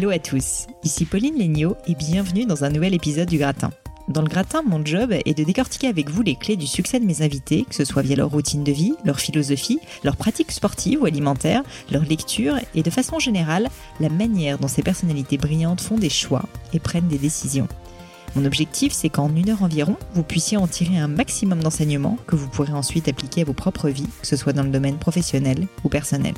Hello à tous, ici Pauline Léniaud et bienvenue dans un nouvel épisode du Gratin. Dans le gratin, mon job est de décortiquer avec vous les clés du succès de mes invités, que ce soit via leur routine de vie, leur philosophie, leurs pratiques sportives ou alimentaires, leur lecture et de façon générale, la manière dont ces personnalités brillantes font des choix et prennent des décisions. Mon objectif, c'est qu'en une heure environ, vous puissiez en tirer un maximum d'enseignements que vous pourrez ensuite appliquer à vos propres vies, que ce soit dans le domaine professionnel ou personnel.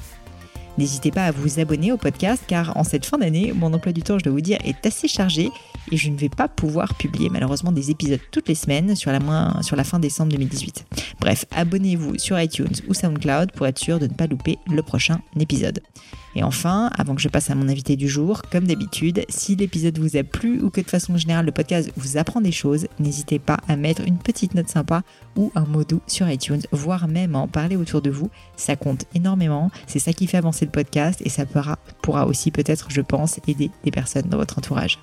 N'hésitez pas à vous abonner au podcast car en cette fin d'année, mon emploi du temps, je dois vous dire, est assez chargé et je ne vais pas pouvoir publier malheureusement des épisodes toutes les semaines sur la, sur la fin décembre 2018. Bref, abonnez-vous sur iTunes ou SoundCloud pour être sûr de ne pas louper le prochain épisode. Et enfin, avant que je passe à mon invité du jour, comme d'habitude, si l'épisode vous a plu ou que de façon générale le podcast vous apprend des choses, n'hésitez pas à mettre une petite note sympa ou un mot doux sur iTunes, voire même en parler autour de vous. Ça compte énormément, c'est ça qui fait avancer le podcast et ça pourra, aussi peut-être, je pense, aider des personnes dans votre entourage.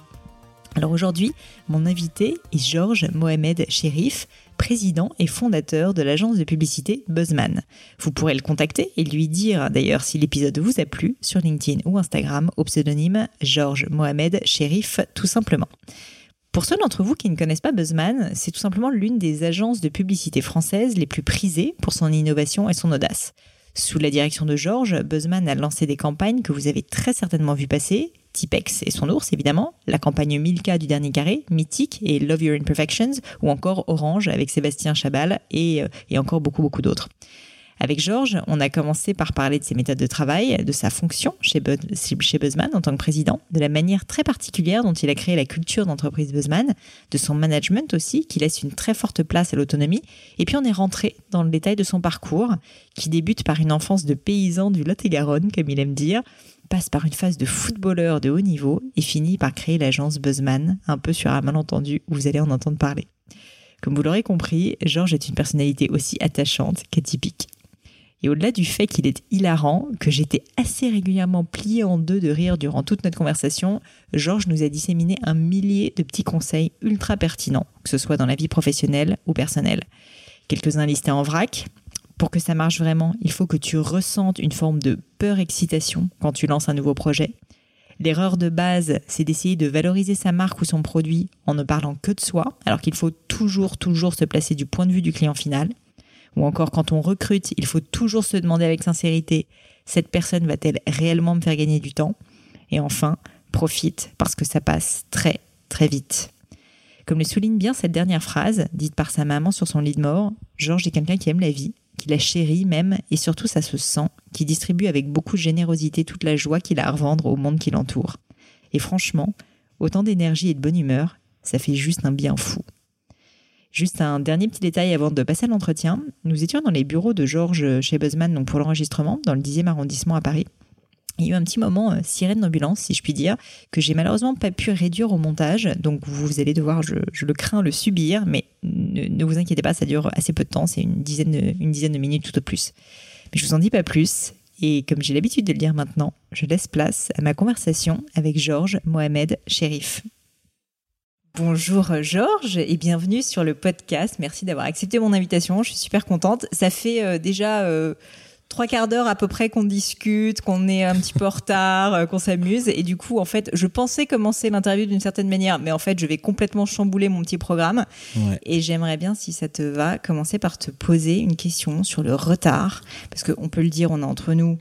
Alors aujourd'hui, mon invité est Georges Mohamed Sherif, président et fondateur de l'agence de publicité Buzzman. Vous pourrez le contacter et lui dire d'ailleurs si l'épisode vous a plu sur LinkedIn ou Instagram au pseudonyme Georges Mohamed Sherif tout simplement. Pour ceux d'entre vous qui ne connaissent pas Buzzman, c'est tout simplement l'une des agences de publicité françaises les plus prisées pour son innovation et son audace. Sous la direction de Georges, Buzzman a lancé des campagnes que vous avez très certainement vu passer, Tipex et son ours évidemment, la campagne Milka du dernier carré, Mythique et Love Your Imperfections, ou encore Orange avec Sébastien Chabal et, euh, et encore beaucoup beaucoup d'autres. Avec Georges, on a commencé par parler de ses méthodes de travail, de sa fonction chez, chez Buzzman en tant que président, de la manière très particulière dont il a créé la culture d'entreprise Buzzman, de son management aussi, qui laisse une très forte place à l'autonomie. Et puis on est rentré dans le détail de son parcours, qui débute par une enfance de paysan du Lot-et-Garonne, comme il aime dire, passe par une phase de footballeur de haut niveau et finit par créer l'agence Buzzman, un peu sur un malentendu où vous allez en entendre parler. Comme vous l'aurez compris, Georges est une personnalité aussi attachante qu'atypique. Et au-delà du fait qu'il est hilarant, que j'étais assez régulièrement plié en deux de rire durant toute notre conversation, Georges nous a disséminé un millier de petits conseils ultra pertinents, que ce soit dans la vie professionnelle ou personnelle. Quelques-uns listés en vrac, pour que ça marche vraiment, il faut que tu ressentes une forme de peur-excitation quand tu lances un nouveau projet. L'erreur de base, c'est d'essayer de valoriser sa marque ou son produit en ne parlant que de soi, alors qu'il faut toujours, toujours se placer du point de vue du client final. Ou encore, quand on recrute, il faut toujours se demander avec sincérité, cette personne va-t-elle réellement me faire gagner du temps? Et enfin, profite parce que ça passe très, très vite. Comme le souligne bien cette dernière phrase, dite par sa maman sur son lit de mort, Georges est quelqu'un qui aime la vie, qui la chérit même, et surtout ça se sent, qui distribue avec beaucoup de générosité toute la joie qu'il a à revendre au monde qui l'entoure. Et franchement, autant d'énergie et de bonne humeur, ça fait juste un bien fou. Juste un dernier petit détail avant de passer à l'entretien. Nous étions dans les bureaux de Georges chez Buzzman donc pour l'enregistrement, dans le 10e arrondissement à Paris. Il y a eu un petit moment euh, sirène d'ambulance, si je puis dire, que j'ai malheureusement pas pu réduire au montage. Donc vous allez devoir, je, le crains, le subir, mais ne, vous inquiétez pas, ça dure assez peu de temps, c'est une dizaine, de, une dizaine de minutes tout au plus. Mais je vous en dis pas plus. Et comme j'ai l'habitude de le dire maintenant, je laisse place à ma conversation avec Georges Mohamed Sherif. Bonjour Georges et bienvenue sur le podcast. Merci d'avoir accepté mon invitation. Je suis super contente. Ça fait euh, déjà euh, trois quarts d'heure à peu près qu'on discute, qu'on est un petit peu en retard, euh, qu'on s'amuse. Et du coup, en fait, je pensais commencer l'interview d'une certaine manière, mais en fait, je vais complètement chambouler mon petit programme. Et j'aimerais bien, si ça te va, commencer par te poser une question sur le retard. Parce qu'on peut le dire, on est entre nous.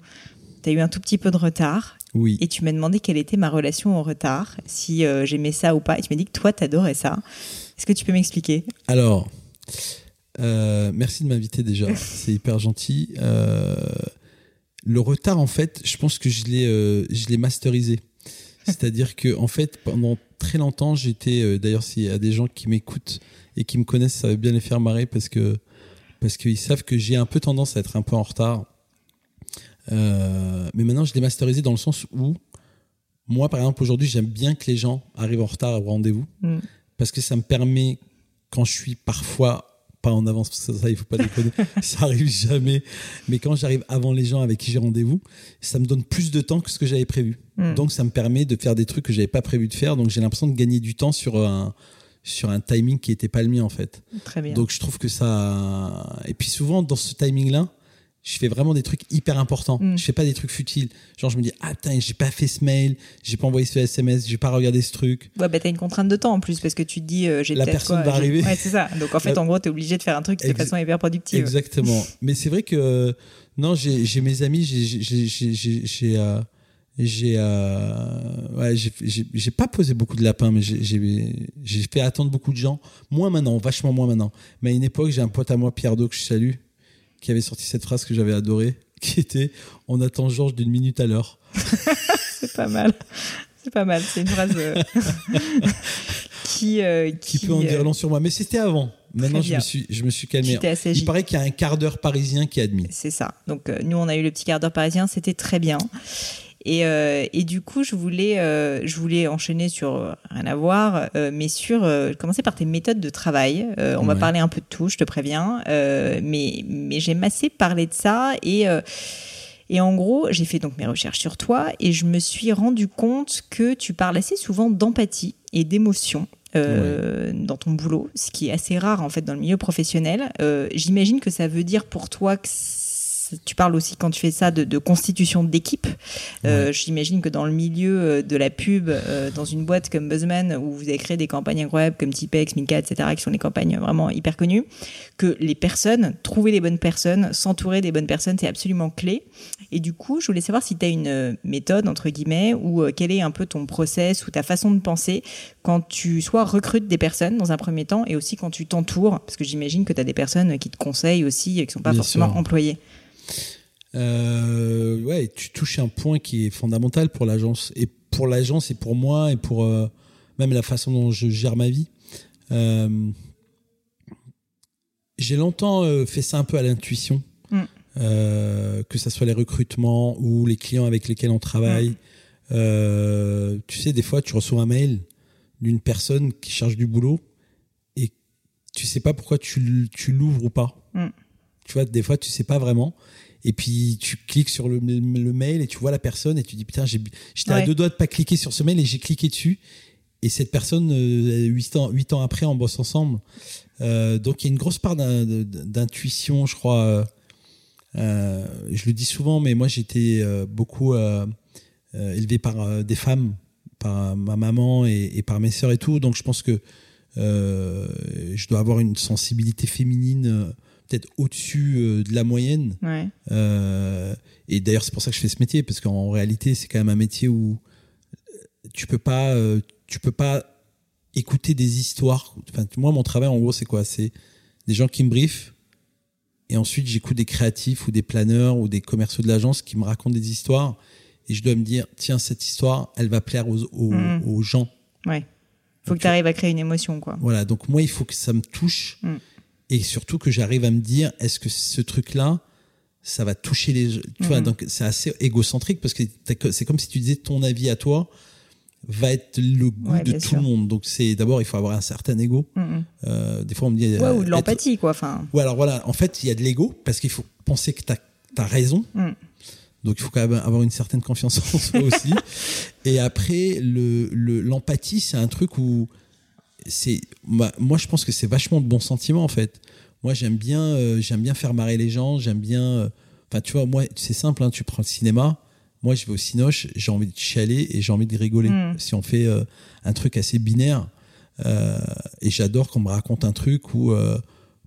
Tu as eu un tout petit peu de retard. Oui. Et tu m'as demandé quelle était ma relation au retard, si euh, j'aimais ça ou pas. Et tu m'as dit que toi, t'adorais ça. Est-ce que tu peux m'expliquer? Alors, euh, merci de m'inviter déjà, c'est hyper gentil. Euh, le retard, en fait, je pense que je l'ai, euh, je l'ai masterisé. C'est-à-dire que, en fait, pendant très longtemps, j'étais. D'ailleurs, s'il y a des gens qui m'écoutent et qui me connaissent, ça va bien les faire marrer parce que parce qu'ils savent que j'ai un peu tendance à être un peu en retard. mais maintenant, je l'ai masterisé dans le sens où moi, par exemple, aujourd'hui, j'aime bien que les gens arrivent en retard au rendez-vous mm. parce que ça me permet, quand je suis parfois pas en avance, parce que ça, il faut pas déconner, ça arrive jamais. Mais quand j'arrive avant les gens avec qui j'ai rendez-vous, ça me donne plus de temps que ce que j'avais prévu. Hmm. Donc ça me permet de faire des trucs que j'avais pas prévu de faire. Donc j'ai l'impression de gagner du temps sur un sur un timing qui était pas le mien en fait. Très bien. Donc je trouve que ça et puis souvent dans ce timing là, je fais vraiment des trucs hyper importants. Mm. Je fais pas des trucs futiles. Genre, je me dis, ah, putain, j'ai pas fait ce mail, j'ai pas envoyé ce SMS, j'ai pas regardé ce truc. Ouais, bah, t'as une contrainte de temps en plus, parce que tu te dis, euh, j'ai La personne va arriver. Ouais, c'est ça. Donc, en fait, en gros, t'es obligé de faire un truc de façon hyper productive. Exactement. Mais c'est vrai que, non, j'ai mes amis, j'ai, j'ai, euh, j'ai euh, ouais, j'ai pas posé beaucoup de lapins mais j'ai fait attendre beaucoup de gens moins maintenant vachement moins maintenant mais à une époque j'ai un pote à moi Pierre Do que je salue qui avait sorti cette phrase que j'avais adorée, qui était On attend Georges d'une minute à l'heure. c'est pas mal. C'est pas mal. C'est une phrase euh, qui, euh, qui, peut en dire euh, long sur moi. Mais c'était avant. Maintenant, je me, suis, je me suis calmé. Il paraît qu'il y a un quart d'heure parisien qui est admis. C'est ça. Donc, nous, on a eu le petit quart d'heure parisien. C'était très bien. Et, euh, et du coup, je voulais, euh, je voulais enchaîner sur euh, rien à voir, mais sur commencer par tes méthodes de travail. on va parler un peu de tout, je te préviens, mais mais j'aime assez parler de ça et et en gros, j'ai fait donc mes recherches sur toi et je me suis rendu compte que tu parles assez souvent d'empathie et d'émotion. dans ton boulot, ce qui est assez rare en fait dans le milieu professionnel. J'imagine que ça veut dire pour toi que tu parles aussi quand tu fais ça de, constitution d'équipe. Euh, j'imagine que dans le milieu euh, de la pub, euh, dans une boîte comme Buzzman, où vous avez créé des campagnes incroyables comme Tipex, Minka, etc., qui sont des campagnes vraiment hyper connues, que les personnes, trouver les bonnes personnes, s'entourer des bonnes personnes, c'est absolument clé. Et du coup, je voulais savoir si tu as une méthode, entre guillemets, ou quel est un peu ton process ou ta façon de penser quand tu soit recrutes des personnes dans un premier temps et aussi quand tu t'entoures, parce que j'imagine que tu as des personnes qui te conseillent aussi et qui sont pas forcément employées. Euh, ouais, tu touches un point qui est fondamental pour l'agence et pour l'agence et pour moi et pour euh, même la façon dont je gère ma vie. Euh, j'ai longtemps fait ça un peu à l'intuition, mm. que ce soit les recrutements ou les clients avec lesquels on travaille. Tu sais, des fois, tu reçois un mail d'une personne qui cherche du boulot et tu sais pas pourquoi tu, tu l'ouvres ou pas. Mm. Tu vois, des fois, tu sais pas vraiment. Et puis, tu cliques sur le, mail et tu vois la personne et tu dis, putain, j'étais à deux doigts de pas cliquer sur ce mail et j'ai cliqué dessus. Et cette personne, euh, huit ans, huit ans après, on bosse ensemble. Euh, donc, il y a une grosse part d'intuition, je crois. Euh, je le dis souvent, mais moi, j'étais beaucoup élevé par des femmes, par ma maman et, et, par mes sœurs et tout. Donc, je pense que je dois avoir une sensibilité féminine peut-être au-dessus euh, de la moyenne. Euh, et d'ailleurs, c'est pour ça que je fais ce métier, parce qu'en réalité, c'est quand même un métier où euh, tu peux pas, tu peux pas écouter des histoires. Enfin, moi, mon travail, en gros, c'est quoi? C'est des gens qui me briefent, et ensuite, j'écoute des créatifs ou des planeurs ou des commerciaux de l'agence qui me racontent des histoires, et je dois me dire, tiens, cette histoire, elle va plaire aux, aux, mm. gens. Ouais. Faut que tu arrives à créer une émotion, quoi. Voilà. Donc, moi, il faut que ça me touche. Mm et surtout que j'arrive à me dire est-ce que ce truc là ça va toucher les tu vois mhm. donc c'est assez égocentrique parce que c'est comme si tu disais ton avis à toi va être le goût de tout le monde donc c'est d'abord il faut avoir un certain ego mhm. euh, des fois on me dit ouais, ou de l'empathie quoi enfin ou alors voilà en fait il y a de l'ego parce qu'il faut penser que tu as, raison mhm. Donc il faut quand même avoir une certaine confiance en soi aussi. Et après, le l'empathie, c'est un truc où c'est moi je pense que c'est vachement de bons sentiments en fait. Moi j'aime bien euh, j'aime bien faire marrer les gens, j'aime bien euh, Enfin, tu vois, moi, c'est simple, hein, tu prends le cinéma. Moi, je vais au Cinoche, j'ai envie de chialer et j'ai envie de rigoler. Hmm. Si on fait euh, un truc assez binaire, et j'adore qu'on me raconte un truc où,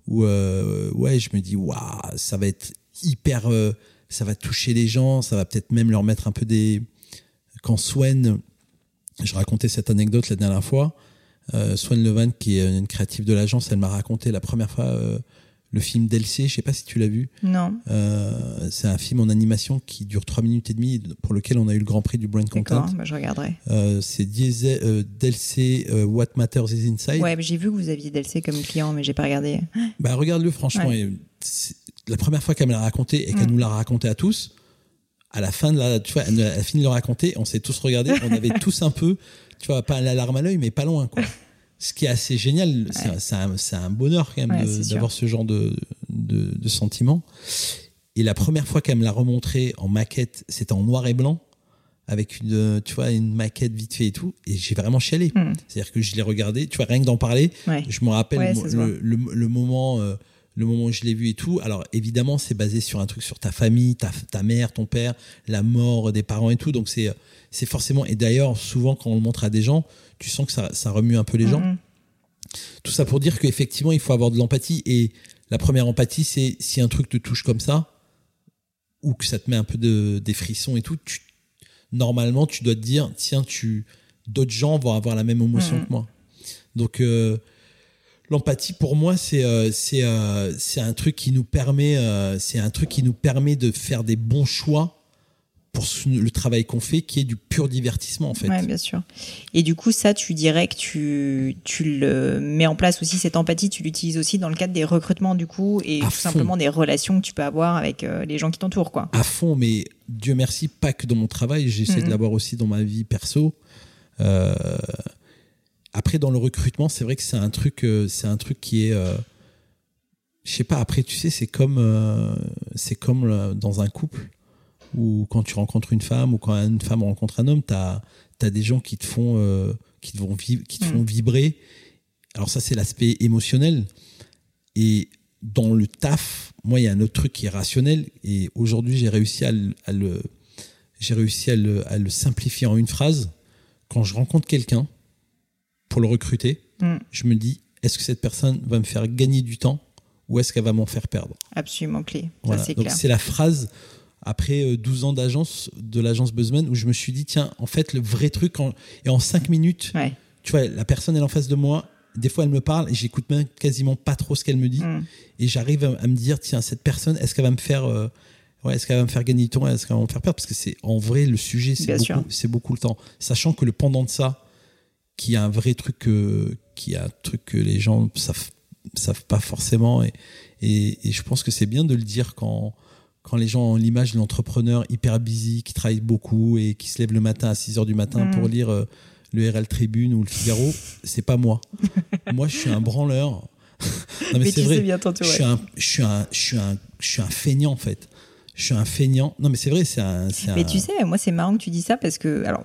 où ouais, je me dis, waouh, ça va être hyper, ça va toucher les gens, ça va peut-être même leur mettre un peu des. Quand Swen, je racontais cette anecdote la dernière fois, Swen Levan, qui est une créative de l'agence, elle m'a raconté la première fois le film Delcé, je sais pas si tu l'as vu. Non. Euh, c'est un film en animation qui dure 3 minutes et demie, pour lequel on a eu le Grand Prix du Brand Content. Bah je regarderai. Euh, c'est euh, Delcé What Matters is Inside. Ouais, j'ai vu que vous aviez Delcé comme client, mais j'ai pas regardé. Bah regarde-le franchement. la première fois qu'elle me l'a raconté et qu'elle mm. nous l'a raconté à tous, à la fin de la, tu vois, elle a fini de le raconter, on s'est tous regardés, on avait tous un peu, tu vois, pas l'alarme à l'œil, mais pas loin, quoi ce qui est assez génial, c'est un, bonheur quand même d'avoir ce genre de, de, sentiments. Et la première fois qu'elle me l'a remontré en maquette, c'était en noir et blanc, avec une, tu vois, une maquette vite fait et tout, et j'ai vraiment chialé. Hmm. C'est-à-dire que je l'ai regardé, tu vois, rien que d'en parler, je me rappelle le, moment. Euh, le moment où je l'ai vu et tout. Alors évidemment, c'est basé sur un truc sur ta famille, ta, ta mère, ton père, la mort des parents et tout. Donc c'est c'est forcément. Et d'ailleurs, souvent quand on le montre à des gens, tu sens que ça, remue un peu les gens. Mm-hmm. Tout ça pour dire qu'effectivement, il faut avoir de l'empathie. Et la première empathie, c'est si un truc te touche comme ça, ou que ça te met un peu de, des frissons et tout, normalement, tu dois te dire, tiens, tu, d'autres gens vont avoir la même émotion mm-hmm. que moi. Donc, euh, l'empathie, pour moi, c'est euh, euh, c'est un truc qui nous permet, c'est un truc qui nous permet de faire des bons choix pour le travail qu'on fait, qui est du pur divertissement en fait. Oui, bien sûr. Et du coup, ça, tu dirais que tu, tu le mets en place aussi, cette empathie, tu l'utilises aussi dans le cadre des recrutements du coup, et tout simplement des relations que tu peux avoir avec euh, les gens qui t'entourent. quoi. À fond, mais Dieu merci, pas que dans mon travail, j'essaie de l'avoir aussi dans ma vie perso. Euh, après, dans le recrutement, c'est vrai que c'est un truc, euh, c'est un truc qui est... je sais pas, après, tu sais, c'est comme, c'est comme dans un couple ou quand tu rencontres une femme ou quand une femme rencontre un homme, tu as, des gens qui te font, euh, qui te vont qui te font mm. vibrer. Alors ça, c'est l'aspect émotionnel. Et dans le taf, moi, il y a un autre truc qui est rationnel. Et aujourd'hui, j'ai réussi à le, j'ai réussi à le, à le, simplifier en une phrase. Quand je rencontre quelqu'un pour le recruter, mm. je me dis, est-ce que cette personne va me faire gagner du temps ou est-ce qu'elle va m'en faire perdre? Absolument clé. Donc c'est la phrase après 12 euh, ans d'agence, de l'agence Buzzman, où je me suis dit, tiens, en fait, le vrai truc, en, et en 5 minutes, tu vois, la personne, elle est en face de moi, des fois, elle me parle et j'écoute même quasiment pas trop ce qu'elle me dit. Mm. Et j'arrive à, me dire, tiens, cette personne, est-ce qu'elle va me faire, euh, ouais, est-ce qu'elle va me faire gagner du temps, est-ce qu'elle va me faire perdre Parce que c'est, en vrai, le sujet, c'est beaucoup, c'est beaucoup le temps. Sachant que le pendant de ça, qui a un vrai truc, euh, qui a un truc que les gens savent, savent pas forcément. Et, et, et je pense que c'est bien de le dire quand, quand les gens ont l'image de l'entrepreneur hyper busy, qui travaille beaucoup et qui se lève le matin à 6 heures du matin pour mm. lire euh, le RL Tribune ou le Figaro, c'est pas moi. moi, je suis un branleur. non, mais, c'est vrai. je, suis un, je, suis un, je, suis un, je suis un feignant, en fait je suis un feignant. Non, mais c'est vrai, c'est un, Mais tu sais, moi, c'est marrant que tu dis ça parce que, alors,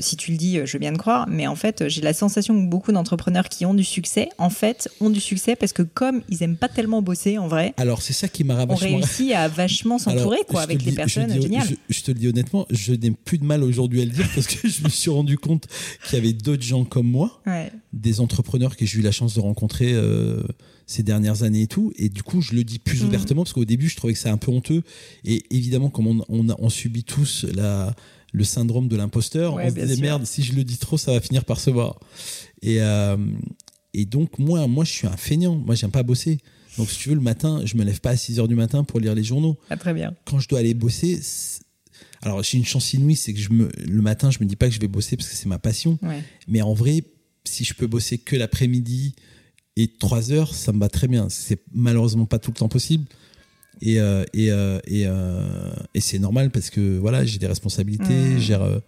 si tu le dis, je veux bien te croire, mais en fait, j'ai la sensation que beaucoup d'entrepreneurs qui ont du succès, en fait, ont du succès parce que comme ils aiment pas tellement bosser, en vrai. Alors, c'est ça qui m'a vachement. On réussit à vachement s'entourer, quoi, avec les personnes. Je, génial. Je, te le dis honnêtement, je n'ai plus de mal aujourd'hui à le dire parce que je me suis rendu compte qu'il y avait d'autres gens comme moi, des entrepreneurs que j'ai eu la chance de rencontrer. Euh, ces dernières années et tout. Et du coup, je le dis plus mm. ouvertement parce qu'au début, je trouvais que c'est un peu honteux. Et évidemment, comme on, on, on subit tous la, le syndrome de l'imposteur, on se dit merde, si je le dis trop, ça va finir par se voir. Et, euh, et donc, moi, moi, je suis un feignant. Moi, j'aime pas bosser. Donc, si tu veux, le matin, je me lève pas à 6 heures du matin pour lire les journaux. Ah, très bien. Quand je dois aller bosser, alors j'ai une chance inouïe, c'est que je me, le matin, je me dis pas que je vais bosser parce que c'est ma passion. Mais en vrai, si je peux bosser que l'après-midi, et trois heures, ça me va très bien. C'est malheureusement pas tout le temps possible. Et, euh, et, euh, et, euh, et c'est normal parce que voilà, j'ai des responsabilités, mmh. gère,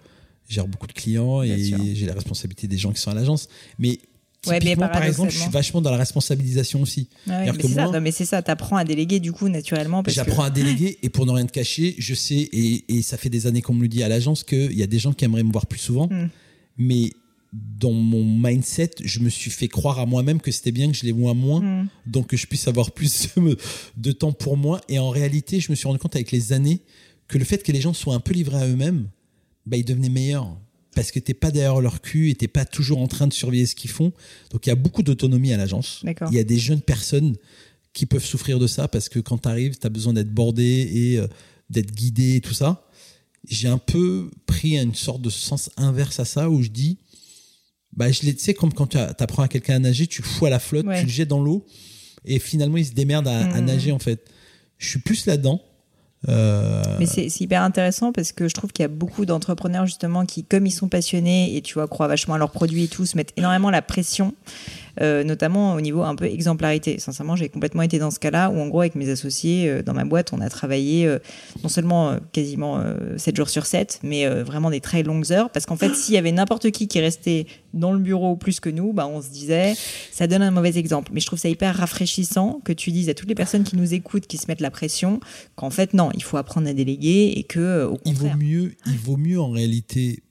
gère beaucoup de clients et j'ai la responsabilité des gens qui sont à l'agence. Mais Typiquement, par exemple, je suis vachement dans la responsabilisation aussi. mais c'est ça, mais c'est ça, t'apprends à déléguer du coup naturellement. J'apprends à déléguer et pour ne rien te cacher, je sais, et, et ça fait des années qu'on me le dit à l'agence, qu'il y a des gens qui aimeraient me voir plus souvent, mmh. mais dans mon mindset, je me suis fait croire à moi-même que c'était bien que je les vois moins, mm. donc que je puisse avoir plus de temps pour moi. Et en réalité, je me suis rendu compte avec les années que le fait que les gens soient un peu livrés à eux-mêmes, bah, ils devenaient meilleurs. Parce que t'es pas derrière leur cul et t'es pas toujours en train de surveiller ce qu'ils font. Donc il y a beaucoup d'autonomie à l'agence. Il y a des jeunes personnes qui peuvent souffrir de ça parce que quand tu arrives, tu as besoin d'être bordé et euh, d'être guidé et tout ça. J'ai un peu pris une sorte de sens inverse à ça où je dis, bah, je tu sais, comme quand tu apprends à quelqu'un à nager, tu le fous à la flotte, tu le jettes dans l'eau et finalement il se démerde à, à mmh. nager en fait. Je suis plus là-dedans. Euh, Mais c'est hyper intéressant parce que je trouve qu'il y a beaucoup d'entrepreneurs justement qui, comme ils sont passionnés et tu vois, croient vachement à leurs produits et tout, se mettent énormément la pression euh, notamment au niveau un peu exemplarité. Sincèrement, j'ai complètement été dans ce cas-là où, en gros, avec mes associés euh, dans ma boîte, on a travaillé euh, non seulement quasiment 7 jours sur 7, mais vraiment des très longues heures. Parce qu'en fait, s'il y avait n'importe qui qui restait dans le bureau plus que nous, bah, on se disait, ça donne un mauvais exemple. Mais je trouve ça hyper rafraîchissant que tu dises à toutes les personnes qui nous écoutent, qui se mettent la pression, qu'en fait, non, il faut apprendre à déléguer et que, au Il vaut mieux, il vaut mieux en réalité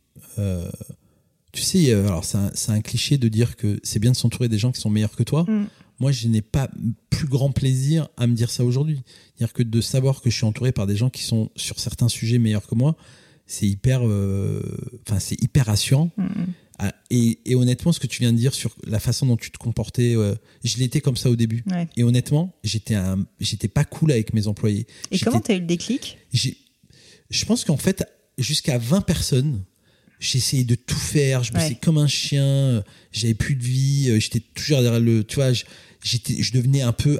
tu sais, euh, alors c'est un, cliché de dire que c'est bien de s'entourer des gens qui sont meilleurs que toi. Mm. Moi, je n'ai pas plus grand plaisir à me dire ça aujourd'hui. Dire que de savoir que je suis entouré par des gens qui sont sur certains sujets meilleurs que moi, c'est hyper, euh, enfin c'est hyper rassurant. Mm. Ah, et, honnêtement, ce que tu viens de dire sur la façon dont tu te comportais, euh, je l'étais comme ça au début. Et honnêtement, j'étais j'étais pas cool avec mes employés. Et comment tu as eu le déclic? Je pense qu'en fait, jusqu'à 20 personnes, j'essayais de tout faire, je me ouais. comme un chien, j'avais plus de vie, euh, j'étais toujours derrière le, tu vois, j'étais, je devenais un peu,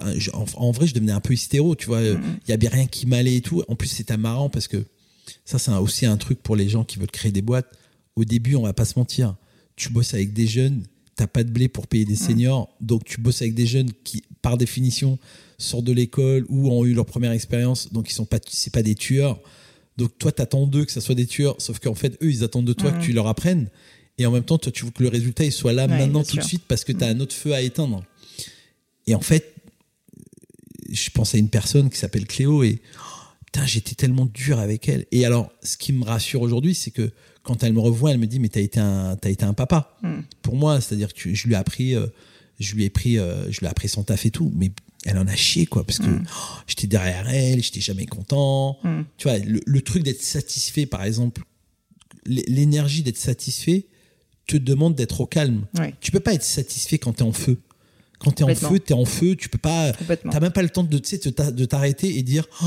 en, vrai, je devenais un peu hystéro, tu vois, il y avait rien qui m'allait et tout. En plus, c'était marrant parce que ça, c'est aussi un truc pour les gens qui veulent créer des boîtes. Au début, on va pas se mentir, tu bosses avec des jeunes, t'as pas de blé pour payer des seniors, donc tu bosses avec des jeunes qui, par définition, sortent de l'école ou ont eu leur première expérience, donc ils sont pas, c'est pas des tueurs donc toi, tu attends d'eux que ça soit des tueurs, sauf qu'en fait, eux, ils attendent de toi que tu leur apprennes. Et en même temps, toi, tu veux que le résultat il soit là maintenant tout de suite parce que tu as un autre feu à éteindre. Et en fait, je pense à une personne qui s'appelle Cléo et j'étais tellement dur avec elle. Et alors, ce qui me rassure aujourd'hui, c'est que quand elle me revoit, elle me dit mais t'as été un as été un papa mm. pour moi. C'est-à-dire que je lui ai appris, euh, je lui ai pris, euh, je lui ai appris son taf et tout. Mais elle en a chié quoi parce que mm. oh, j'étais derrière elle j'étais jamais content. Mm. tu vois le, truc d'être satisfait par exemple l'énergie d'être satisfait te demande d'être au calme. Tu peux pas être satisfait quand tu es en feu. Quand tu es en feu tu es en feu tu peux pas t'as même pas le temps de de t'arrêter et dire oh,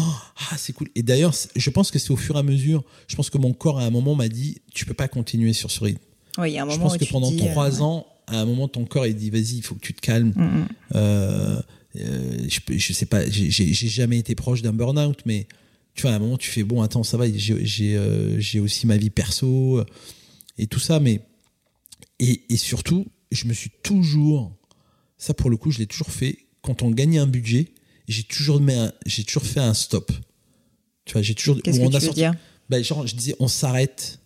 ah c'est cool. Et d'ailleurs je pense que c'est au fur et à mesure. Je pense que mon corps à un moment m'a dit tu peux pas continuer sur ce rythme. Oui, y a un moment je pense que pendant trois euh, ans à un moment ton corps il dit vas-y il faut que tu te calmes. Mm, euh, euh, je, je sais pas, j'ai jamais été proche d'un burn-out, mais tu vois, à un moment, tu fais bon, attends, ça va, j'ai euh, aussi ma vie perso euh, et tout ça, mais. Et, et, surtout, je me suis toujours. Ça, pour le coup, je l'ai toujours fait. Quand on gagnait un budget, j'ai toujours, j'ai toujours fait un stop. Tu vois, j'ai toujours. Qu'est-ce que tu veux dire? Ben, genre, je disais, on s'arrête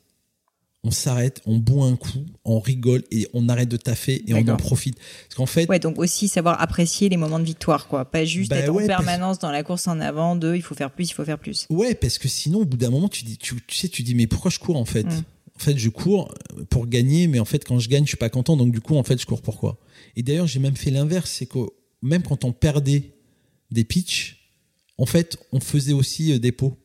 on s'arrête, on boit un coup, on rigole et on arrête de taffer et on en profite. Parce qu'en fait. Ouais, donc aussi savoir apprécier les moments de victoire, quoi. Pas juste bah être en permanence dans la course en avant de il faut faire plus, il faut faire plus. Ouais, parce que sinon, au bout d'un moment, tu, dis, tu, sais, tu dis, mais pourquoi je cours en fait? Mm. En fait, je cours pour gagner, mais en fait, quand je gagne, je suis pas content, donc du coup, en fait, je cours pourquoi Et d'ailleurs, j'ai même fait l'inverse, c'est que même quand on perdait des pitchs, en fait, on faisait aussi euh, des pots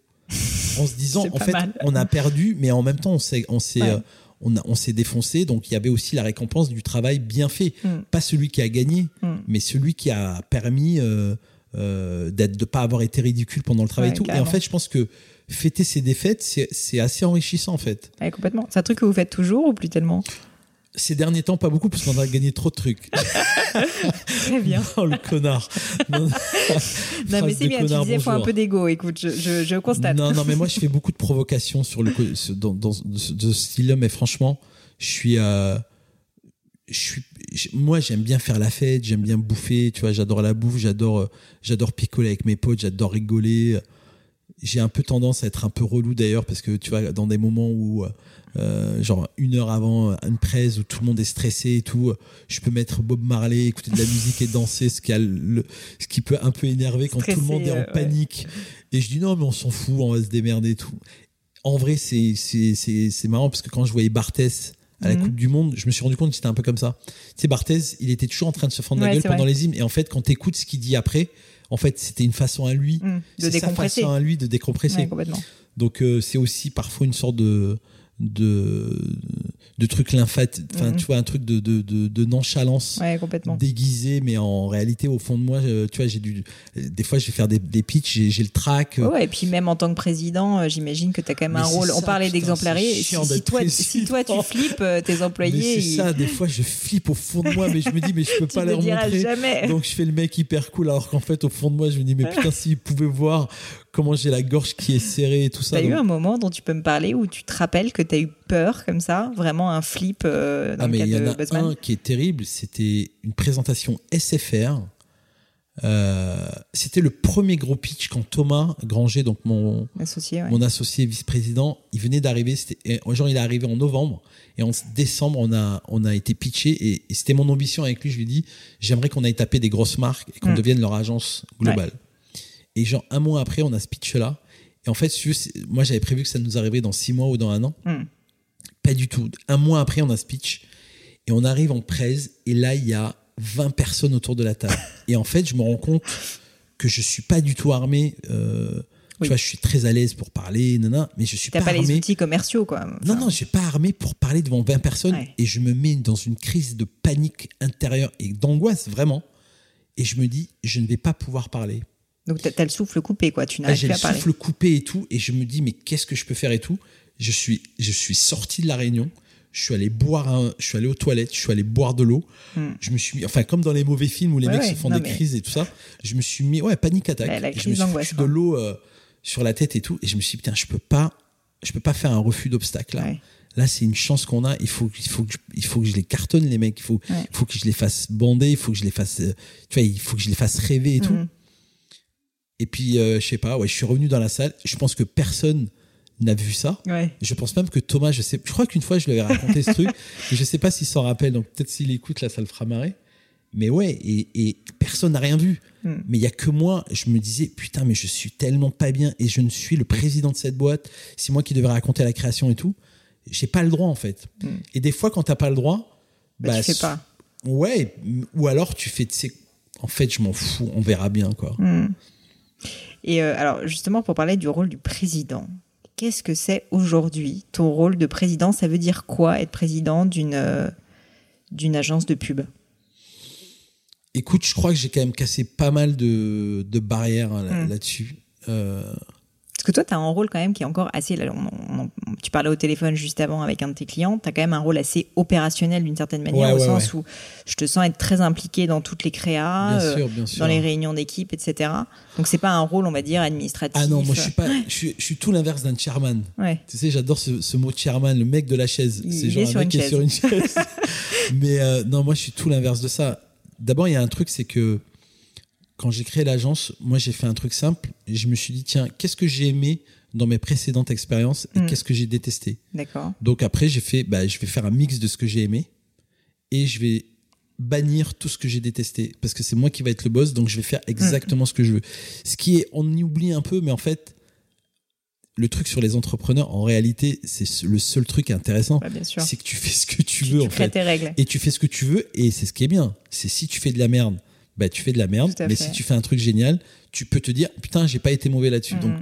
en se disant en fait on a perdu mais en même temps on s'est on s'est euh, on, s'est défoncé. Donc il y avait aussi la récompense du travail bien fait. Mm. pas celui qui a gagné mm. mais celui qui a permis euh, euh, d'être de pas avoir été ridicule pendant le travail et tout. Et en fait je pense que fêter ses défaites c'est assez enrichissant en fait. Complètement. C'est un truc que vous faites toujours ou plus tellement? Ces derniers temps, pas beaucoup, parce qu'on a gagné trop de trucs. Très bien. oh, le connard. Non, mais c'est bien, tu disais, faut un peu d'ego, écoute, je, je, je, constate. Non, non, mais moi, je fais beaucoup de provocations sur le, dans, dans, ce style-là, mais franchement, je suis, euh, je suis, moi, j'aime bien faire la fête, j'aime bien bouffer, tu vois, j'adore la bouffe, j'adore, euh, j'adore picoler avec mes potes, j'adore rigoler. J'ai un peu tendance à être un peu relou d'ailleurs, parce que tu vois, dans des moments où, euh, genre une heure avant une presse où tout le monde est stressé et tout, je peux mettre Bob Marley, écouter de la musique et danser, ce qui, a le, ce qui peut un peu énerver quand tout le monde est en panique. Et je dis non, mais on s'en fout, on va se démerder et tout. En vrai, c'est, c'est, c'est, c'est marrant parce que quand je voyais Barthès à la Mhm. Coupe du Monde, je me suis rendu compte que c'était un peu comme ça. Tu sais, Barthez, il était toujours en train de se fendre la Ouais, gueule c'est pendant vrai. les hymnes. Et en fait, quand tu écoutes ce qu'il dit après, en fait, c'était une façon à lui. Mm. De sa décompresser. façon à lui de décompresser. Ouais, complètement. Donc euh, c'est aussi parfois une sorte de de de truc lymphatique, enfin Mhm. tu vois un truc de de, de, de nonchalance Ouais, complètement. déguisé, mais en réalité au fond de moi, euh, tu vois, j'ai dû des fois je vais faire des, des pitchs, j'ai le trac. euh, Ouais, et puis même en tant que président, euh, j'imagine que tu as quand même Mais un rôle. On parlait d'exemplarité. Si, toi, si toi tu flippes, tes employés, c'est ça, des fois je flippe au fond de moi, mais je me dis mais je peux pas leur montrer. jamais. Donc je fais le mec hyper cool alors qu'en fait au fond de moi je me dis mais putain s'ils pouvaient voir comment j'ai la gorge qui est serrée et tout ça. T'as eu donc- un moment dont tu peux me parler où tu te rappelles que t'as eu peur comme ça, vraiment un flip euh, dans Ah le mais il y en de a Buzzman un qui est terrible, c'était une présentation SFR. Euh, c'était le premier gros pitch quand Thomas Granger, donc mon, associé. Ouais. mon associé vice-président, il venait d'arriver. Genre, il est arrivé en novembre et en décembre, on a, on a été pitché et, et c'était mon ambition avec lui. Je lui ai dit, j'aimerais qu'on aille taper des grosses marques et qu'on Mm. devienne leur agence globale. Et genre, un mois après, on a ce pitch-là. Et en fait, moi, j'avais prévu que ça nous arrivait dans six mois ou dans un an. Mm. Pas du tout. Un mois après, on a ce pitch et on arrive en presse et là, il y a 20 personnes autour de la table. et en fait, je me rends compte que je suis pas du tout armé. euh, Oui. Tu vois, je suis très à l'aise pour parler, nana, mais je suis pas, pas les outils commerciaux, quoi. Non, non, je suis pas armé pour parler devant 20 personnes Ouais. et je me mets dans une crise de panique intérieure et d'angoisse vraiment. Et je me dis, je ne vais pas pouvoir parler. Donc t'as t'as le souffle coupé, quoi. Tu n'arrives j'ai plus le à parler. souffle coupé et tout, et je me dis, mais qu'est-ce que je peux faire et tout? Je suis, je suis sorti de la réunion. Je suis allé boire, un, je suis allé aux toilettes, je suis allé boire de l'eau. Hmm. Je me suis mis, enfin, comme dans les mauvais films où les Ouais, mecs ouais, se font non, des mais- crises et tout ça, je me suis mis, ouais, panique attaque. La- Et je me suis foutu de l'eau euh, sur la tête et tout, et je me suis dit, putain, je peux pas, je peux pas faire un refus d'obstacle là. Ouais. Là, c'est une chance qu'on a. Il faut, il faut que, je, il faut que je les cartonne les mecs. Il faut, Ouais. il faut que je les fasse bander. Il faut que je les fasse, euh, tu vois, il faut que je les fasse rêver et tout. Et puis, euh, je sais pas, ouais, je suis revenu dans la salle. Je pense que personne n'a vu ça. Ouais. Je pense même que Thomas, je sais, je crois qu'une fois je lui avais raconté ce truc, et je sais pas s'il s'en rappelle, donc peut-être s'il écoute là, ça le fera marrer. Mais ouais, et, et personne n'a rien vu. Hmm. Mais il y a que moi, je me disais, putain, mais je suis tellement pas bien, et je ne suis le président de cette boîte. C'est moi qui devrais raconter la création et tout. J'ai pas le droit en fait. Hmm. Et des fois, quand t'as pas le droit, Bah, tu fais pas. Ouais, ou alors tu fais, tu sais, en fait, je m'en fous, on verra bien quoi. Hmm. Et euh, alors, justement, pour parler du rôle du président, qu'est-ce que c'est aujourd'hui ton rôle de président? Ça veut dire quoi être président d'une euh, d'une agence de pub? Écoute, je crois que j'ai quand même cassé pas mal de, de barrières hein, là- Mm. là-dessus. Euh, Parce que toi, tu as un rôle quand même qui est encore assez. là, on- on- on- tu parlais au téléphone juste avant avec un de tes clients. Tu as quand même un rôle assez opérationnel d'une certaine manière, Ouais, au ouais, sens où je te sens être très impliqué dans toutes les créas, bien euh, sûr, bien sûr. dans les réunions d'équipe, etc. Donc, c'est pas un rôle, on va dire, administratif. Ah non, moi je suis pas, je suis, je suis tout l'inverse d'un chairman. Tu sais, j'adore ce, ce mot chairman, le mec de la chaise. C'est est genre un mec qui est sur une chaise. Mais euh, non, moi je suis tout l'inverse de ça. D'abord, il y a un truc, c'est que quand j'ai créé l'agence, moi j'ai fait un truc simple. Et je me suis dit, tiens, qu'est-ce que j'ai aimé dans mes précédentes expériences et Mm. qu'est-ce que j'ai détesté? D'accord. Donc après, j'ai fait, bah, je vais faire un mix de ce que j'ai aimé et je vais bannir tout ce que j'ai détesté parce que c'est moi qui va être le boss, donc je vais faire exactement ce que je veux. Ce qui est, on y oublie un peu, mais en fait, le truc sur les entrepreneurs, en réalité, c'est ce- le seul truc intéressant, Bah, bien sûr. c'est que tu fais ce que tu Tu, veux tu en fait, tes règles. et tu fais ce que tu veux et c'est ce qui est bien. C'est si tu fais de la merde, bah tu fais de la merde, mais fait. si tu fais un truc génial, tu peux te dire putain, j'ai pas été mauvais là-dessus. Donc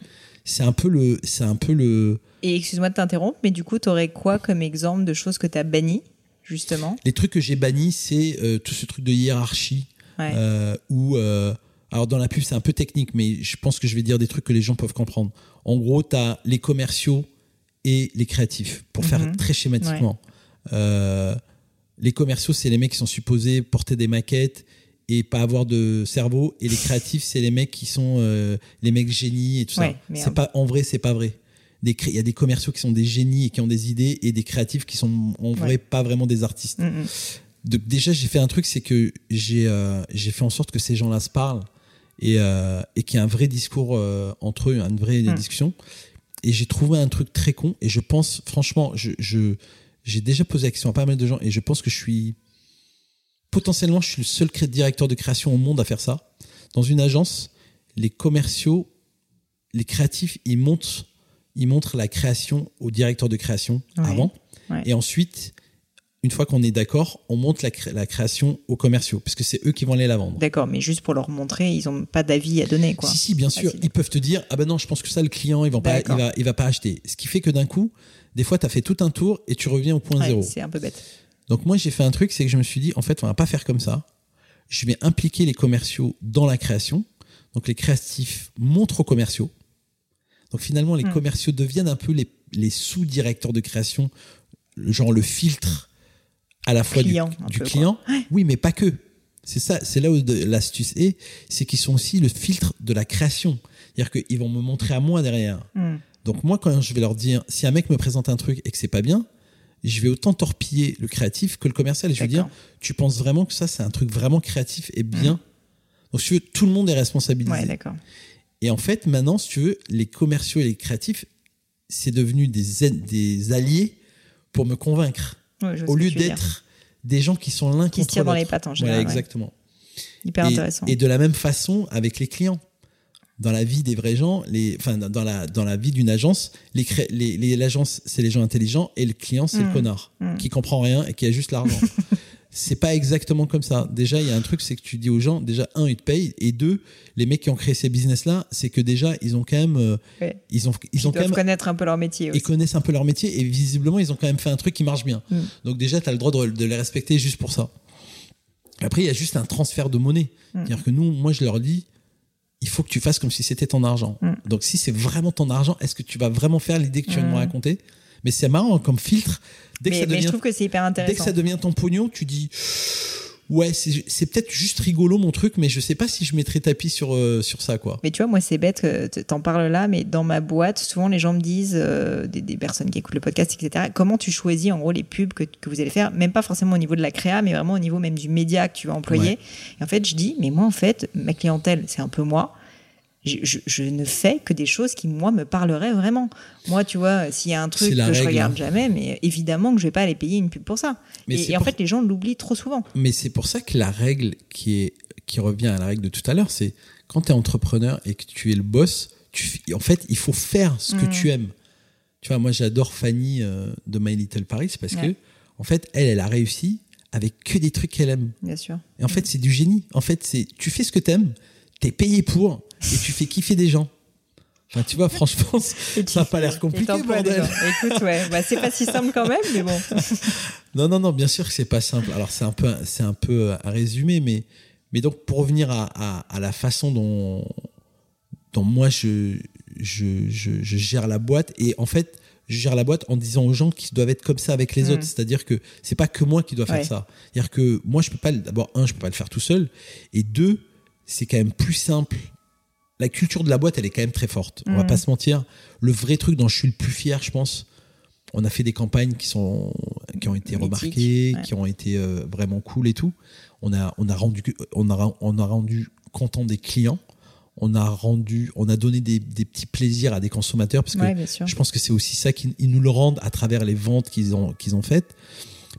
c'est un peu le, c'est un peu le Et excuse-moi de t'interrompre, mais du coup, tu aurais quoi comme exemple de choses que tu as bannies, justement? Les trucs que j'ai bannis, c'est euh, tout ce truc de hiérarchie Ouais. euh, où, euh, alors dans la pub, c'est un peu technique, mais je pense que je vais dire des trucs que les gens peuvent comprendre. En gros, tu as les commerciaux et les créatifs, pour faire Mhm. très schématiquement. Les commerciaux, c'est les mecs qui sont supposés porter des maquettes et pas avoir de cerveau, et les créatifs, c'est les mecs qui sont euh, les mecs génies et tout Ouais, ça. C'est pas en vrai, c'est pas vrai. Il y a des commerciaux qui sont des génies et qui ont des idées, et des créatifs qui sont en vrai Ouais. pas vraiment des artistes. Mm, mm. Donc déjà j'ai fait un truc, c'est que j'ai euh, j'ai fait en sorte que ces gens-là se parlent et, euh, et qu'il y ait un vrai discours euh, entre eux, une vraie Mm. discussion. Et j'ai trouvé un truc très con et je pense franchement, je je- j'ai déjà posé la question à pas mal de gens et je pense que je suis potentiellement je suis le seul directeur de création au monde à faire ça. Dans une agence, les commerciaux, les créatifs, ils montent ils montrent la création au directeur de création Ouais. avant Ouais. et ensuite une fois qu'on est d'accord, on monte la, création aux commerciaux, parce que c'est eux qui vont aller la vendre. D'accord, mais juste pour leur montrer, ils n'ont pas d'avis à donner, quoi. Si, si, bien sûr, ils peuvent te dire, ah ben non, je pense que ça, le client, il va pas, il va, il va pas acheter. Ce qui fait que d'un coup, des fois, tu as fait tout un tour et tu reviens au point zéro. C'est un peu bête. Donc moi, j'ai fait un truc, c'est que je me suis dit, en fait, on va pas faire comme ça. Je vais impliquer les commerciaux dans la création. Donc les créatifs montrent aux commerciaux. Donc finalement, les hmm. commerciaux deviennent un peu les, les sous-directeurs de création, genre le filtre à la fois du, client. Oui, mais pas que. C'est ça, c'est là où l'astuce est, c'est qu'ils sont aussi le filtre de la création. C'est-à-dire qu'ils vont me montrer à moi derrière. Hmm. Donc moi, quand je vais leur dire, si un mec me présente un truc et que c'est pas bien, je vais autant torpiller le créatif que le commercial. Et je vais dire, tu penses vraiment que ça, c'est un truc vraiment créatif et bien? Hmm. Donc, si tu veux, tout le monde est responsabilisé. Ouais, d'accord. Et en fait, maintenant, si tu veux, les commerciaux et les créatifs, c'est devenu des, des alliés pour me convaincre au lieu d'être des gens qui sont l'un qui se tirent dans les pattes en général. exactement. Hyper intéressant. Et de la même façon avec les clients. Dans la vie des vrais gens, les, enfin dans la dans la vie d'une agence, les les l'agence c'est les gens intelligents et le client c'est le mmh. connard mmh. qui comprend rien et qui a juste l'argent. c'est pas exactement comme ça. Déjà, il y a un truc, c'est que tu dis aux gens, déjà, un, ils te payent, et deux, les mecs qui ont créé ces business-là, c'est que déjà, ils ont quand même, euh, ils ont, ils, ont quand même, connaître un peu leur métier. Ils connaissent un peu leur métier, et visiblement, ils ont quand même fait un truc qui marche bien. Mm. Donc déjà, tu as le droit de, les respecter juste pour ça. Après, il y a juste un transfert de monnaie. Mm. C'est-à-dire que nous, moi, je leur dis, il faut que tu fasses comme si c'était ton argent. Mm. Donc si c'est vraiment ton argent, est-ce que tu vas vraiment faire l'idée que tu viens de me raconter? Mais c'est marrant comme filtre Dès que ça devient, je trouve que c'est hyper intéressant. Dès que ça devient ton pognon, tu dis ouais, c'est peut-être juste rigolo mon truc, mais je sais pas si je mettrais tapis sur, euh, sur ça, quoi. Mais tu vois, moi, c'est bête que t'en parles là, mais dans ma boîte, souvent les gens me disent, euh, des, personnes qui écoutent le podcast, etc., comment tu choisis en gros les pubs que, que, vous allez faire, même pas forcément au niveau de la créa, mais vraiment au niveau même du média que tu vas employer. Et en fait, je dis, mais moi, en fait, ma clientèle, c'est un peu moi je, ne fais que des choses qui, moi, me parleraient vraiment. Moi, tu vois, s'il y a un truc que je regarde hein. jamais, mais évidemment que je vais pas aller payer une pub pour ça. et, en fait, les gens l'oublient trop souvent. Mais c'est pour ça que la règle qui, est, qui revient à la règle de tout à l'heure, c'est quand tu es entrepreneur et que tu es le boss, tu, en fait, il faut faire ce que mm. tu aimes. Tu vois, moi, j'adore Fanny euh, de My Little Paris parce que, en fait, elle, elle a réussi avec que des trucs qu'elle aime. Bien sûr. Et en fait, c'est du génie. En fait, c'est tu fais ce que tu aimes, tu es payé pour et tu fais kiffer des gens. Enfin, tu vois, franchement, ça n'a pas l'air compliqué, bordel. Écoute, ouais, bah, c'est pas si simple quand même, mais bon. non, non, non, bien sûr que c'est pas simple. Alors, c'est un peu, c'est un peu à résumer, mais, mais donc, pour revenir à, à, la façon dont, dont moi je, je, je, gère la boîte, et en fait, je gère la boîte en disant aux gens qu'ils doivent être comme ça avec les mm. autres. C'est-à-dire que c'est pas que moi qui dois faire ça. C'est-à-dire que moi, je peux pas, d'abord, un, je peux pas le faire tout seul, et deux, c'est quand même plus simple la culture de la boîte, elle est quand même très forte. On va mm. pas se mentir. Le vrai truc dont je suis le plus fier, je pense, on a fait des campagnes qui sont qui ont été remarquées, qui ont été euh, vraiment cool et tout. On a on a rendu on a on a rendu content des clients. On a rendu on a donné des, petits plaisirs à des consommateurs parce que je pense que c'est aussi ça qu'ils nous le rendent à travers les ventes qu'ils ont qu'ils ont faites.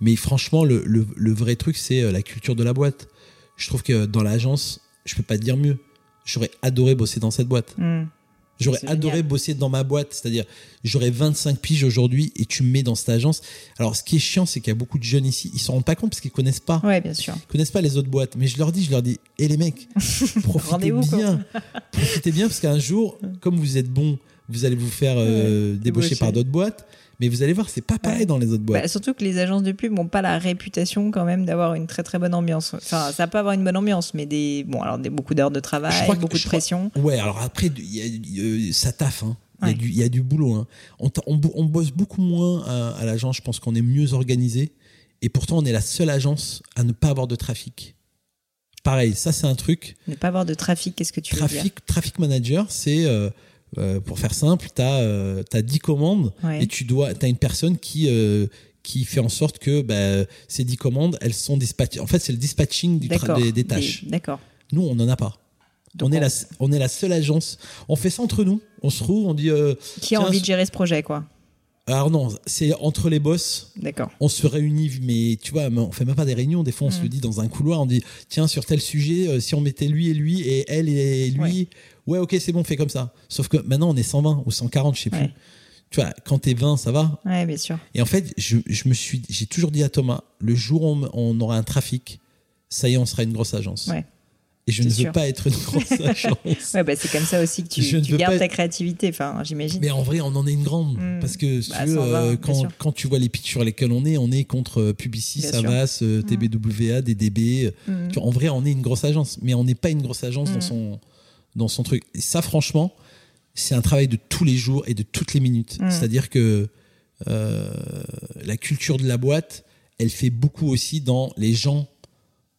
Mais franchement, le, le vrai truc, c'est euh, la culture de la boîte. Je trouve que dans l'agence, je peux pas dire mieux j'aurais adoré bosser dans cette boîte. Hmm. J'aurais adoré bosser dans ma boîte, c'est-à-dire j'aurais 25 piges aujourd'hui et tu me mets dans cette agence. Alors ce qui est chiant, c'est qu'il y a beaucoup de jeunes ici, ils s'en rendent pas compte parce qu'ils connaissent pas. Ouais, bien sûr. Ils connaissent pas les autres boîtes. Mais je leur dis, je leur dis, hé les mecs, profitez bien, profitez bien parce qu'un jour, comme vous êtes bon, vous allez vous faire euh, débaucher par d'autres boîtes. Mais vous allez voir, c'est pas pareil dans les autres boîtes. Bah, surtout que les agences de pub n'ont pas la réputation quand même d'avoir une très très bonne ambiance. Enfin, ça peut avoir une bonne ambiance, mais des bon alors des beaucoup d'heures de travail, beaucoup de pression. Ouais, alors après, y a, ça taffe. Hein. Il, y a du, il y, a du, boulot. Hein. On, on, bosse beaucoup moins à, l'agence. Je pense qu'on est mieux organisé. Et pourtant, on est la seule agence à ne pas avoir de trafic. Pareil, ça, c'est un truc. Ne pas avoir de trafic, qu'est-ce que tu trafic, veux dire? Traffic manager, c'est. Euh, euh, pour faire simple, tu as, euh, 10 commandes et tu dois, as une personne qui, euh, qui fait en sorte que bah, ces 10 commandes, elles sont dispatchées. En fait, c'est le dispatching du des, des, tâches. D'accord. Nous, on n'en a pas. on, est La, on est la seule agence. On fait ça entre nous. On se trouve, on dit. Euh, qui a envie de gérer ce projet, quoi alors non, c'est entre les boss. D'accord. On se réunit, mais tu vois, on fait même pas des réunions. Des fois, on se le mm. dit dans un couloir. On dit, tiens, sur tel sujet, si on mettait lui et lui et elle et lui, ouais, ok, c'est bon, fait comme ça. Sauf que maintenant, on est 120 ou 140, je sais plus. Tu vois, quand t'es 20, ça va. Ouais, bien sûr. Et en fait, je, je me suis, j'ai toujours dit à Thomas, le jour où on, on aura un trafic, ça y est, on sera une grosse agence. Ouais. Et je ne veux pas être une grosse agence. Ouais, bah, c'est comme ça aussi que tu, gardes ta être- créativité, enfin, j'imagine. Mais en vrai, on en est une grande. Mm. Parce que, Bah, veux, va, euh, quand, tu vois les pitchs sur lesquels on est, on est contre euh, Publicis. Savas, euh, TBWA, DDB. tu vois, en vrai, on est une grosse agence. Mais on n'est pas une grosse agence dans, Mm. son, dans son truc. Et ça, franchement, c'est un travail de tous les jours et de toutes les minutes. Mm. C'est-à-dire que euh, la culture de la boîte, elle fait beaucoup aussi dans les gens.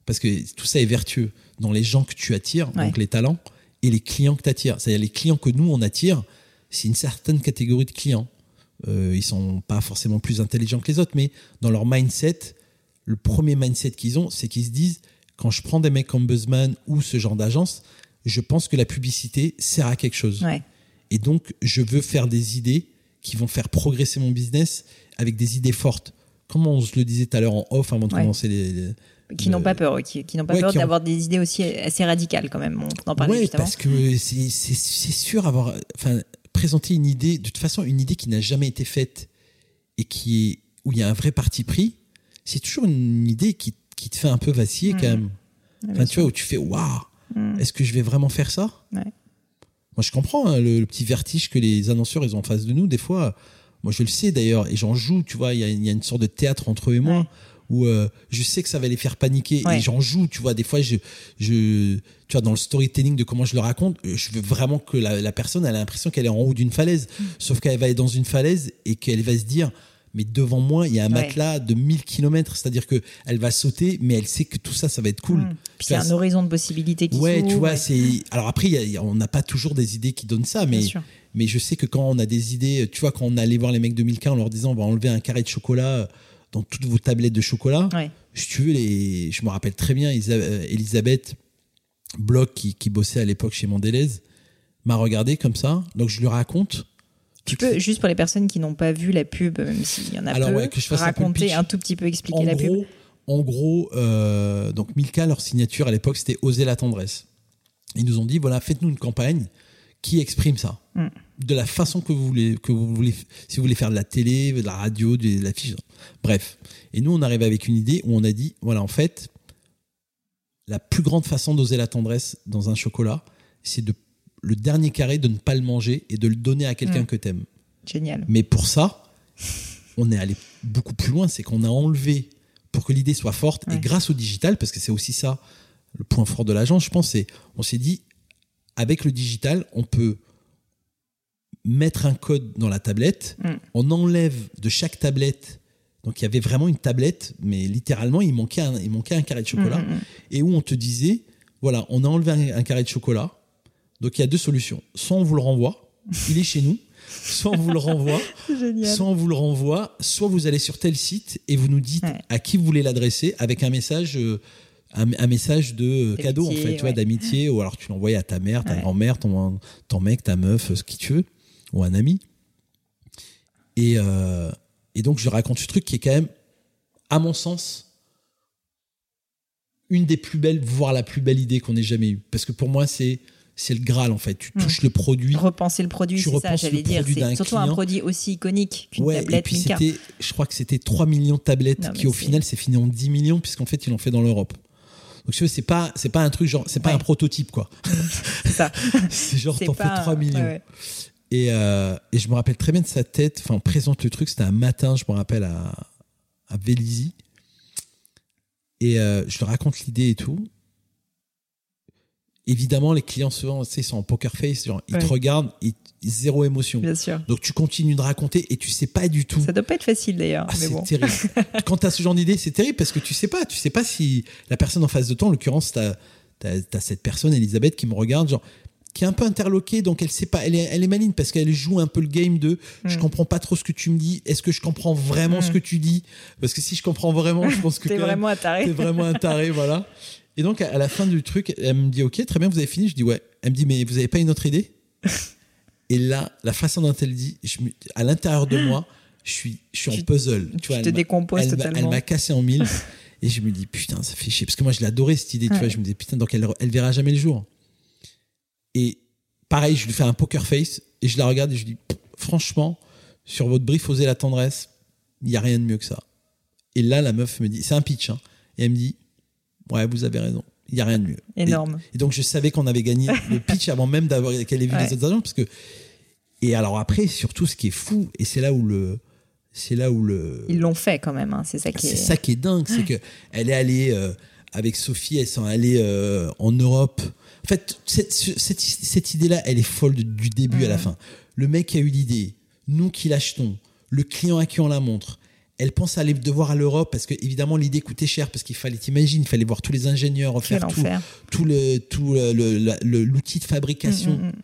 Parce que tout ça est vertueux. Dans les gens que tu attires, Ouais. donc les talents, et les clients que tu attires. C'est-à-dire les clients que nous, on attire, c'est une certaine catégorie de clients. Euh, ils sont pas forcément plus intelligents que les autres, mais dans leur mindset, le premier mindset qu'ils ont, c'est qu'ils se disent quand je prends des mecs comme Buzzman ou ce genre d'agence, je pense que la publicité sert à quelque chose. Ouais. Et donc, je veux faire des idées qui vont faire progresser mon business avec des idées fortes. Comme on se le disait tout à l'heure en off avant de Ouais. commencer les. les- Qui n'ont pas peur, qui, qui n'ont pas Ouais, peur ont- d'avoir des idées aussi assez radicales quand même. On en parlait Ouais, parce que c'est sûr avoir. Enfin, présenter une idée, de toute façon, une idée qui n'a jamais été faite et qui est, où il y a un vrai parti pris, c'est toujours une idée qui, qui te fait un peu vaciller quand même. Ouais, Enfin, bien tu vois, où tu fais waouh, Mm. est-ce que je vais vraiment faire ça? Ouais. Moi, je comprends hein, le, le petit vertige que les annonceurs ils ont en face de nous. Des fois, moi, je le sais d'ailleurs, et j'en joue. Tu vois, il y, a- il y a une sorte de théâtre entre eux et moi. Ouais. Où euh, je sais que ça va les faire paniquer Ouais. et j'en joue, tu vois. Des fois, je, je, tu vois, dans le storytelling de comment je le raconte, euh, je veux vraiment que la, la personne elle a l'impression qu'elle est en haut d'une falaise. Mm. Sauf qu'elle va être dans une falaise et qu'elle va se dire, mais devant moi, il y a un Ouais. matelas de 1000 km. C'est-à-dire que elle va sauter, mais elle sait que tout ça, ça va être cool. Mm. Puis c'est un horizon de possibilités qui Ouais, tu vois, ouais. c'est. Alors après, y a- on n'a pas toujours des idées qui donnent ça, mais, mais je sais que quand on a des idées, tu vois, quand on allait voir les mecs de Milka en leur disant on va enlever un carré de chocolat dans toutes vos tablettes de chocolat, Ouais. si tu veux, les, je me rappelle très bien, euh, Elisabeth Bloch, qui, qui bossait à l'époque chez Mondelez, m'a regardé comme ça, donc je lui raconte. Tu peux, juste pour les personnes qui n'ont pas vu la pub, même s'il y en a Alors, peu, ouais, que je fasse raconter un, tout petit peu, expliquer en la gros, pub. En gros, euh, donc Milka, leur signature à l'époque, c'était Oser la tendresse. Ils nous ont dit voilà, faites-nous une campagne qui exprime ça. Mm. De la façon que vous voulez, que vous voulez, si vous voulez faire de la télé, de la radio, de l'affiche. Bref. Et nous, on arrive avec une idée où on a dit voilà, en fait, la plus grande façon d'oser la tendresse dans un chocolat, c'est de le dernier carré de ne pas le manger et de le donner à quelqu'un Mm. que t'aimes. Génial. Mais pour ça, on est allé beaucoup plus loin, c'est qu'on a enlevé pour que l'idée soit forte et grâce au digital, parce que c'est aussi ça le point fort de l'agence, je pense, c'est on s'est dit avec le digital, on peut mettre un code dans la tablette, Mm. on enlève de chaque tablette. Donc il y avait vraiment une tablette, mais littéralement il manquait un, il manquait un carré de chocolat Mm, mm, et où on te disait voilà, on a enlevé un, un carré de chocolat. Donc il y a deux solutions. Soit on vous le renvoie, il est chez nous, soit on vous le renvoie, soit on vous le renvoie, soit vous allez sur tel site et vous nous dites Ouais. à qui vous voulez l'adresser avec un message euh, un, un message de euh, cadeau en fait, tu vois, d'amitié ou alors tu l'envoies à ta mère, ta grand-mère, ton, ton mec, ta meuf, ce qui tu veux ou un ami. Et, euh, et donc je raconte ce truc qui est quand même à mon sens une des plus belles voire la plus belle idée qu'on ait jamais eue parce que pour moi c'est c'est le graal en fait, tu Mm. touches le produit Repenser le produit, Tu c'est ça, j'allais le dire. produit d'un C'est surtout un produit aussi iconique qu'une Ouais, et tablette puis Milka. c'était, je crois que c'était 3 millions de tablettes Non, qui au final c'est fini en 10 millions puisqu'en fait ils l'ont fait dans l'Europe. Donc tu vois, c'est pas c'est pas un truc genre c'est pas Ouais. un prototype quoi. C'est genre t'en fais pas un- 3 millions. ouais. Et, euh, et je me rappelle très bien de sa tête, enfin on présente le truc, c'était un matin, je me rappelle à à Vélizy. Et euh, je leur raconte l'idée et tout. Évidemment, les clients souvent, tu sais, ils sont en poker face, genre, ils te regardent, ils, zéro émotion. Bien sûr. Donc tu continues de raconter et tu sais pas du tout. Ça doit pas être facile d'ailleurs. Ah, c'est bon. terrible. Quand tu as ce genre d'idée, c'est terrible parce que tu sais pas. Tu sais pas si la personne en face de toi, en l'occurrence, tu as, cette personne, Elisabeth, qui me regarde, genre, qui est un peu interloquée, donc elle sait pas. Elle est, elle est maligne parce qu'elle joue un peu le game de je Mm. comprends pas trop ce que tu me dis. Est-ce que je comprends vraiment ce que tu dis? Parce que si je comprends vraiment, je pense que T'es vraiment un taré. T'es vraiment un taré, voilà. Et donc, à la fin du truc, elle me dit, OK, très bien, vous avez fini? Je dis, ouais. Elle me dit, mais vous avez pas une autre idée? Et là, la façon dont elle dit, je me- à l'intérieur de moi, je suis, je suis en puzzle. Tu vois, te décomposes elle m'a- Elle totalement. m'a cassé en mille. et je me dis, putain, ça fait chier. Parce que moi, je l'adorais, cette idée. Tu vois, je me disais, putain, donc elle, elle verra jamais le jour. Et pareil, je lui fais un poker face et je la regarde et je dis, franchement, sur votre brief, osez la tendresse. Il n'y a rien de mieux que ça. Et là, la meuf me dit, c'est un pitch, hein, et elle me dit, ouais, vous avez raison. Il n'y a rien de mieux. Énorme. Et, donc, je savais qu'on avait gagné le pitch avant même d'avoir qu'elle ait vu les autres agents, parce que. Et alors après, surtout, ce qui est fou, et c'est là où le, c'est là où le. Ils l'ont fait quand même. Hein. C'est ça qui est. C'est ça qui est dingue, c'est que elle est allée euh, avec Sophie, elles sont allées euh, en Europe. En fait, cette, cette, cette idée-là, elle est folle du début à la fin. Le mec a eu l'idée, nous qui l'achetons, le client à qui on la montre, elle pense aller devoir à l'Europe parce que évidemment l'idée coûtait cher parce qu'il fallait t'imaginer il fallait voir tous les ingénieurs faire tout, tout le tout l'outil de fabrication. Mm, mm, mm.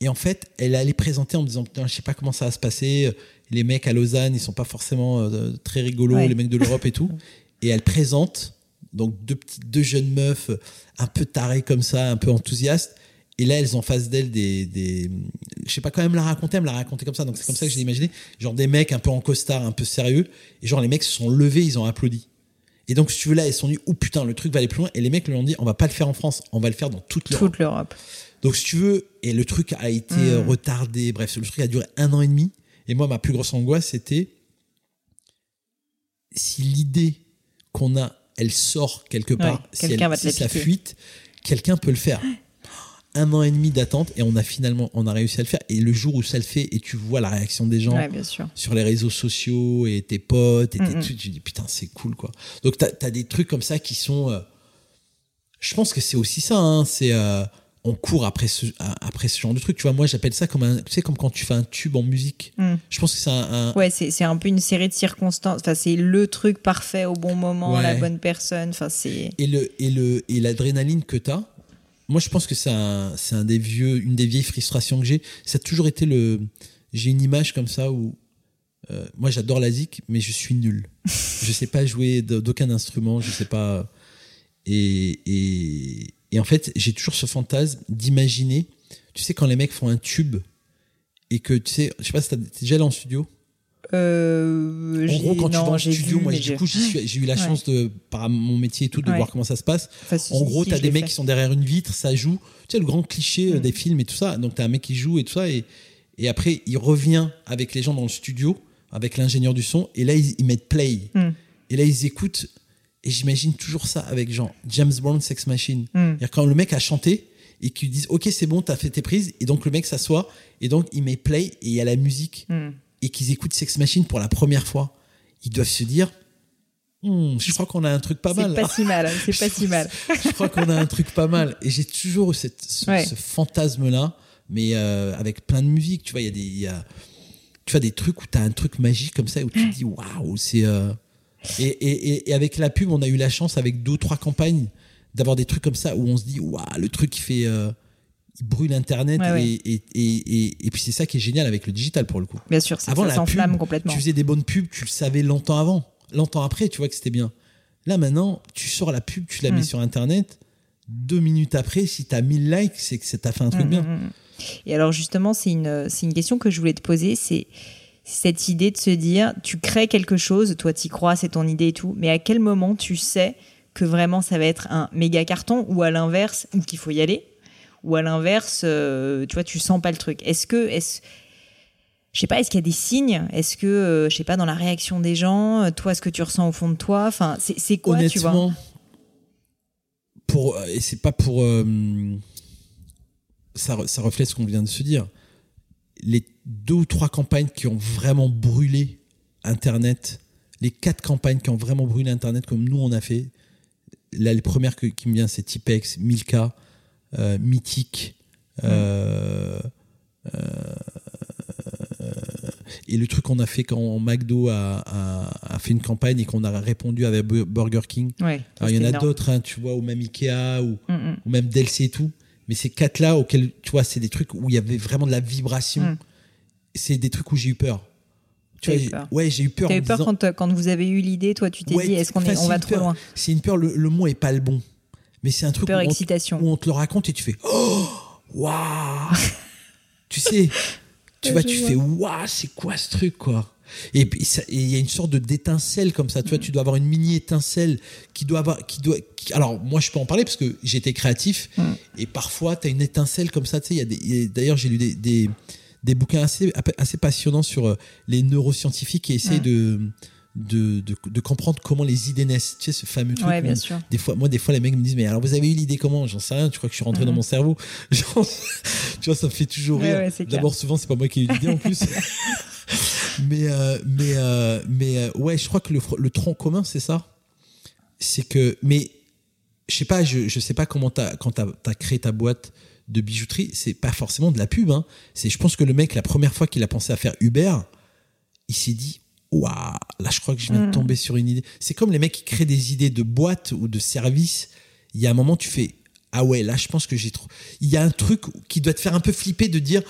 et en fait elle allait présenter en me disant putain je sais pas comment ça va se passer. Les mecs à Lausanne ils sont pas forcément euh, très rigolos les mecs de l'Europe et tout. Et elle présente donc deux petites deux jeunes meufs un peu tarées comme ça un peu enthousiastes et là, elles ont en face d'elles des, des, je sais pas quand même la raconter, elle me l'a raconté comme ça, donc c'est comme ça que j'ai imaginé, genre des mecs un peu en costard, un peu sérieux, et genre les mecs se sont levés, ils ont applaudi. Et donc, si tu veux, là, elles se sont dit, oh putain, le truc va aller plus loin, et les mecs leur ont dit, on va pas le faire en France, on va le faire dans toute l'Europe. Toute l'Europe. Donc, si tu veux, et le truc a été hmm. retardé, bref, le truc a duré un an et demi, et moi, ma plus grosse angoisse, c'était si l'idée qu'on a, elle sort quelque part, si, elle, si ça fuite, quelqu'un peut le faire un an et demi d'attente et on a finalement on a réussi à le faire. Et le jour où ça le fait et tu vois la réaction des gens sur les réseaux sociaux et tes potes et tes trucs tu dis putain c'est cool quoi. Donc t'as as des trucs comme ça qui sont euh, je pense que c'est aussi ça hein, c'est euh, on court après ce après ce genre de truc. Tu vois moi j'appelle ça comme un tu sais comme quand tu fais un tube en musique. Mm. je pense que c'est un, ouais c'est un peu une série de circonstances. Enfin c'est le truc parfait au bon moment la bonne personne. Enfin c'est et le et le et l'adrénaline que t'as moi, je pense que c'est un, c'est un des vieux, une des vieilles frustrations que j'ai. Ça a toujours été le. J'ai une image comme ça où. Euh, moi, j'adore la zik, mais je suis nul. je sais pas jouer d'aucun instrument, je sais pas. Et, et, et en fait, j'ai toujours ce fantasme d'imaginer. Tu sais, quand les mecs font un tube et que tu sais, je sais pas si t'es déjà allé en studio. Euh, en gros, quand tu vas en studio, moi, du coup, j'ai eu la chance de, par mon métier et tout, de voir comment ça se passe. en gros, tu t'as des mecs qui sont derrière une vitre, ça joue. Tu sais, le grand cliché euh, mm. des films et tout ça. Donc, t'as un mec qui joue et tout ça. Et, et après, il revient avec les gens dans le studio, avec l'ingénieur du son. Et là, ils, mettent play. Mm. Et là, ils écoutent. Et j'imagine toujours ça avec genre James Bond Sex Machine. Mm. Quand le mec a chanté et qu'ils disent, OK, c'est bon, t'as fait tes prises. Et donc, le mec s'assoit. Et donc, il met play et il y a la musique et qu'ils écoutent Sex Machine pour la première fois, ils doivent se dire hmm, je crois qu'on a un truc pas mal. C'est pas si mal, c'est pas si mal. je crois qu'on a un truc pas mal. Et j'ai toujours eu cette, ce, fantasme-là, mais euh, avec plein de musique. Tu vois, il y a des, y a, tu vois, des trucs où tu as un truc magique comme ça, où tu te dis waouh, c'est. Euh, et, et, et, avec la pub, on a eu la chance, avec deux ou trois campagnes, d'avoir des trucs comme ça où on se dit waouh, le truc qui fait. Euh, il brûle Internet et, Et, et, et, puis c'est ça qui est génial avec le digital pour le coup. Bien sûr, avant, ça s'enflamme complètement. Tu faisais des bonnes pubs, tu le savais longtemps avant. Longtemps après, tu vois que c'était bien. Là maintenant, tu sors la pub, tu la mets mm. sur Internet. Deux minutes après, si tu as 1000 likes, c'est que t'as fait un truc mm, bien. Mm, et alors justement, c'est une, une question que je voulais te poser, c'est cette idée de se dire, tu crées quelque chose, toi tu y crois, c'est ton idée et tout, mais à quel moment tu sais que vraiment ça va être un méga carton ou à l'inverse, ou qu'il faut y aller? Ou à l'inverse, euh, tu vois, tu sens pas le truc. Est-ce que, je sais pas, est-ce qu'il y a des signes? Est-ce que, euh, je sais pas, dans la réaction des gens, euh, toi, ce que tu ressens au fond de toi, enfin, c'est quoi, tu vois? Pour et c'est pas pour ça, ça reflète ce qu'on vient de se dire. Les deux ou trois campagnes qui ont vraiment brûlé Internet, les quatre campagnes qui ont vraiment brûlé Internet comme nous on a fait. Là, les premières qui me vient, c'est Tipex, Milka, euh, mythique. Euh, euh, et le truc qu'on a fait quand McDo a, a, fait une campagne et qu'on a répondu avec Burger King. il y en a d'autres, hein, tu vois, ou même Ikea, ou, mm, mm. ou même Delce et tout. Mais ces quatre-là, auxquels, tu vois, c'est des trucs où il y avait vraiment de la vibration. Mm. C'est des trucs où j'ai eu peur. Tu vois, peur. Ouais, j'ai eu peur. eu peur quand, quand, vous avez eu l'idée, toi, tu t'es dit, est-ce qu'on est, on va trop loin C'est une peur, le, le, mot est pas le bon mais c'est un truc où on, où on, te le raconte et tu fais oh waouh. Tu sais tu vois tu fais waouh c'est quoi ce truc quoi. Et il y a une sorte de d'étincelle comme ça. Tu vois tu dois avoir une mini étincelle qui doit avoir qui doit alors moi je peux en parler parce que j'étais créatif mm. et parfois tu as une étincelle comme ça tu sais il y a des d'ailleurs j'ai lu des, des des bouquins assez, assez passionnants sur euh, les neuroscientifiques qui essayent de, de, de, comprendre comment les idées naissent. Tu sais, ce fameux truc. Ouais, bien sûr. Des fois, moi, des fois, les mecs me disent, mais alors vous avez eu l'idée comment? J'en sais rien, tu crois que je suis rentré dans mon cerveau? Tu vois, ça me fait toujours rire. D'abord, souvent, c'est pas moi qui ai eu l'idée en plus. mais, euh, mais, euh, mais ouais, je crois que le, le tronc commun, c'est ça. C'est que, mais je sais pas, je, je sais pas comment as, quand tu as, créé ta boîte de bijouterie, c'est pas forcément de la pub. Hein. C'est, je pense que le mec, la première fois qu'il a pensé à faire Uber, il s'est dit, waouh, là, je crois que je viens de mm. tomber sur une idée. C'est comme les mecs qui créent des idées de boîtes ou de services. Il y a un moment, tu fais, ah ouais, là, je pense que j'ai trop. Il y a un truc qui doit te faire un peu flipper de dire,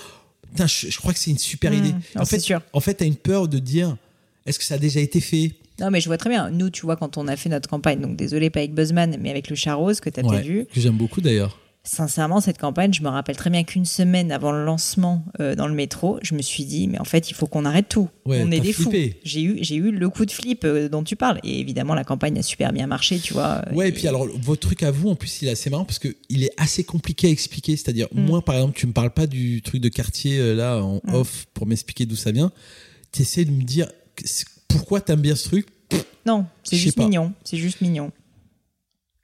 putain, je, crois que c'est une super mm. idée. en, fait, sûr. en fait, tu as une peur de dire, est-ce que ça a déjà été fait? Non, mais je vois très bien. Nous, tu vois, quand on a fait notre campagne, donc désolé, pas avec Buzzman, mais avec le chat rose que tu as peut-être vu. Que j'aime beaucoup d'ailleurs. Sincèrement, cette campagne, je me rappelle très bien qu'une semaine avant le lancement euh, dans le métro, je me suis dit, mais en fait, il faut qu'on arrête tout. on est des fous. J'ai eu, j'ai eu le coup de flip euh, dont tu parles. Et évidemment, la campagne a super bien marché, tu vois. Ouais, et, puis alors, votre truc à vous, en plus, il est assez marrant parce qu'il est assez compliqué à expliquer. C'est-à-dire, mm. moi, par exemple, tu me parles pas du truc de quartier euh, là en mm. off pour m'expliquer d'où ça vient. Tu essaies de me dire pourquoi tu aimes bien ce truc? Non, c'est juste mignon. C'est juste mignon.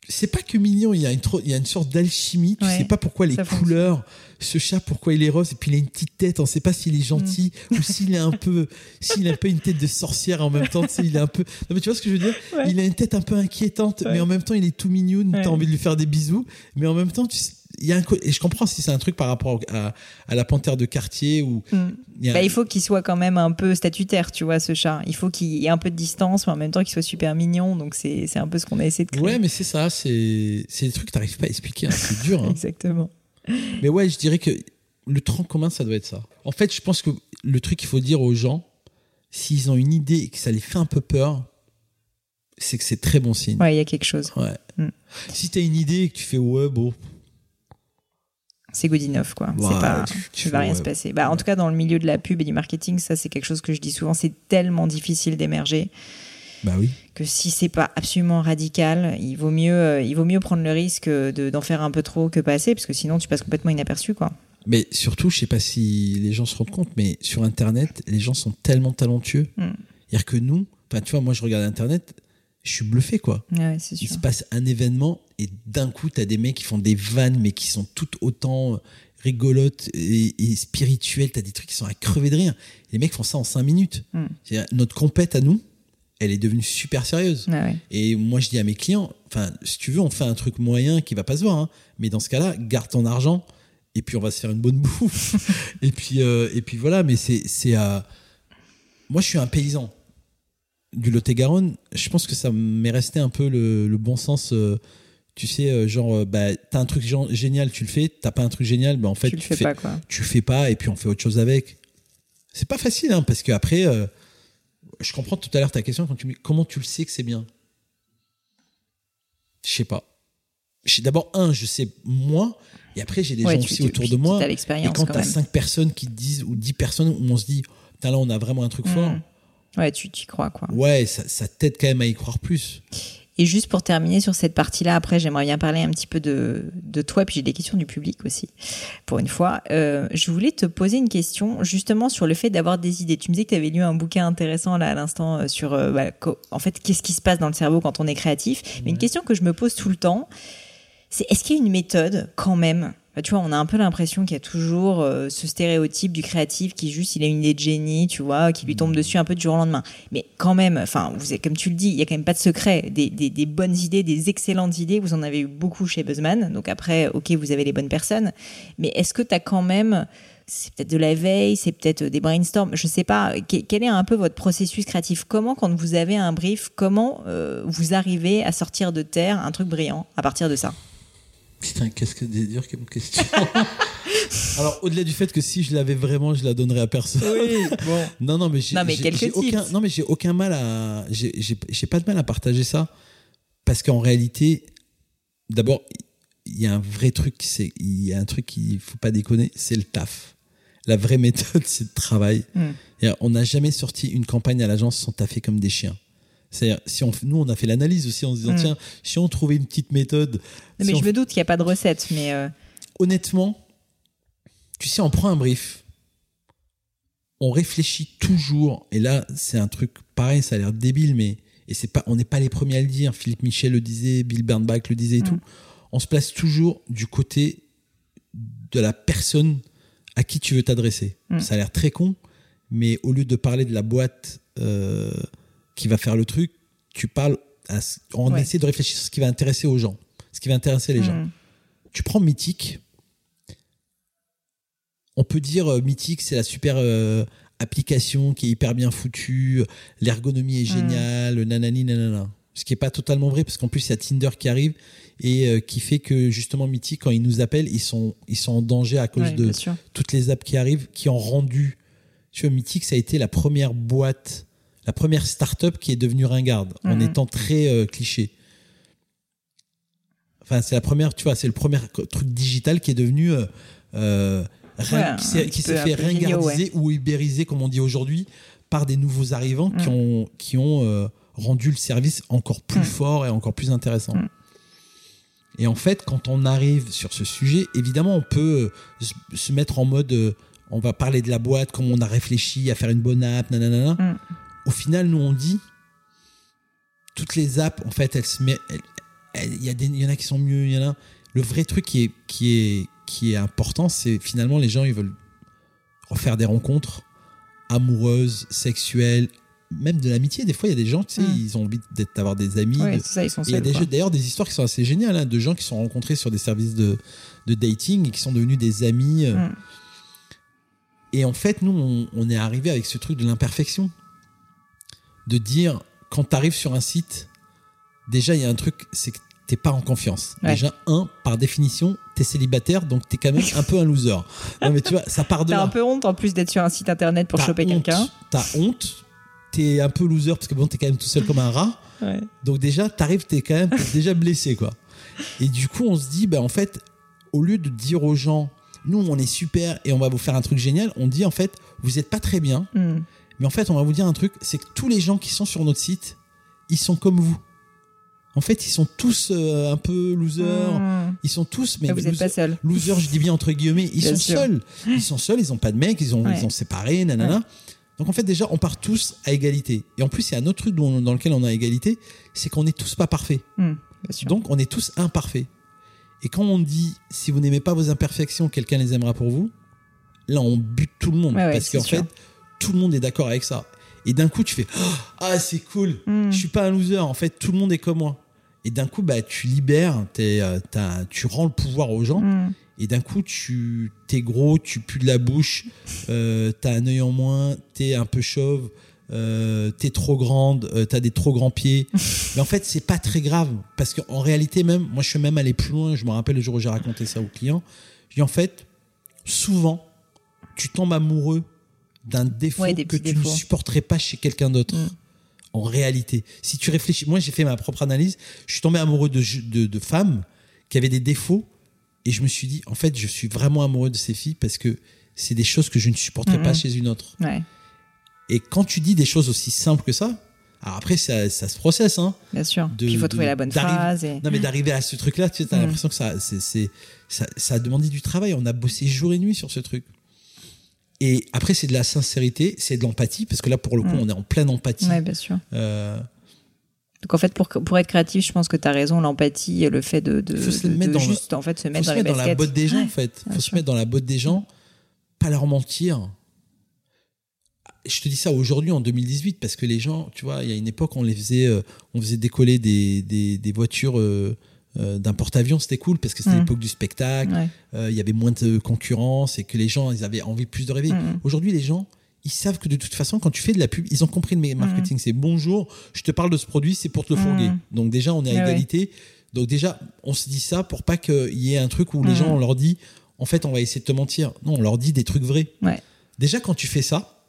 C'est pas que mignon, il y a une, il y a une sorte d'alchimie. Tu sais pas pourquoi les couleurs, ce chat, pourquoi il est rose, et puis il a une petite tête, on sait pas s'il est gentil mm. ou s'il est un peu, s'il a un peu une tête de sorcière en même temps, tu sais, il est un peu. Non, mais tu vois ce que je veux dire? Il a une tête un peu inquiétante, mais en même temps, il est tout mignon, tu as envie de lui faire des bisous, mais en même temps, tu sais il y a un, et je comprends si c'est un truc par rapport à, à la panthère de quartier ou mm. il, bah, il, faut qu'il soit quand même un peu statutaire tu vois ce chat il faut qu'il y ait un peu de distance mais en même temps qu'il soit super mignon donc c'est un peu ce qu'on a essayé de créer ouais mais c'est ça c'est des trucs que tu n'arrives pas à expliquer hein. c'est dur hein. exactement mais ouais je dirais que le tronc commun ça doit être ça en fait je pense que le truc qu'il faut dire aux gens s'ils ont une idée et que ça les fait un peu peur c'est que c'est très bon signe ouais il y a quelque chose ouais mm. si tu as une idée et que tu fais ouais bon c'est good enough quoi. c'est pas, tu, vas rien se passer. Bah, en tout cas, dans le milieu de la pub et du marketing, ça c'est quelque chose que je dis souvent. C'est tellement difficile d'émerger. Bah oui. Que si c'est pas absolument radical, il vaut mieux, euh, il vaut mieux prendre le risque de, d'en faire un peu trop que pas assez, parce que sinon tu passes complètement inaperçu quoi. Mais surtout, je sais pas si les gens se rendent compte, mais sur Internet, les gens sont tellement talentueux. Mm. C'est-à-dire que nous, tu vois, moi je regarde Internet, je suis bluffé quoi. Il se passe un événement et d'un coup tu as des mecs qui font des vannes mais qui sont toutes autant rigolotes et, spirituelles. Tu as des trucs qui sont à crever de rire. Les mecs font ça en 5 minutes. Hmm. Notre compète à nous, elle est devenue super sérieuse. Et moi je dis à mes clients, enfin si tu veux on fait un truc moyen qui va pas se voir, hein. mais dans ce cas-là garde ton argent et puis on va se faire une bonne bouffe. et puis euh, et puis voilà, mais c'est c'est à moi je suis un paysan du Lot-et-Garonne, je pense que ça m'est resté un peu le, bon sens. Euh, tu sais, euh, genre, euh, bah, t'as un truc génial, tu le fais. T'as pas un truc génial, bah, en fait, tu, le fais, pas, quoi. tu fais pas, et puis on fait autre chose avec. C'est pas facile, hein, parce qu'après, je comprends tout à l'heure ta question quand tu me dis comment tu le sais que c'est bien? Je sais pas. D'abord, un, je sais moi, et après, j'ai des gens aussi autour de moi. et quand t'as cinq personnes qui disent, ou dix personnes où on se dit, là, on a vraiment un truc fort mmh. Ouais, tu y crois, quoi. Ouais, ça, ça t'aide quand même à y croire plus. Et juste pour terminer sur cette partie-là, après, j'aimerais bien parler un petit peu de, de toi, puis j'ai des questions du public aussi, pour une fois. Euh, je voulais te poser une question justement sur le fait d'avoir des idées. Tu me disais que tu avais lu un bouquin intéressant là à l'instant euh, sur, euh, bah, en fait, qu'est-ce qui se passe dans le cerveau quand on est créatif. Mais une question que je me pose tout le temps, c'est est-ce qu'il y a une méthode quand même bah, tu vois, on a un peu l'impression qu'il y a toujours euh, ce stéréotype du créatif qui juste, il a une idée de génie, tu vois, qui lui tombe mm. dessus un peu du jour au lendemain. Mais quand même, enfin, vous comme tu le dis, il y a quand même pas de secret. Des, des, des, bonnes idées, des excellentes idées, vous en avez eu beaucoup chez Buzzman. Donc après, ok, vous avez les bonnes personnes. Mais est-ce que tu as quand même, c'est peut-être de la veille, c'est peut-être des brainstorms, je sais pas. Quel est un peu votre processus créatif? Comment, quand vous avez un brief, comment euh, vous arrivez à sortir de terre un truc brillant à partir de ça? Putain, qu'est-ce que c'est dur comme question. Alors, au-delà du fait que si je l'avais vraiment, je la donnerais à personne. Oui, bon. non, non, mais j'ai, aucun, non, mais j'ai aucun mal à, j'ai, pas de mal à partager ça. Parce qu'en réalité, d'abord, il y a un vrai truc, c'est, il y a un truc qu'il faut pas déconner, c'est le taf. La vraie méthode, c'est le travail. Hmm. On n'a jamais sorti une campagne à l'agence sans taffer comme des chiens. C'est-à-dire, si on, nous, on a fait l'analyse aussi en se disant, mm. tiens, si on trouvait une petite méthode. mais je me doute qu'il n'y a pas de recette, mais. Euh, Honnêtement, tu sais, on prend un brief, on réfléchit toujours, et là, c'est un truc pareil, ça a l'air débile, mais et c'est pas, on n'est pas les premiers à le dire. Philippe Michel le disait, Bill Bernbach le disait et tout. On se place toujours du côté de la personne à qui tu veux t'adresser. Mm. Ça a l'air très con, mais au lieu de parler de la boîte euh, qui va faire le truc, tu parles, on essaie de réfléchir sur ce qui va intéresser aux gens, ce qui va intéresser les gens. Mm. Tu prends Mythique. On peut dire euh, Mythique, c'est la super euh, application qui est hyper bien foutue, l'ergonomie est mm. géniale, nanani nanana. Ce qui est pas totalement vrai parce qu'en plus il y a Tinder qui arrive et euh, qui fait que justement Mythique quand ils nous appellent, ils sont ils sont en danger à cause de toutes les apps qui arrivent qui ont rendu tu vois Mythique ça a été la première boîte, la première start-up qui est devenue ringarde en mm-hmm. étant très euh, cliché. Enfin, c'est la première, tu vois, c'est le premier truc digital qui est devenu euh, qui s'est fait ringardiser ou ibériser, comme on dit aujourd'hui, par des nouveaux arrivants qui mm. ont, qui ont euh, rendu le service encore plus mm. fort et encore plus intéressant. Et en fait, quand on arrive sur ce sujet, évidemment, on peut euh, se mettre en mode, euh, on va parler de la boîte, comme on a réfléchi à faire une bonne app, nanana. Au final, nous, on dit, toutes les apps, en fait, elles se mettent, il y, y en a qui sont mieux, il y en a. Le vrai truc qui est, qui est, qui est important, c'est finalement les gens, ils veulent refaire des rencontres amoureuses, sexuelles, même de l'amitié. Des fois, il y a des gens, tu sais, mm. ils ont envie d'avoir des amis. ça, ils sont il y a d'ailleurs des histoires qui sont assez géniales, hein, de gens qui sont rencontrés sur des services de, de dating et qui sont devenus des amis. Euh. Mm. Et en fait, nous, on, on est arrivé avec ce truc de l'imperfection. De dire, quand tu arrives sur un site, déjà, il y a un truc, c'est que t'es pas en confiance. Déjà, un, par définition, t'es célibataire, donc t'es quand même un peu un loser. Non, mais tu vois, ça part de là. T'as un peu honte en plus d'être sur un site internet pour choper quelqu'un. T'as honte, t'es un peu loser parce que bon, t'es quand même tout seul comme un rat. Donc déjà, t'arrives, t'es quand même déjà blessé, quoi. Et du coup, on se dit, bah en fait, au lieu de dire aux gens, nous, on est super et on va vous faire un truc génial, on dit en fait, vous êtes pas très bien, hmm. Mais en fait, on va vous dire un truc, c'est que tous les gens qui sont sur notre site, ils sont comme vous en fait, ils sont tous euh, un peu losers. Hmm. Ils sont tous, mais, vous n'êtes pas seul. Losers, je dis bien entre guillemets. Ils sont seuls. Ils sont seuls. Ils ont pas de mec. Ils ont, ils ont séparé. Nanana. Donc en fait, déjà, on part tous à égalité. Et en plus, il y a un autre truc dans, lequel on a égalité, c'est qu'on n'est tous pas parfaits. Hmm, Donc on est tous imparfaits. Et quand on dit, si vous n'aimez pas vos imperfections, quelqu'un les aimera pour vous, là, on bute tout le monde. parce qu'en fait, tout le monde est d'accord avec ça. Et d'un coup, tu fais Ah, c'est cool, hmm. je suis pas un loser. En fait, tout le monde est comme moi. Et d'un coup, bah, tu libères, euh, tu rends le pouvoir aux gens. Mm. Et d'un coup, tu es gros, tu pues de la bouche, euh, tu as un œil en moins, tu es un peu chauve, euh, tu es trop grande, euh, tu as des trop grands pieds. Mais en fait, c'est pas très grave. Parce qu'en réalité, même, moi, je suis même allé plus loin. Je me rappelle le jour où j'ai raconté ça aux clients. Je dis, en fait, souvent, tu tombes amoureux d'un défaut que tu ne supporterais pas chez quelqu'un d'autre. Mm en réalité. Si tu réfléchis, moi j'ai fait ma propre analyse, je suis tombé amoureux de, de, femmes qui avaient des défauts et je me suis dit, en fait, je suis vraiment amoureux de ces filles parce que c'est des choses que je ne supporterais pas chez une autre. Et quand tu dis des choses aussi simples que ça, alors après, ça, ça se processe. Hein, Bien sûr. il faut trouver la bonne phrase. Non, mais d'arriver à ce truc-là, tu as mhm. l'impression que ça, c'est, ça, ça a demandé du travail. On a bossé jour et nuit sur ce truc. Et après, c'est de la sincérité, c'est de l'empathie, parce que là, pour le coup, mm. on est en pleine empathie. Oui, bien sûr. Euh, Donc en fait, pour, pour être créatif, je pense que tu as raison, l'empathie, le fait de, de, se mettre dans juste en fait, se mettre, dans, se mettre dans, la botte des gens, en fait. Il faut se mettre dans la botte des gens, pas leur mentir. Je te dis ça aujourd'hui, en 2018, parce que les gens, tu vois, il y a une époque, on les faisait, euh, on faisait décoller des, des, des voitures... Euh, euh, d'un porte-avions, c'était cool parce que c'était mm. l'époque du spectacle, euh, il y avait moins de concurrence et que les gens, ils avaient envie plus de rêver. Mm. Aujourd'hui, les gens, ils savent que de toute façon, quand tu fais de la pub, ils ont compris le marketing. Mm. C'est bonjour, je te parle de ce produit, c'est pour te le fourguer. Donc déjà, on est à égalité. Donc déjà, on se dit ça pour pas qu'il y ait un truc où les gens, on leur dit, en fait, on va essayer de te mentir. Non, on leur dit des trucs vrais. Déjà, quand tu fais ça,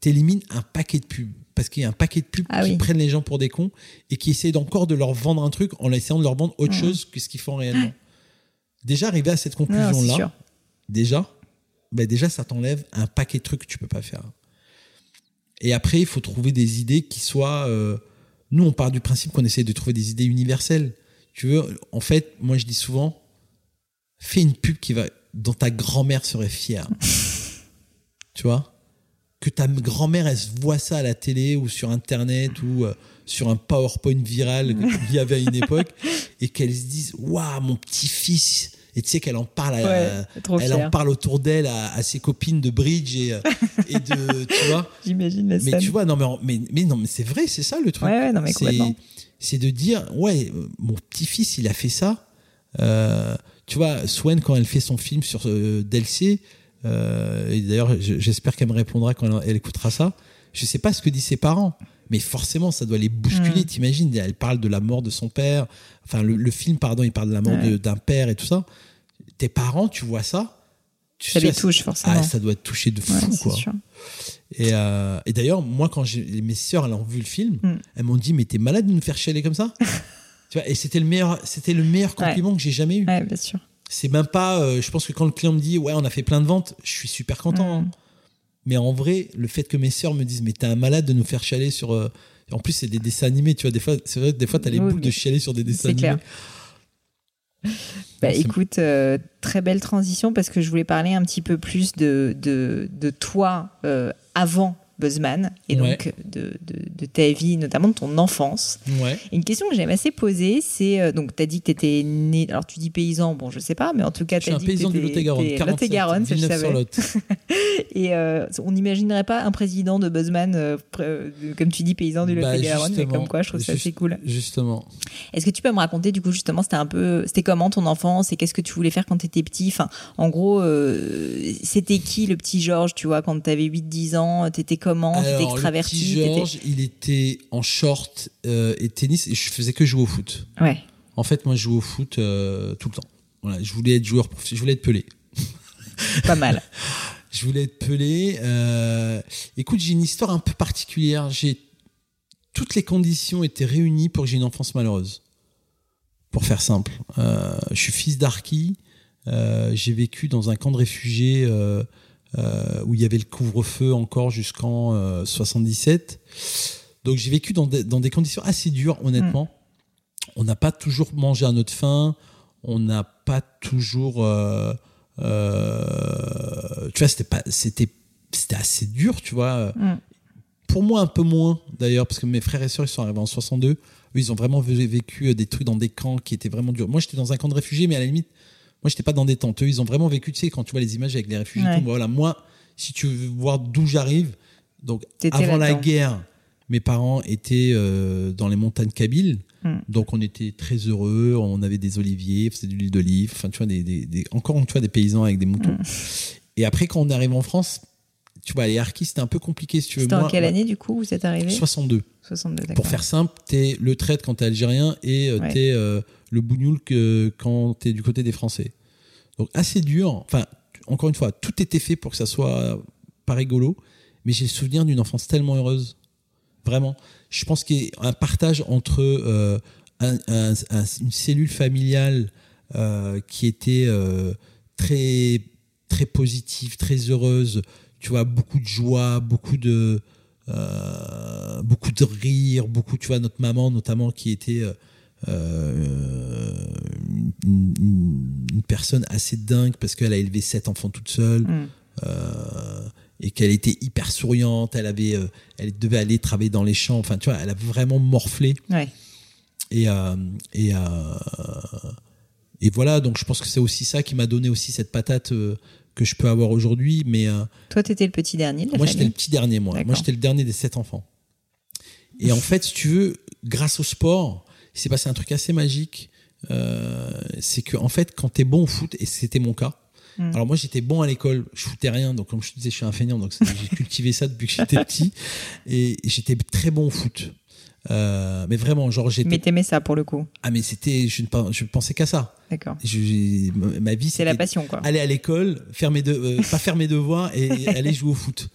t'élimines un paquet de pubs parce qu'il y a un paquet de pubs ah qui prennent les gens pour des cons et qui essayent encore de leur vendre un truc en essayant de leur vendre autre chose que ce qu'ils font réellement. Déjà, arriver à cette conclusion-là, déjà, ben déjà, ça t'enlève un paquet de trucs que tu peux pas faire. Et après, il faut trouver des idées qui soient. Euh, nous, on part du principe qu'on essaie de trouver des idées universelles. Tu veux, en fait, moi, je dis souvent, fais une pub qui va, dont ta grand-mère serait fière. tu vois? Que ta grand-mère elle voit ça à la télé ou sur internet ou sur un PowerPoint viral qu'il y avait à une époque et qu'elle se dise waouh mon petit-fils. Et tu sais qu'elle en parle elle en parle autour d'elle à, ses copines de bridge et, euh, et de tu vois. J'imagine mais tu vois non mais, mais, non mais c'est vrai c'est ça le truc. Ouais, non, mais c'est de dire ouais mon petit-fils il a fait ça. Euh, tu vois Swen quand elle fait son film sur euh, Delcé et d'ailleurs j'espère qu'elle me répondra quand elle, écoutera ça je sais pas ce que disent ses parents mais forcément ça doit les bousculer. Mm. T'imagines, elle parle de la mort de son père. Enfin, le, film, pardon, il parle de la mort d'un père et tout ça. Tes parents, tu vois ça? Tu ça les touche forcément. Ah, ça doit te toucher de fou, quoi. Et, euh, et d'ailleurs, moi, quand mes sœurs elles ont vu le film, mm. elles m'ont dit, mais t'es malade de nous faire chialer comme ça? Tu vois, Et c'était le meilleur, c'était le meilleur compliment que j'ai jamais eu. Ouais, bien sûr. C'est même pas. Euh, je pense que quand le client me dit, ouais, on a fait plein de ventes, je suis super content. Mm. Hein. Mais en vrai, le fait que mes sœurs me disent, mais t'es un malade de nous faire chialer sur. Euh, en plus, c'est des dessins animés, tu vois. Des fois, c'est vrai, des fois, t'as les boules de chialer sur des dessins animés. Clair. Bah, écoute, euh, très belle transition parce que je voulais parler un petit peu plus de, de, de toi euh, avant Buzzman et donc de, de, ta vie, notamment de ton enfance. une question que j'aime assez poser, c'est euh, donc tu as dit que tu étais né, alors tu dis paysan, bon je sais pas, mais en tout cas tu as dit paysan que de Lot-et-Garonne, je savais. et euh, on n'imaginerait pas un président de Buzzman, euh, comme tu dis, paysan du bah, Lot-et-Garonne, mais comme quoi je trouve ça assez cool. Justement. Est-ce que tu peux me raconter du coup justement, c'était un peu, c'était comment ton enfance et qu'est-ce que tu voulais faire quand tu étais petit? Enfin, en gros, c'était qui le petit Georges, tu vois, quand tu avais 8-10 ans, tu étais comment Alors, extraverti le Georges, il était en short euh, et tennis et je faisais que jouer au foot. Ouais. En fait, moi, je jouais au foot euh, tout le temps. Voilà, je voulais être joueur, je voulais être pelé. Pas mal. je voulais être pelé. Euh, écoute, j'ai une histoire un peu particulière. J'ai toutes les conditions étaient réunies pour que j'ai une enfance malheureuse. Pour faire simple, je suis fils d'Arki. j'ai vécu dans un camp de réfugiés où il y avait le couvre-feu encore jusqu'en 77. Euh, Donc j'ai vécu dans des, dans des, conditions assez dures, honnêtement. Mm. On n'a pas toujours mangé à notre faim. On n'a pas toujours. Euh, tu vois, c'était pas, c'était, c'était assez dur, tu vois. Mm. Pour moi, un peu moins d'ailleurs, parce que mes frères et sœurs ils sont arrivés en 62. Eux, ils ont vraiment vécu des trucs dans des camps qui étaient vraiment durs. Moi, j'étais dans un camp de réfugiés, mais à la limite, moi, j'étais pas dans des tentes. Eux, ils ont vraiment vécu, tu sais, quand tu vois les images avec les réfugiés, voilà, moi, si tu veux voir d'où j'arrive, donc avant la guerre, mes parents étaient euh, dans les montagnes kabyles. Hmm. Donc on était très heureux, on avait des oliviers, faisait de l'huile d'olive, enfin tu vois des, des, encore tu vois des paysans avec des moutons. Hmm. Et après quand on arrive en France, tu vois les harkis c'était un peu compliqué si tu veux. C'était en quelle année du coup vous êtes arrivé 62. 62 Pour faire simple, t'es le traite quand t'es algérien et euh, t'es euh, le bougnoul quand tu es du côté des Français. Donc assez dur. Enfin, encore une fois, tout était fait pour que ça soit pas rigolo, mais j'ai le souvenir d'une enfance tellement heureuse. Vraiment. Je pense qu'il y a un partage entre euh, une cellule familiale euh, qui était très très positive, très heureuse. Tu vois, beaucoup de joie, beaucoup de beaucoup de rire, beaucoup. Tu vois, notre maman notamment qui était euh, une, personne assez dingue parce qu'elle a élevé sept enfants toute seule. Mm. Euh, et qu'elle était hyper souriante, elle avait, euh, elle devait aller travailler dans les champs. Enfin, tu vois, elle a vraiment morflé. Et et et voilà. Donc, je pense que c'est aussi ça qui m'a donné aussi cette patate que je peux avoir aujourd'hui. Mais toi, tu étais le petit dernier. De la moi, j'étais le petit dernier. Moi, moi, j'étais le dernier des sept enfants. Et en fait, si tu veux, grâce au sport, il s'est passé un truc assez magique. Euh, c'est que en fait, quand t'es bon au foot, et c'était mon cas. Mm. Alors moi, j'étais bon à l'école, je foutais rien, donc comme je te disais, je suis un feignant, donc j'ai cultivé ça depuis que j'étais petit, et j'étais très bon au foot. Euh, mais vraiment, genre j'étais. Mais t'aimais ça pour le coup. Ah mais c'était, je ne je pensais qu'à ça. D'accord. Ma vie, c'est la passion quoi. Aller à l'école, faire mes de, euh, pas faire mes devoirs et, aller jouer au foot.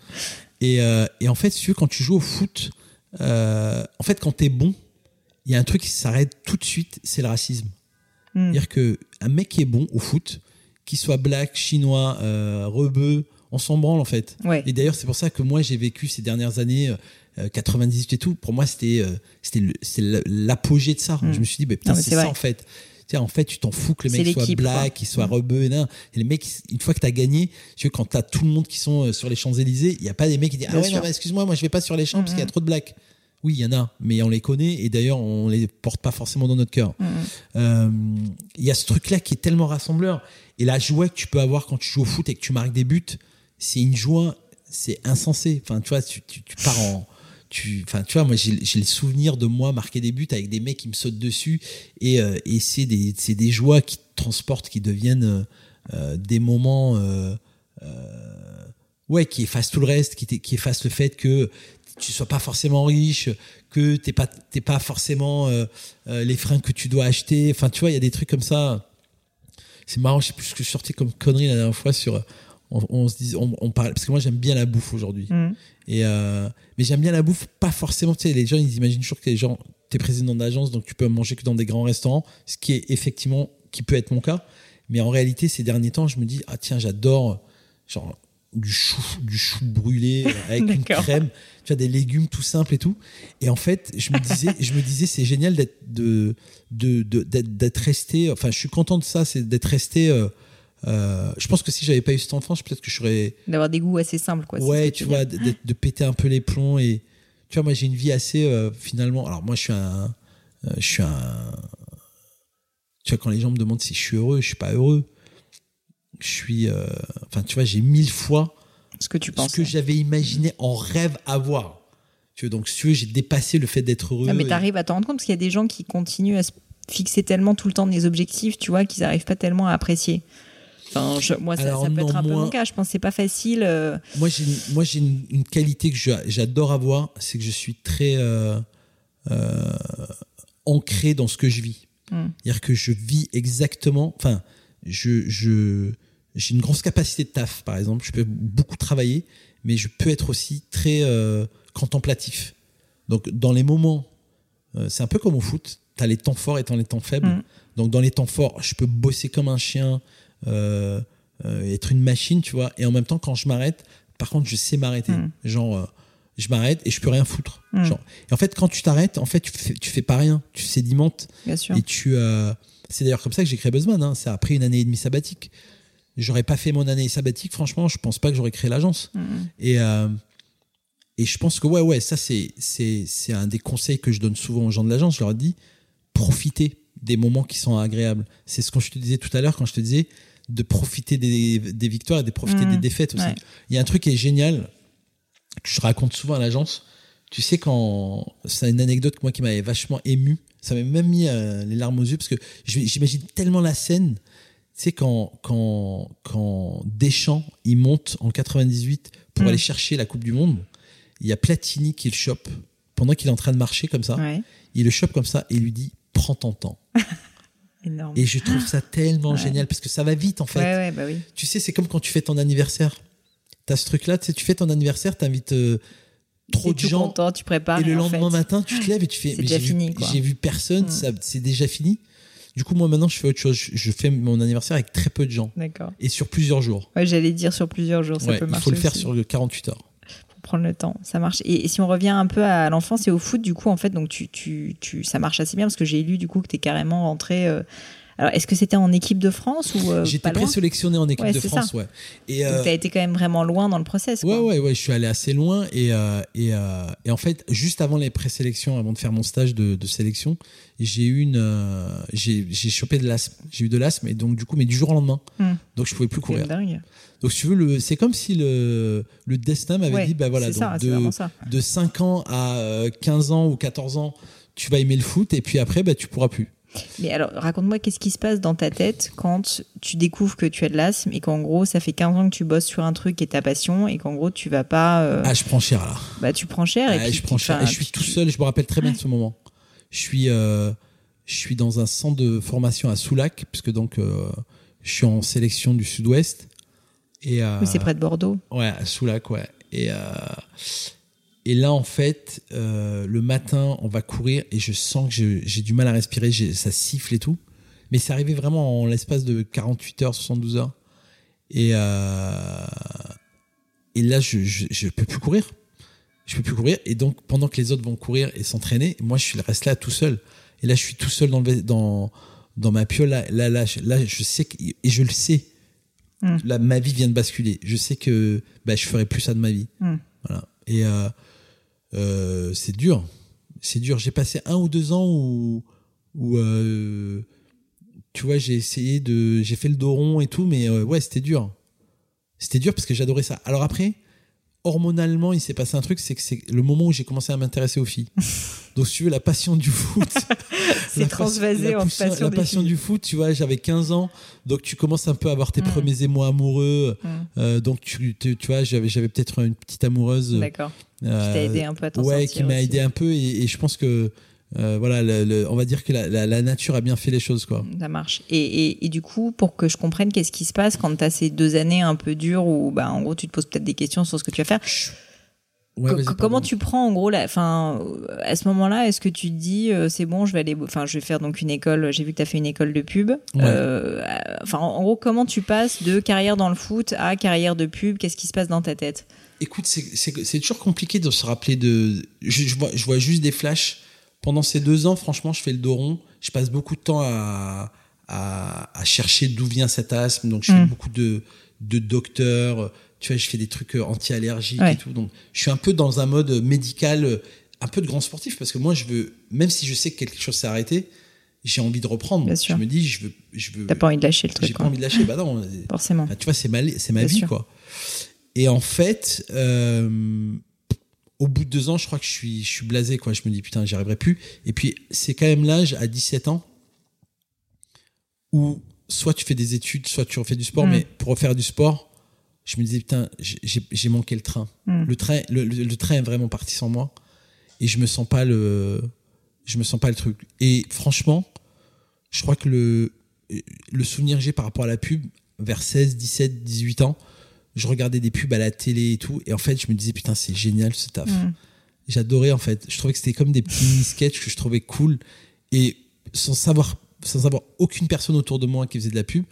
Et, et en fait, si tu veux, quand tu joues au foot, en fait, quand t'es bon, il y a un truc qui s'arrête tout de suite, c'est le racisme. Hmm. C'est-à-dire qu'un mec qui est bon au foot, qu'il soit black, chinois, euh, rebeu, on s'en branle en fait. Et d'ailleurs, c'est pour ça que moi j'ai vécu ces dernières années, 98 euh, et tout, pour moi c'était euh, c'était l'apogée de ça. Hmm. Je me suis dit, bah, putain, c'est ça en fait. sais, en fait, tu t'en fous que le mec soit black, qu'il soit rebeu, et, et les mecs, une fois que tu as gagné, tu vois, quand tu as tout le monde qui sont euh, sur les Champs-Élysées, il n'y a pas des mecs qui disent, ah ouais, non, excuse-moi, moi, je vais pas sur les champs parce qu'il y a trop de blacks. Oui, il y en a, mais on les connaît et d'ailleurs on les porte pas forcément dans notre cœur. Euh, il y a ce truc-là qui est tellement rassembleur et la joie que tu peux avoir quand tu joues au foot et que tu marques des buts, c'est une joie, c'est insensé. Enfin, tu vois, tu, tu, pars en tu enfin tu vois moi j'ai le souvenir de moi marquer des buts avec des mecs qui me sautent dessus et, euh, et c'est des des joies qui te transportent qui deviennent euh, des moments ouais qui effacent tout le reste qui, effacent le fait que tu sois pas forcément riche, que t'es pas t'es pas forcément euh, euh, les freins que tu dois acheter. Enfin, tu vois, il y a des trucs comme ça. C'est marrant, je sais plus ce que je sortais comme connerie la dernière fois sur. On, se dit, on, parle parce que moi j'aime bien la bouffe aujourd'hui. Mm. Et euh, mais j'aime bien la bouffe, pas forcément. Tu sais, les gens ils imaginent toujours que les gens, t'es président d'agence, donc tu peux manger que dans des grands restaurants, ce qui est effectivement qui peut être mon cas. Mais en réalité, ces derniers temps, je me dis ah tiens, j'adore genre du chou, du chou brûlé avec une crème, tu as des légumes tout simples et tout. Et en fait, je me disais, je me disais, c'est génial d'être de, de, d'être resté. Enfin, je suis content de ça, c'est d'être resté. Euh, euh, je pense que si j'avais pas eu cette enfance, peut-être que je serais d'avoir des goûts assez simples, quoi. Ouais, tu vois, de, péter un peu les plombs et tu vois, moi j'ai une vie assez euh, finalement. Alors moi, je suis un, je suis un. Tu vois, quand les gens me demandent si je suis heureux, je suis pas heureux je suis, euh, enfin, tu vois, j'ai mille fois ce que tu penses, ce que j'avais imaginé en rêve avoir. Tu vois, donc, si tu veux, j'ai dépassé le fait d'être heureux. Ah, mais tu arrives à t'en rendre compte parce qu'il y a des gens qui continuent à se fixer tellement tout le temps des objectifs, tu vois, qu'ils n'arrivent pas tellement à apprécier. Enfin, moi, ça, peut être un peu mon cas. Je pense que c'est pas facile. Euh. Moi, j'ai, moi, j'ai une, qualité que j'adore avoir, c'est que je suis très euh, ancré dans ce que je vis. Hmm. C'est-à-dire que je vis exactement. Enfin, je, je, j'ai une grosse capacité de taf, par exemple. Je peux beaucoup travailler, mais je peux être aussi très euh, contemplatif. Donc, dans les moments, euh, c'est un peu comme au foot. Tu as les temps forts et tu as les temps faibles. Mm. Donc, dans les temps forts, je peux bosser comme un chien, euh, être une machine, tu vois. Et en même temps, quand je m'arrête, par contre, je sais m'arrêter. Mm. Genre, je m'arrête et je peux rien foutre. Mm. Genre. Et en fait, quand tu t'arrêtes, en fait, tu fais, tu fais pas rien. Tu sédimentes. Bien sûr. Et tu. c'est d'ailleurs comme ça que j'ai créé Buzzman. Hein. Ça a pris une année et demie sabbatique j'aurais pas fait mon année sabbatique, franchement, je pense pas que j'aurais créé l'agence. Mm. Et, euh, et je pense que, ouais, ouais, ça, c'est, c'est, c'est un des conseils que je donne souvent aux gens de l'agence. Je leur dis, profitez des moments qui sont agréables. C'est ce que je te disais tout à l'heure quand je te disais de profiter des, des victoires et de profiter des défaites aussi. Il y a un truc qui est génial, que je raconte souvent à l'agence. Tu sais, quand. C'est une anecdote moi qui m'avait vachement ému. Ça m'a même mis euh, les larmes aux yeux parce que j'imagine tellement la scène sais, quand, quand, quand Deschamps, il monte en 98 pour mm. aller chercher la Coupe du Monde, il y a Platini qui le chope pendant qu'il est en train de marcher comme ça. Il le chope comme ça et lui dit Prends ton temps. Énorme. Et je trouve ça tellement génial parce que ça va vite en fait. Bah oui. Tu sais, c'est comme quand tu fais ton anniversaire. Tu as ce truc-là, tu sais, tu fais ton anniversaire, tu invites euh, trop de gens. Content, tu prépares. Et le lendemain matin, tu te lèves et tu fais. C'est fini. J'ai vu personne, mm. c'est déjà fini. Du coup, moi maintenant, je fais autre chose. Je fais mon anniversaire avec très peu de gens. D'accord. Et sur plusieurs jours. Ouais, j'allais dire sur plusieurs jours, ça peut marcher. Il faut le faire sur 48 heures. Prendre le temps, ça marche. Et, si on revient un peu à l'enfance et au foot, du coup, en fait, donc tu, tu, tu ça marche assez bien parce que j'ai lu du coup que tu es carrément rentré. Euh, alors, est-ce que c'était en équipe de France ou euh, J'étais présélectionné en équipe de France, ouais. Et euh, tu as été quand même vraiment loin dans le process. Ouais, ouais, ouais. Je suis allé assez loin et euh, et, euh, et en fait, juste avant les présélections, avant de faire mon stage de, de sélection, j'ai eu une, j'ai j'ai chopé de l'asthme. J'ai eu de l'asthme et donc du coup, mais du jour au lendemain. Hmm. Donc je pouvais plus courir. Dingue. Donc si tu veux, le, c'est comme si le, le destin m'avait dit, bah voilà, donc ça, de, de 5 ans à 15 ans ou 14 ans, tu vas aimer le foot et puis après, bah tu pourras plus. Mais alors, raconte-moi, qu'est-ce qui se passe dans ta tête quand tu découvres que tu as de l'asthme et qu'en gros, ça fait 15 ans que tu bosses sur un truc qui est ta passion et qu'en gros, tu vas pas. Euh, ah, je prends cher là. Bah, tu prends cher et puis je prends cher. Et je suis tout seul, je me rappelle très bien de ce moment. Je suis, euh, je suis dans un centre de formation à Soulac, puisque donc euh, je suis en sélection du sud-ouest. Et, oui, c'est près de Bordeaux. Ouais, à Soulac, ouais. Et, et là, en fait, euh, le matin, on va courir et je sens que j'ai du mal à respirer, ça siffle et tout. Mais c'est arrivé vraiment en l'espace de 48 heures, 72 heures. Et, euh, et là, je, je, peux plus courir. Je peux plus courir. Et donc, pendant que les autres vont courir et s'entraîner, moi, je suis resté là tout seul. Et là, je suis tout seul dans le, dans, dans ma piole, là, là, là, je sais, que, et je le sais, mm. là, ma vie vient de basculer. Je sais que bah, je ferai plus ça de ma vie. Mm. Voilà. Et euh, euh, c'est dur. C'est dur. J'ai passé un ou deux ans où, où euh, tu vois, j'ai essayé de. J'ai fait le dos rond et tout, mais ouais, c'était dur. C'était dur parce que j'adorais ça. Alors après, hormonalement, il s'est passé un truc, c'est que c'est le moment où j'ai commencé à m'intéresser aux filles. Donc, si tu veux, la passion du foot. c'est transvasé en passion. La passion du foot, tu vois, j'avais 15 ans, donc tu commences un peu à avoir tes mm. premiers émois amoureux. Mm. Euh, donc, tu, tu, vois, j'avais, j'avais peut-être une petite amoureuse. D'accord. qui t'a aidé un peu à Ouais, qui m'a aidé un peu, et, je pense que euh, voilà, on va dire que la, nature a bien fait les choses, quoi. Ça marche. Et, du coup, pour que je comprenne, qu'est-ce qui se passe quand tu as ces deux années un peu dures où, bah, en gros, tu te poses peut-être des questions sur ce que tu vas faire? comment tu prends en gros la, fin, à ce moment-là, est-ce que tu te dis euh, c'est bon, je vais aller, enfin, je vais faire donc une école. J'ai vu que tu as fait une école de pub. Euh, enfin, en gros, comment tu passes de carrière dans le foot à carrière de pub? Qu'est-ce qui se passe dans ta tête? Écoute, c'est toujours compliqué de se rappeler de. je, vois, je vois juste des flashs pendant ces deux ans, franchement, je fais le dos rond. Je passe beaucoup de temps à, à, chercher d'où vient cet asthme. Donc, je fais mm. beaucoup de, de docteurs. Tu vois, je fais des trucs anti-allergiques et tout. Donc, je suis un peu dans un mode médical, un peu de grand sportif, parce que moi, je veux, même si je sais que quelque chose s'est arrêté, j'ai envie de reprendre. je me dis, je veux. Je veux T'as pas envie de lâcher le truc. J'ai pas envie de lâcher. Bah non. Forcément. tu vois, c'est ma, c'est ma vie, quoi. Et en fait, euh, au bout de deux ans, je crois que je suis, je suis blasé, quoi. Je me dis, putain, j'y arriverai plus. Et puis, c'est quand même l'âge, à 17 ans, où soit tu fais des études, soit tu refais du sport, mm. mais pour refaire du sport, je me disais, putain, j'ai manqué le train. Mm. Le train, le, train est vraiment parti sans moi. Et je me sens pas le, je me sens pas le truc. Et franchement, je crois que le, le souvenir que j'ai par rapport à la pub, vers 16, 17, 18 ans, je regardais des pubs à la télé et tout. Et en fait, je me disais, putain, c'est génial ce taf. Mm. J'adorais, en fait. Je trouvais que c'était comme des petits sketchs que je trouvais cool. Et sans savoir, sans avoir aucune personne autour de moi qui faisait de la pub,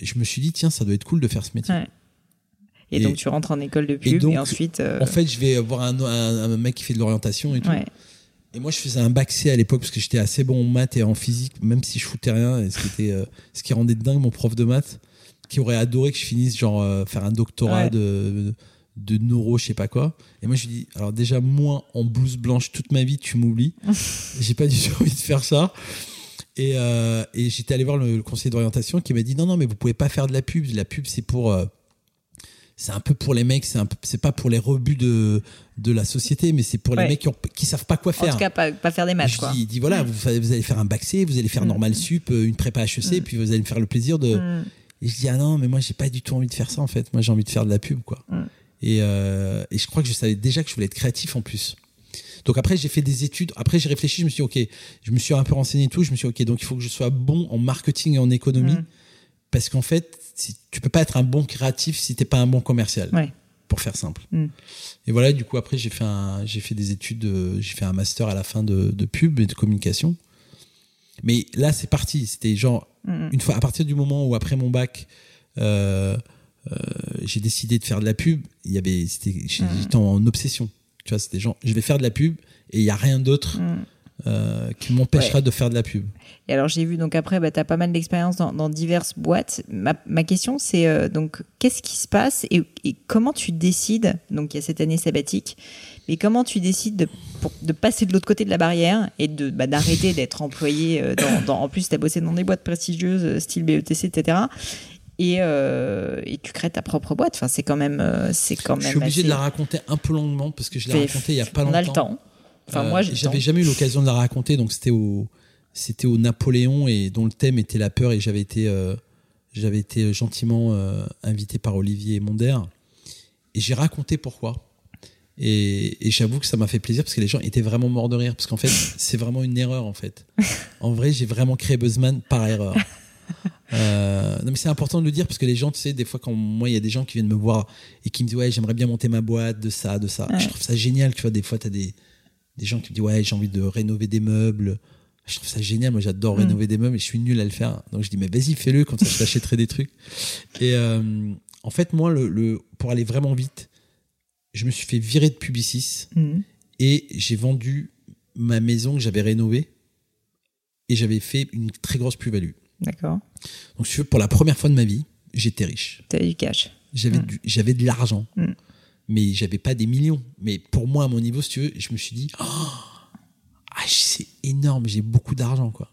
je me suis dit, tiens, ça doit être cool de faire ce métier. Et, donc, tu rentres en école de pub et, ensuite. Euh, en fait, je vais voir un, un, mec qui fait de l'orientation et tout. Et moi, je faisais un bac C à l'époque parce que j'étais assez bon en maths et en physique, même si je foutais rien. Et ce qui, était, euh, ce qui rendait dingue mon prof de maths qui aurait adoré que je finisse genre euh, faire un doctorat de, de neuro, je sais pas quoi. Et moi je lui dis alors déjà moi en blouse blanche toute ma vie tu m'oublies. J'ai pas du tout envie de faire ça. Et, euh, et j'étais allé voir le, conseiller d'orientation qui m'a dit non non mais vous pouvez pas faire de la pub. La pub c'est pour euh, c'est un peu pour les mecs, c'est c'est pas pour les rebuts de, de la société, mais c'est pour les mecs qui, ont, qui savent pas quoi faire. En tout cas, pas, pas faire des matchs. Quoi. Il dit voilà, vous, vous, allez faire un bac C, vous allez faire mm. normal sup, une prépa HEC, mm. puis vous allez me faire le plaisir de, mm. Et je dis, ah non, mais moi, j'ai pas du tout envie de faire ça, en fait. Moi, j'ai envie de faire de la pub, quoi. Et, euh, et je crois que je savais déjà que je voulais être créatif en plus. Donc après, j'ai fait des études. Après, j'ai réfléchi. Je me suis dit, OK, je me suis un peu renseigné et tout. Je me suis dit, OK, donc il faut que je sois bon en marketing et en économie. Parce qu'en fait, si, tu peux pas être un bon créatif si t'es pas un bon commercial. Pour faire simple. Mm. Et voilà, du coup, après, j'ai fait, un, j'ai fait des études, euh, j'ai fait un master à la fin de, de pub et de communication. Mais là, c'est parti. C'était genre, une fois, à partir du moment où après mon bac, euh, euh, j'ai décidé de faire de la pub, il y avait, j'étais en obsession. Tu vois, c'était genre, je vais faire de la pub et il n'y a rien d'autre. Euh, qui m'empêchera de faire de la pub. Et alors j'ai vu donc après bah, tu as pas mal d'expérience dans, diverses boîtes. Ma, ma question c'est donc qu'est-ce qui se passe et, et, comment tu décides? Donc il y a cette année sabbatique mais comment tu décides de, de passer de l'autre côté de la barrière et de bah, d'arrêter d'être employé euh, dans, En plus, tu as bossé dans des boîtes prestigieuses, euh, style BETC, etc. Et, euh, et, tu crées ta propre boîte. Enfin, c'est quand même, c'est quand même. Je suis obligé de la raconter un peu longuement parce que je l'ai racontée il y a pas longtemps. On a le temps. Enfin, moi, j'avais jamais eu l'occasion de la raconter, donc c'était au, c'était au Napoléon et dont le thème était la peur et j'avais été, j'avais été gentiment invité par Olivier Monder et j'ai raconté pourquoi. Et, j'avoue que ça m'a fait plaisir parce que les gens étaient vraiment morts de rire. Parce qu'en fait, c'est vraiment une erreur, en fait. En vrai, j'ai vraiment créé Buzzman par erreur. Euh, non, mais c'est important de le dire parce que les gens, tu sais, des fois, quand moi, il y a des gens qui viennent me voir et qui me disent, ouais, j'aimerais bien monter ma boîte de ça, de ça. Je trouve ça génial, tu vois. Des fois, tu as des, des gens qui me disent, ouais, j'ai envie de rénover des meubles. Je trouve ça génial. Moi, j'adore mm. rénover des meubles et je suis nul à le faire. Donc, je dis, mais vas-y, fais-le, comme ça, je t'achèterai des trucs. Et euh, en fait, moi, le, le, pour aller vraiment vite, je me suis fait virer de Publicis mhm. et j'ai vendu ma maison que j'avais rénovée et j'avais fait une très grosse plus-value. D'accord. Donc, si tu veux, pour la première fois de ma vie, j'étais riche. T'avais du cash. J'avais j'avais de l'argent. Mm. Mais j'avais pas des millions. Mais pour moi, à mon niveau, si tu veux, je me suis dit, oh, ah, c'est énorme, j'ai beaucoup d'argent, quoi.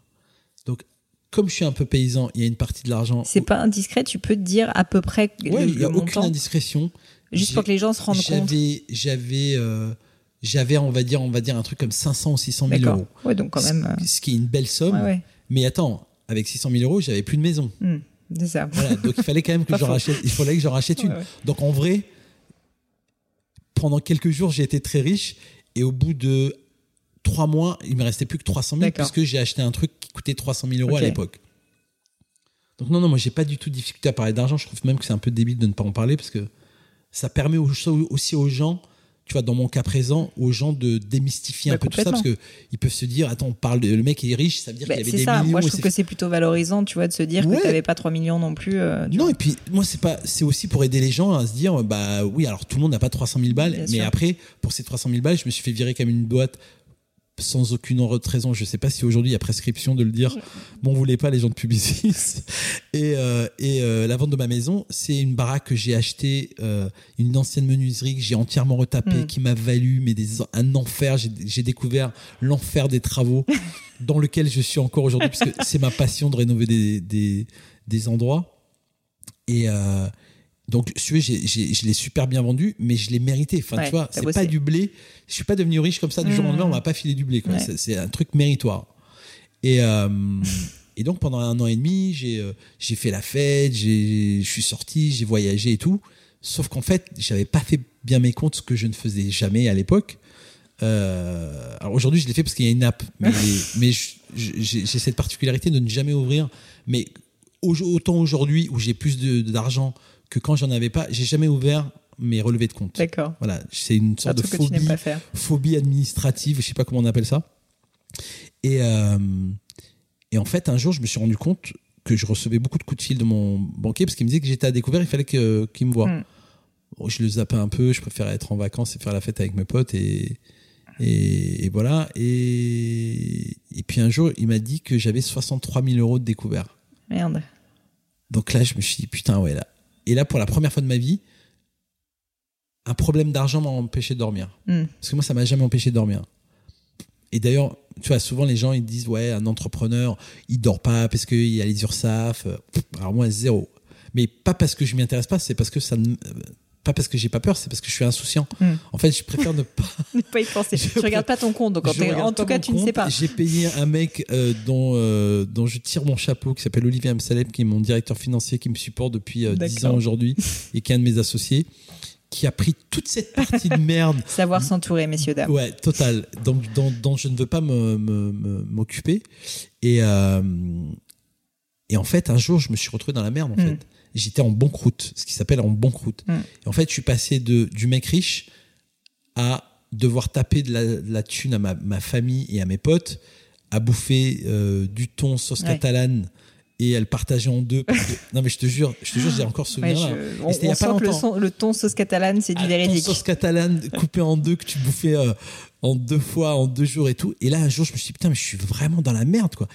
Donc, comme je suis un peu paysan, il y a une partie de l'argent. C'est pas indiscret, tu peux te dire à peu près Ouais, il y a aucune indiscrétion. Juste pour que les gens se rendent compte. J'avais, j'avais, euh, j'avais, on va dire, on va dire un truc comme 500 ou 600 000 D'accord. euros. Ouais, donc quand même. euh, Ce qui est une belle somme. Ouais, ouais. Mais attends, avec 600 000 euros, j'avais plus de maison. C'est ça. Voilà, donc il fallait quand même que faux. rachète. Il fallait que j'en rachète une. Donc en vrai, pendant quelques jours, j'ai été très riche et au bout de trois mois, il me restait plus que 300 000 D'accord. puisque j'ai acheté un truc qui coûtait 300 000 euros à l'époque. Donc non, non, moi j'ai pas du tout de difficulté à parler d'argent. Je trouve même que c'est un peu débile de ne pas en parler parce que ça permet au- aussi aux gens, tu vois, dans mon cas présent, aux gens de démystifier Bah, un peu tout ça parce que ils peuvent se dire, attends, on parle de, le mec est riche, ça veut dire Bah, qu'il avait c'est des ça, millions. moi je trouve que c'est plutôt valorisant, tu vois, de se dire Ouais. que t'avais pas 3 millions non plus. euh, tu Non, vois. et puis moi, c'est pas, c'est aussi pour aider les gens à se dire, bah oui, alors tout le monde n'a pas 300 000 balles, Bien mais sûr. après, pour ces 300 000 balles, je me suis fait virer comme une boîte sans aucune autre raison. Je sais pas si aujourd'hui il y a prescription de le dire. Bon, on voulait pas les gens de Publicis. Et, euh, et euh, la vente de ma maison, c'est une baraque que j'ai achetée, euh, une ancienne menuiserie que j'ai entièrement retapée, Mm. qui m'a valu mais des, un enfer. J'ai, découvert l'enfer des travaux dans lequel je suis encore aujourd'hui, parce que c'est ma passion de rénover des, des, des endroits. Et donc, si tu veux, j'ai- j'ai- je l'ai super bien vendu, mais je l'ai mérité. Enfin, Ouais, tu vois, c'est pas du blé. Je suis pas devenu riche comme ça du jour au lendemain. On m'a pas filé du blé. Ouais. C'est- un truc méritoire. Et, euh, et donc, pendant un an et demi, j'ai euh, j'ai fait la fête, j'ai- je suis sorti, j'ai voyagé et tout. Sauf qu'en fait, j'avais pas fait bien mes comptes, ce que je ne faisais jamais à l'époque. Euh, alors aujourd'hui, je l'ai fait parce qu'il y a une app, mais, mais j'ai cette particularité de ne jamais ouvrir. Mais au- autant aujourd'hui où j'ai plus de- d'argent que quand j'en avais pas, j'ai jamais ouvert mes relevés de compte. D'accord. Voilà, c'est une sorte de phobie, administrative, je sais pas comment on appelle ça. Et, euh, et en fait, un jour, je me suis rendu compte que je recevais beaucoup de coups de fil de mon banquier parce qu'il me disait que j'étais à découvert, il fallait qu'il me voie. Mm. Bon, je le zappais un peu, je préférais être en vacances et faire la fête avec mes potes et, et, et voilà. Et, et puis un jour, il m'a dit que j'avais 63 000 euros de découvert. Merde. Donc là, je me suis dit, putain, ouais, là. Et là, pour la première fois de ma vie, un problème d'argent m'a empêché de dormir. Hmm. Parce que moi, ça m'a jamais empêché de dormir. Et d'ailleurs, tu vois, souvent les gens, ils disent, ouais, un entrepreneur, il dort pas parce qu'il y a les URSAF. Alors moi, zéro. Mais pas parce que je m'y intéresse pas, c'est parce que ça ne... Pas parce que j'ai pas peur, c'est parce que je suis insouciant. Hmm. En fait, je préfère ne pas... Ne pas y penser. Je tu regardes pas ton compte, donc en, tout cas, tu ne sais pas. J'ai payé un mec euh, dont, euh, dont je tire mon chapeau, qui s'appelle Olivier Amsalem, qui est mon directeur financier, qui me supporte depuis euh, 10 D'accord. ans aujourd'hui, et qui est un de mes associés, qui a pris toute cette partie de merde. Savoir s'entourer, messieurs, dames. Ouais, total. Donc, dont, dont je ne veux pas me- me- me- m'occuper. Et, euh, et en fait, un jour, je me suis retrouvé dans la merde, en Mm. fait. J'étais en banqueroute, ce qui s'appelle en banqueroute. Mm. Et en fait, je suis passé de, du mec riche à devoir taper de la, de la thune à ma, ma famille et à mes potes, à bouffer euh, du thon sauce Ouais. catalane et à le partager en deux. parce que- non, mais je te jure, je te jure, j'ai encore ce Ouais, souvenir je- c'était il y a pas le, son- le ton sauce catalane, c'est du Ah, ton véridique. sauce catalane coupée en deux que tu bouffais euh, en deux fois, en deux jours et tout. Et là, un jour, je me suis dit, putain, mais je suis vraiment dans la merde, quoi.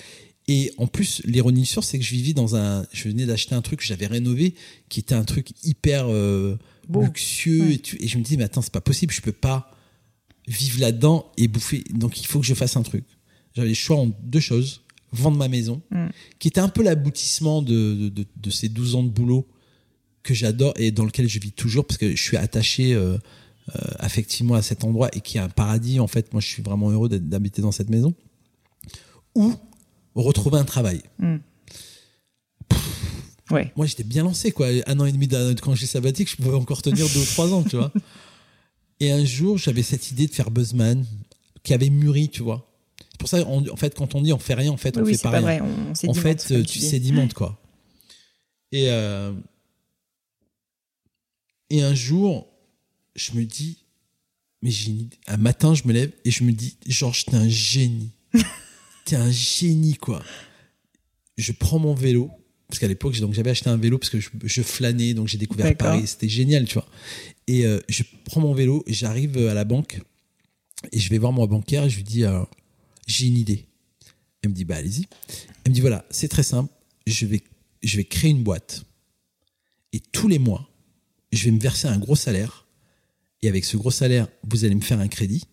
Et en plus, l'ironie sur, c'est que je vivais dans un. Je venais d'acheter un truc que j'avais rénové, qui était un truc hyper euh, luxueux. Ouais. Et, tu- et je me dis, mais attends, c'est pas possible, je peux pas vivre là-dedans et bouffer. Donc, il faut que je fasse un truc. J'avais le choix en deux choses vendre ma maison, Mm. qui était un peu l'aboutissement de, de, de- de ces 12 ans de boulot que j'adore et dans lequel je vis toujours parce que je suis attaché euh, euh, affectivement à cet endroit et qui est un paradis. En fait, moi, je suis vraiment heureux d'habiter dans cette maison. Ou retrouver un travail. Ouais. Moi, j'étais bien lancé, quoi. Un an et demi d'un- de congé sabbatique, je pouvais encore tenir deux ou trois ans, tu vois. Et un jour, j'avais cette idée de faire Buzzman qui avait mûri, tu vois. C'est pour ça, on- en fait, quand on dit on fait rien, en fait, on oui, fait pas pas rien. vrai. On, on En fait, comme tu sédimentes, quoi. Et, euh, et un jour, je me dis, mais j'ai une idée. Un matin, je me lève et je me dis, Georges, t'es un génie. t'es un génie, quoi. Je prends mon vélo, parce qu'à l'époque, donc j'avais acheté un vélo parce que je, je flânais, donc j'ai découvert. Paris, c'était génial, tu vois. Et euh, je prends mon vélo, j'arrive à la banque et je vais voir mon banquière et je lui dis, euh, j'ai une idée. Elle me dit, bah allez-y. Elle me dit, voilà, c'est très simple. je vais, je vais créer une boîte. Et tous les mois, je vais me verser un gros salaire. Et avec ce gros salaire, vous allez me faire un crédit.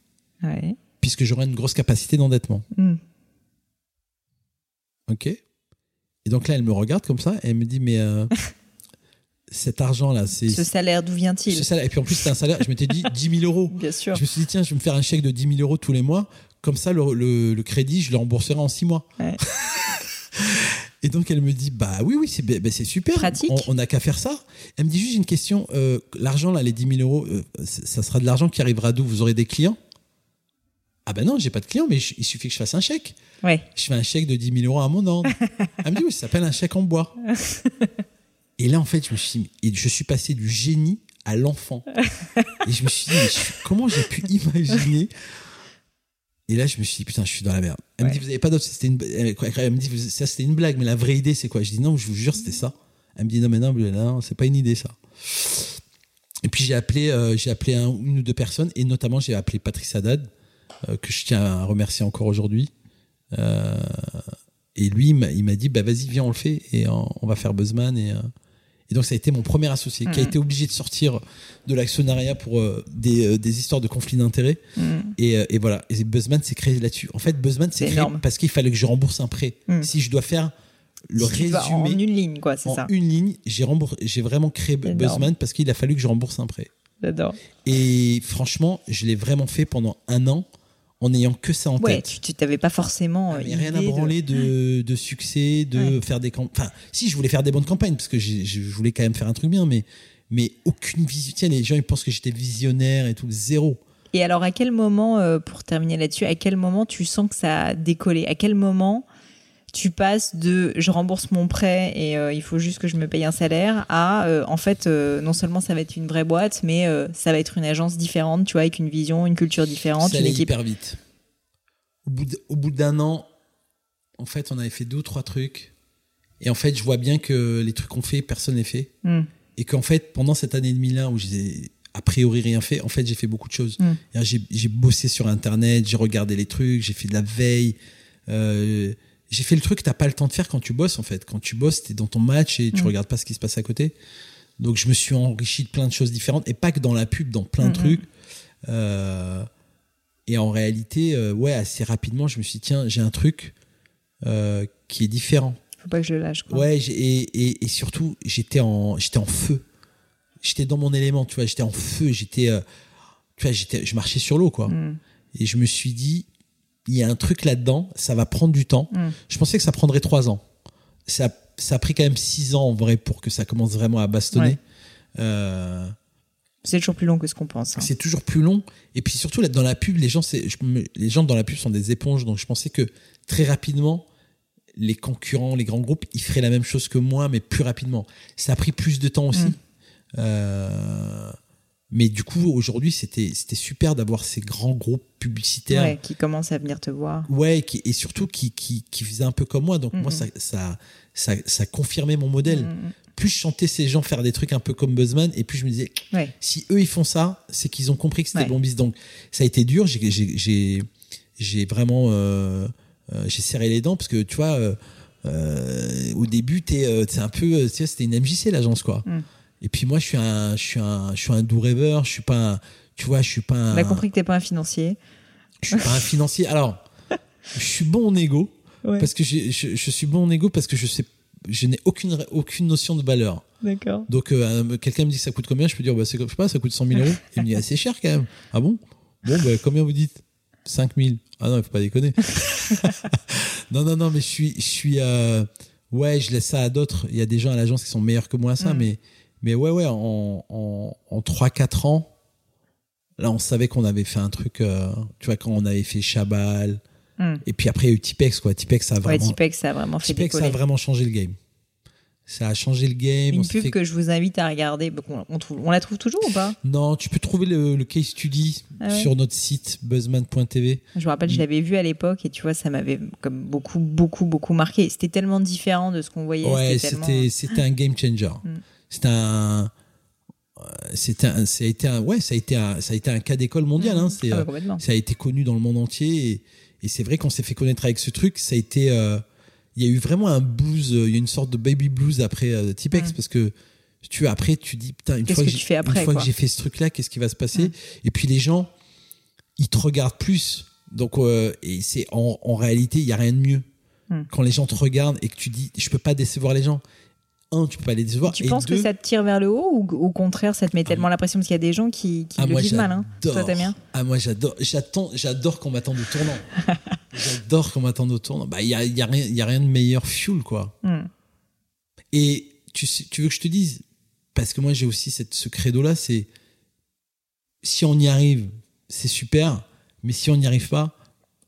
Puisque j'aurai une grosse capacité d'endettement. Hmm. Ok Et donc là, elle me regarde comme ça et elle me dit Mais euh, cet argent-là, c'est. Ce salaire, d'où vient-il? Et puis en plus, c'est un salaire, je m'étais dit 10 000 euros. Bien sûr. Je me suis dit Tiens, je vais me faire un chèque de 10 000 euros tous les mois. Comme ça, le, le, crédit, je le rembourserai en 6 mois. Ouais. Et donc elle me dit bah oui oui c'est bah, super. Pratique. On n'a qu'à faire ça. Elle me dit juste une question. Euh, l'argent là les 10 000 euros, euh, ça sera de l'argent qui arrivera d'où? Vous aurez des clients? Ah ben non j'ai pas de clients mais il suffit que je fasse un chèque. Ouais. Je fais un chèque de 10 000 euros à mon ordre. elle me dit oui ça s'appelle un chèque en bois. et là en fait je me suis je suis passé du génie à l'enfant. et je me suis dit comment j'ai pu imaginer? Et là, je me suis dit, putain, je suis dans la merde. Elle me dit, vous avez pas d'autre, c'était une, elle me dit, ça c'était une blague, mais la vraie idée, c'est quoi? Je dis, non, je vous jure, c'était ça. Elle me dit, non, mais non, non, c'est pas une idée, ça. Et puis, j'ai appelé, euh, j'ai appelé un, une ou deux personnes, et notamment, j'ai appelé Patrice Haddad, euh, que je tiens à remercier encore aujourd'hui. Euh, et lui, il m'a dit, bah, vas-y, viens, on le fait, et on va faire Buzzman, et, et donc, ça a été mon premier associé qui a mm. été obligé de sortir de l'actionnariat pour euh, des, euh, des, histoires de conflits d'intérêts. Mm. Et, euh, et, voilà. Et Buzzman s'est créé là-dessus. En fait, Buzzman s'est créé parce qu'il fallait que je rembourse un prêt. Mm. Si je dois faire le résumé. En une ligne, quoi, c'est ça. En une ligne, j'ai, j'ai vraiment créé Buzzman parce qu'il a fallu que je rembourse un prêt. J'adore. Et franchement, je l'ai vraiment fait pendant un an en n'ayant que ça en ouais, tête. Tu t'avais pas forcément. Ah, rien à branler de, de, succès, de faire des campagnes. Enfin, si je voulais faire des bonnes campagnes parce que je voulais quand même faire un truc bien, mais mais aucune vision. Tiens, les gens ils pensent que j'étais visionnaire et tout, zéro. Et alors, à quel moment, euh, pour terminer là-dessus, à quel moment tu sens que ça a décollé? À quel moment tu passes de je rembourse mon prêt et euh, il faut juste que je me paye un salaire à euh, en fait non seulement ça va être une vraie boîte mais ça va être une agence différente tu vois avec une vision une culture différente ça une équipe hyper vite au bout d'un an, en fait, on avait fait deux ou trois trucs. Et en fait, je vois bien que les trucs qu'on fait, personne n'est fait. Hmm. Et qu'en fait, pendant cette année et demie-là où j'ai a priori rien fait, en fait, j'ai fait beaucoup de choses. Hmm. J'ai bossé sur Internet, j'ai regardé les trucs, j'ai fait de la veille. Euh, j'ai fait le truc que t'as pas le temps de faire quand tu bosses, en fait. Quand tu bosses, tu es dans ton match et tu hmm. regardes pas ce qui se passe à côté. Donc, je me suis enrichi de plein de choses différentes. Et pas que dans la pub, dans plein de trucs. Euh, et en réalité, euh, ouais, assez rapidement, je me suis dit, tiens, j'ai un truc euh, qui est différent. Faut pas que je le lâche. Quoi. Ouais, et, et, et, surtout, j'étais en, j'étais en feu. J'étais dans mon élément, tu vois, j'étais en feu, j'étais, tu vois, j'étais, je marchais sur l'eau, quoi. Mm. Et je me suis dit, il y a un truc là-dedans, ça va prendre du temps. Mm. Je pensais que ça prendrait trois ans. Ça, ça a pris quand même six ans en vrai pour que ça commence vraiment à bastonner. Euh, c'est toujours plus long que ce qu'on pense. Hein. C'est toujours plus long. Et puis surtout, là, dans la pub, les gens, les gens dans la pub sont des éponges. Donc je pensais que très rapidement, les concurrents, les grands groupes, ils feraient la même chose que moi, mais plus rapidement. Ça a pris plus de temps aussi. Mm. Euh, mais du coup, aujourd'hui, c'était c'était super d'avoir ces grands groupes publicitaires ouais, qui commencent à venir te voir. Ouais, et surtout qui, qui, qui faisaient un peu comme moi. Donc moi, ça, ça, ça, ça confirmait mon modèle plus je chantais ces gens faire des trucs un peu comme Buzzman, et plus je me disais, si eux ils font ça, c'est qu'ils ont compris que c'était bon bis. Donc ça a été dur. J'ai vraiment euh, euh, j'ai serré les dents parce que tu vois, euh, au début t'es un peu, c'était une MJC l'agence quoi. Mm. Et puis moi je suis un je suis un je suis un doux rêveur. Je suis pas un, tu vois, je suis pas. Un, On a compris que t'es pas un financier. Je suis pas un financier. Alors, je suis bon en égo. Parce que je, je, suis bon en égo parce que je sais je n'ai aucune, aucune notion de valeur. D'accord. Donc, euh, quelqu'un me dit ça coûte combien? Je peux dire, bah, je sais pas, ça coûte 100 000 euros. Il me dit, assez cher quand même. Ah bon? Bon, bah, combien vous dites? 5 000. Ah non, il faut pas déconner. non, non, non, mais je suis, je suis, euh, ouais, je laisse ça à d'autres. Il y a des gens à l'agence qui sont meilleurs que moi à ça, mm. mais, mais ouais, ouais, en, en, en 3-4 ans, là, on savait qu'on avait fait un truc, euh, tu vois, quand on avait fait Chabal, Hmm. Et puis après, il y a eu Tipex, quoi. Tipex, ça a vraiment, ouais, Tipex, ça a vraiment fait Tipex, ça a vraiment changé le game. Ça a changé le game. Une pub que je vous invite à regarder. On, trouve, on, la trouve toujours ou pas? Non, tu peux trouver le, case study ah sur notre site buzzman.tv. Je me rappelle, je l'avais vu à l'époque et tu vois, ça m'avait comme beaucoup, beaucoup, beaucoup marqué. C'était tellement différent de ce qu'on voyait. Ouais, c'était un game changer. Hmm. C'était un c'était un, ça a été un, ouais, ça a été un, ça a été un cas d'école mondial. Hein, ah bah, ça a été connu dans le monde entier et, et c'est vrai qu'on s'est fait connaître avec ce truc. Ça a été, euh, il y a eu vraiment un blues, il y a une sorte de baby blues après euh, Tipex parce que tu après tu dis putain une fois que, j'ai, une fois que j'ai fait ce truc là qu'est-ce qui va se passer et puis les gens ils te regardent plus. Donc euh, et c'est en, en réalité il y a rien de mieux. Quand les gens te regardent et que tu dis je peux pas décevoir les gens un, tu peux pas les décevoir. Tu penses que ça te tire vers le haut ou au contraire ça te met ah, tellement la pression parce qu'il y a des gens qui, qui ah, le vivent mal. Hein. Toi, t'aimes bien Ah moi j'adore, j'attends, j'adore qu'on m'attende au tournant. j'adore qu'on m'attende au tournant. Bah il y a, y a, rien, y a rien de meilleur fuel quoi. Hmm. Et tu, tu veux que je te dise? Parce que moi j'ai aussi cette, ce credo là, c'est si on y arrive, c'est super, mais si on n'y arrive pas,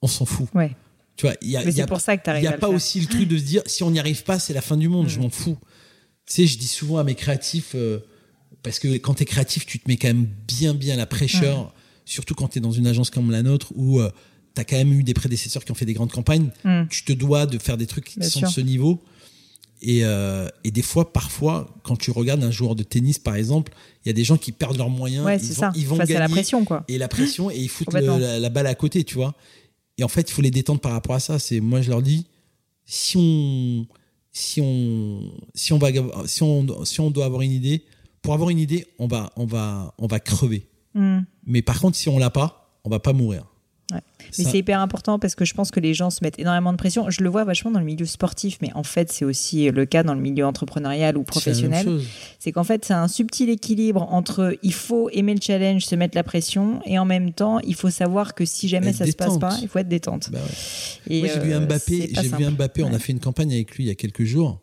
on s'en fout. Ouais. Tu vois, il y a, y a, pour ça que Il n'y a pas aussi le truc de se dire si on n'y arrive pas, c'est la fin du monde, je hmm. m'en fous. Tu sais, je dis souvent à mes créatifs, euh, parce que quand tu es créatif, tu te mets quand même bien, bien la pression, surtout quand tu es dans une agence comme la nôtre où euh, tu as quand même eu des prédécesseurs qui ont fait des grandes campagnes. Mm. Tu te dois de faire des trucs qui sont de ce niveau. Et, euh, et, des fois, parfois, quand tu regardes un joueur de tennis, par exemple, il y a des gens qui perdent leurs moyens. Ouais, ils, vont, ça. ils vont Face à la pression, quoi. Et la pression, et ils foutent la, la, balle à côté, tu vois. Et en fait, il faut les détendre par rapport à ça. C'est moi, je leur dis, si on si on, si on va, si on, si on doit avoir une idée, pour avoir une idée, on va, on va, on va crever. Hmm. Mais par contre, si on l'a pas, on va pas mourir. Mais c'est hyper important parce que je pense que les gens se mettent énormément de pression. Je le vois vachement dans le milieu sportif, mais en fait, c'est aussi le cas dans le milieu entrepreneurial ou professionnel. C'est qu'en fait, c'est un subtil équilibre entre il faut aimer le challenge, se mettre la pression, et en même temps, il faut savoir que si jamais ça ne se passe pas, il faut être détente. Bah j'ai vu euh, Mbappé, j'ai vu Mbappé, on a fait une campagne avec lui il y a quelques jours.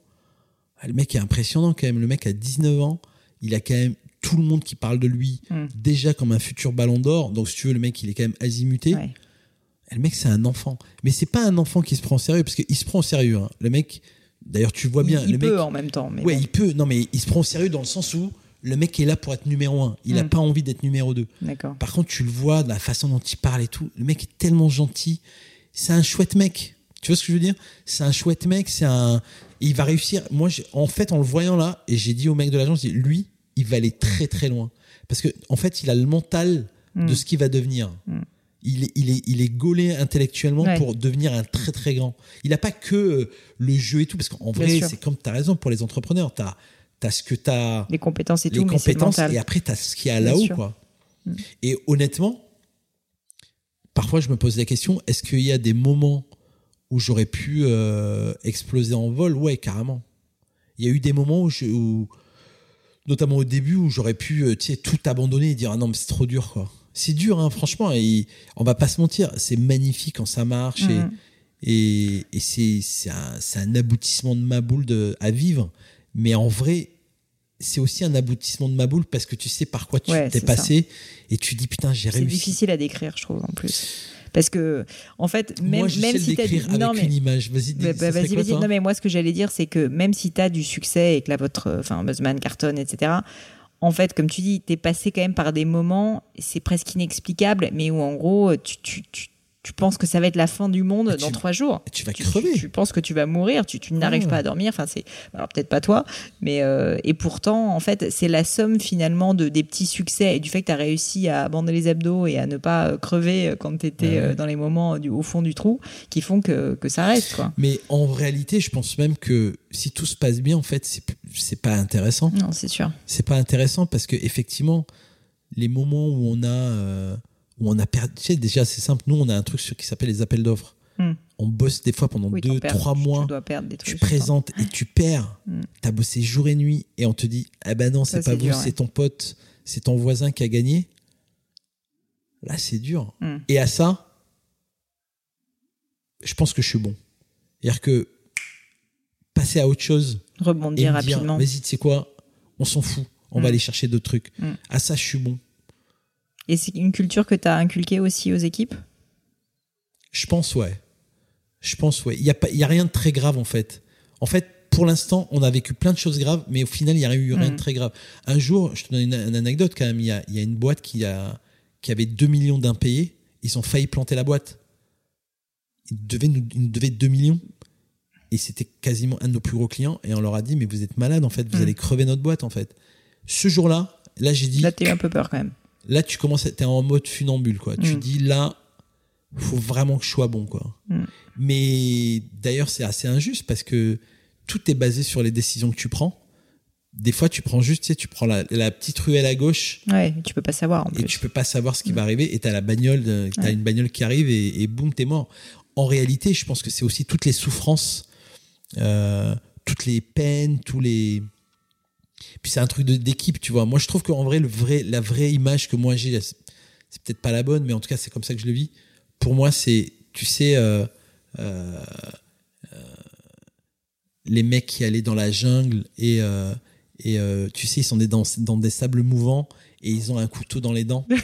Ah, le mec est impressionnant quand même. Le mec a 19 ans, il a quand même tout le monde qui parle de lui hmm. déjà comme un futur ballon d'or. Donc, si tu veux, le mec, il est quand même azimuté. le mec, c'est un enfant. Mais c'est pas un enfant qui se prend au sérieux, parce qu'il se prend au sérieux. Hein. Le mec, d'ailleurs, tu vois bien. Il, le peut en même temps. Mais ouais, il peut. Non, mais il se prend au sérieux dans le sens où le mec est là pour être numéro un. Il n'a hmm. pas envie d'être numéro deux. Par contre, tu le vois, de la façon dont il parle et tout. Le mec est tellement gentil. C'est un chouette mec. Tu vois ce que je veux dire? C'est un chouette mec. C'est un. Il va réussir. Moi, en fait, en le voyant là, et j'ai dit au mec de l'agence, lui, il va aller très très loin. Parce que en fait, il a le mental de mm. ce qu'il va devenir. Mm. Il est, il, est, il est gaulé intellectuellement pour devenir un très très grand. Il n'a pas que euh, le jeu et tout, parce qu'en vrai, c'est comme tu as raison pour les entrepreneurs. Tu as, as, ce que tu as. Les compétences et les compétences, et après, tu as ce qu'il y a là-haut. quoi. Mm. Et honnêtement, parfois, je me pose la question est-ce qu'il y a des moments où j'aurais pu euh, exploser en vol? Ouais, carrément. Il y a eu des moments où, je, où notamment au début où j'aurais pu euh, tout abandonner et dire ah non mais c'est trop dur quoi. C'est dur hein, franchement et on va pas se mentir c'est magnifique quand ça marche et, mm. et, et c'est c'est un, un, aboutissement de ma boule de, à vivre. Mais en vrai c'est aussi un aboutissement de ma boule parce que tu sais par quoi tu t'es passé et tu dis putain j'ai réussi. c'est difficile à décrire je trouve en plus parce que en fait même moi, je même si tu non mais une image. Vas-y bah, bah, vas-y vas-y. non mais moi ce que j'allais dire c'est que même si tu as du succès et que là votre enfin Buzzman cartonne etc en fait comme tu dis tu es passé quand même par des moments c'est presque inexplicable mais où en gros tu, tu, tu tu penses que ça va être la fin du monde dans trois jours. Tu vas crever. Tu, penses que tu vas mourir, tu, n'arrives pas à dormir. Enfin, c'est alors peut-être pas toi, mais euh, et pourtant, en fait, c'est la somme finalement de des petits succès et du fait que tu as réussi à abandonner les abdos et à ne pas euh, crever euh, quand tu étais dans les moments du, au fond du trou qui font que, que ça reste. Quoi. Mais en réalité, je pense même que si tout se passe bien, en fait, c'est c'est pas intéressant. Non, c'est sûr. C'est pas intéressant parce que effectivement, les moments où on a où on a perdu. Tu sais, déjà, c'est simple. Nous, on a un truc qui s'appelle les appels d'offres. Hmm. On bosse des fois pendant deux, trois mois. Tu, présentes et tu perds. Hmm. Tu as bossé jour et nuit et on te dit Ah ben non, c'est pas vous, c'est ton pote, c'est ton voisin qui a gagné. Là, c'est dur. Hmm. Et à ça, je pense que je suis bon. C'est-à-dire que passer à autre chose. Rebondir rapidement. Vas-y, tu sais quoi On s'en fout. On va aller chercher d'autres trucs. À ça, je suis bon. Et c'est une culture que tu as inculquée aussi aux équipes? Je pense, ouais. Je pense, ouais. Il n'y a, y a rien de très grave, en fait. En fait, pour l'instant, on a vécu plein de choses graves, mais au final, il n'y a eu rien de mm. très grave. Un jour, je te donne une, anecdote quand même. Il y a, y a, une boîte qui, a, qui avait 2 millions d'impayés. Ils ont failli planter la boîte. Ils devaient nous, ils nous devaient 2 millions. Et c'était quasiment un de nos plus gros clients. Et on leur a dit, mais vous êtes malade, en fait. Vous mm. allez crever notre boîte, en fait. Ce jour-là, là, j'ai dit. Là, t'as eu un peu peur quand même là tu commences à être en mode funambule quoi tu mm. dis là faut vraiment que je sois bon quoi mm. Mais d'ailleurs, c'est assez injuste parce que tout est basé sur les décisions que tu prends. Des fois, tu prends juste, tu sais, tu prends la, petite ruelle à gauche. Ouais, tu peux pas savoir. En et tu peux pas savoir ce qui va mm. arriver. Et t'as la bagnole, t'as une bagnole qui arrive et, et boum, t'es mort. En réalité, je pense que c'est aussi toutes les souffrances, euh, toutes les peines, tous les. Puis c'est un truc d'équipe, tu vois. Moi, je trouve qu'en vrai, le vrai, la vraie image que moi j'ai, c'est peut-être pas la bonne, mais en tout cas, c'est comme ça que je le vis. Pour moi, c'est, tu sais, euh, euh, les mecs qui allaient dans la jungle et et euh, tu sais, ils sont dans, dans des sables mouvants et ils ont un couteau dans les dents.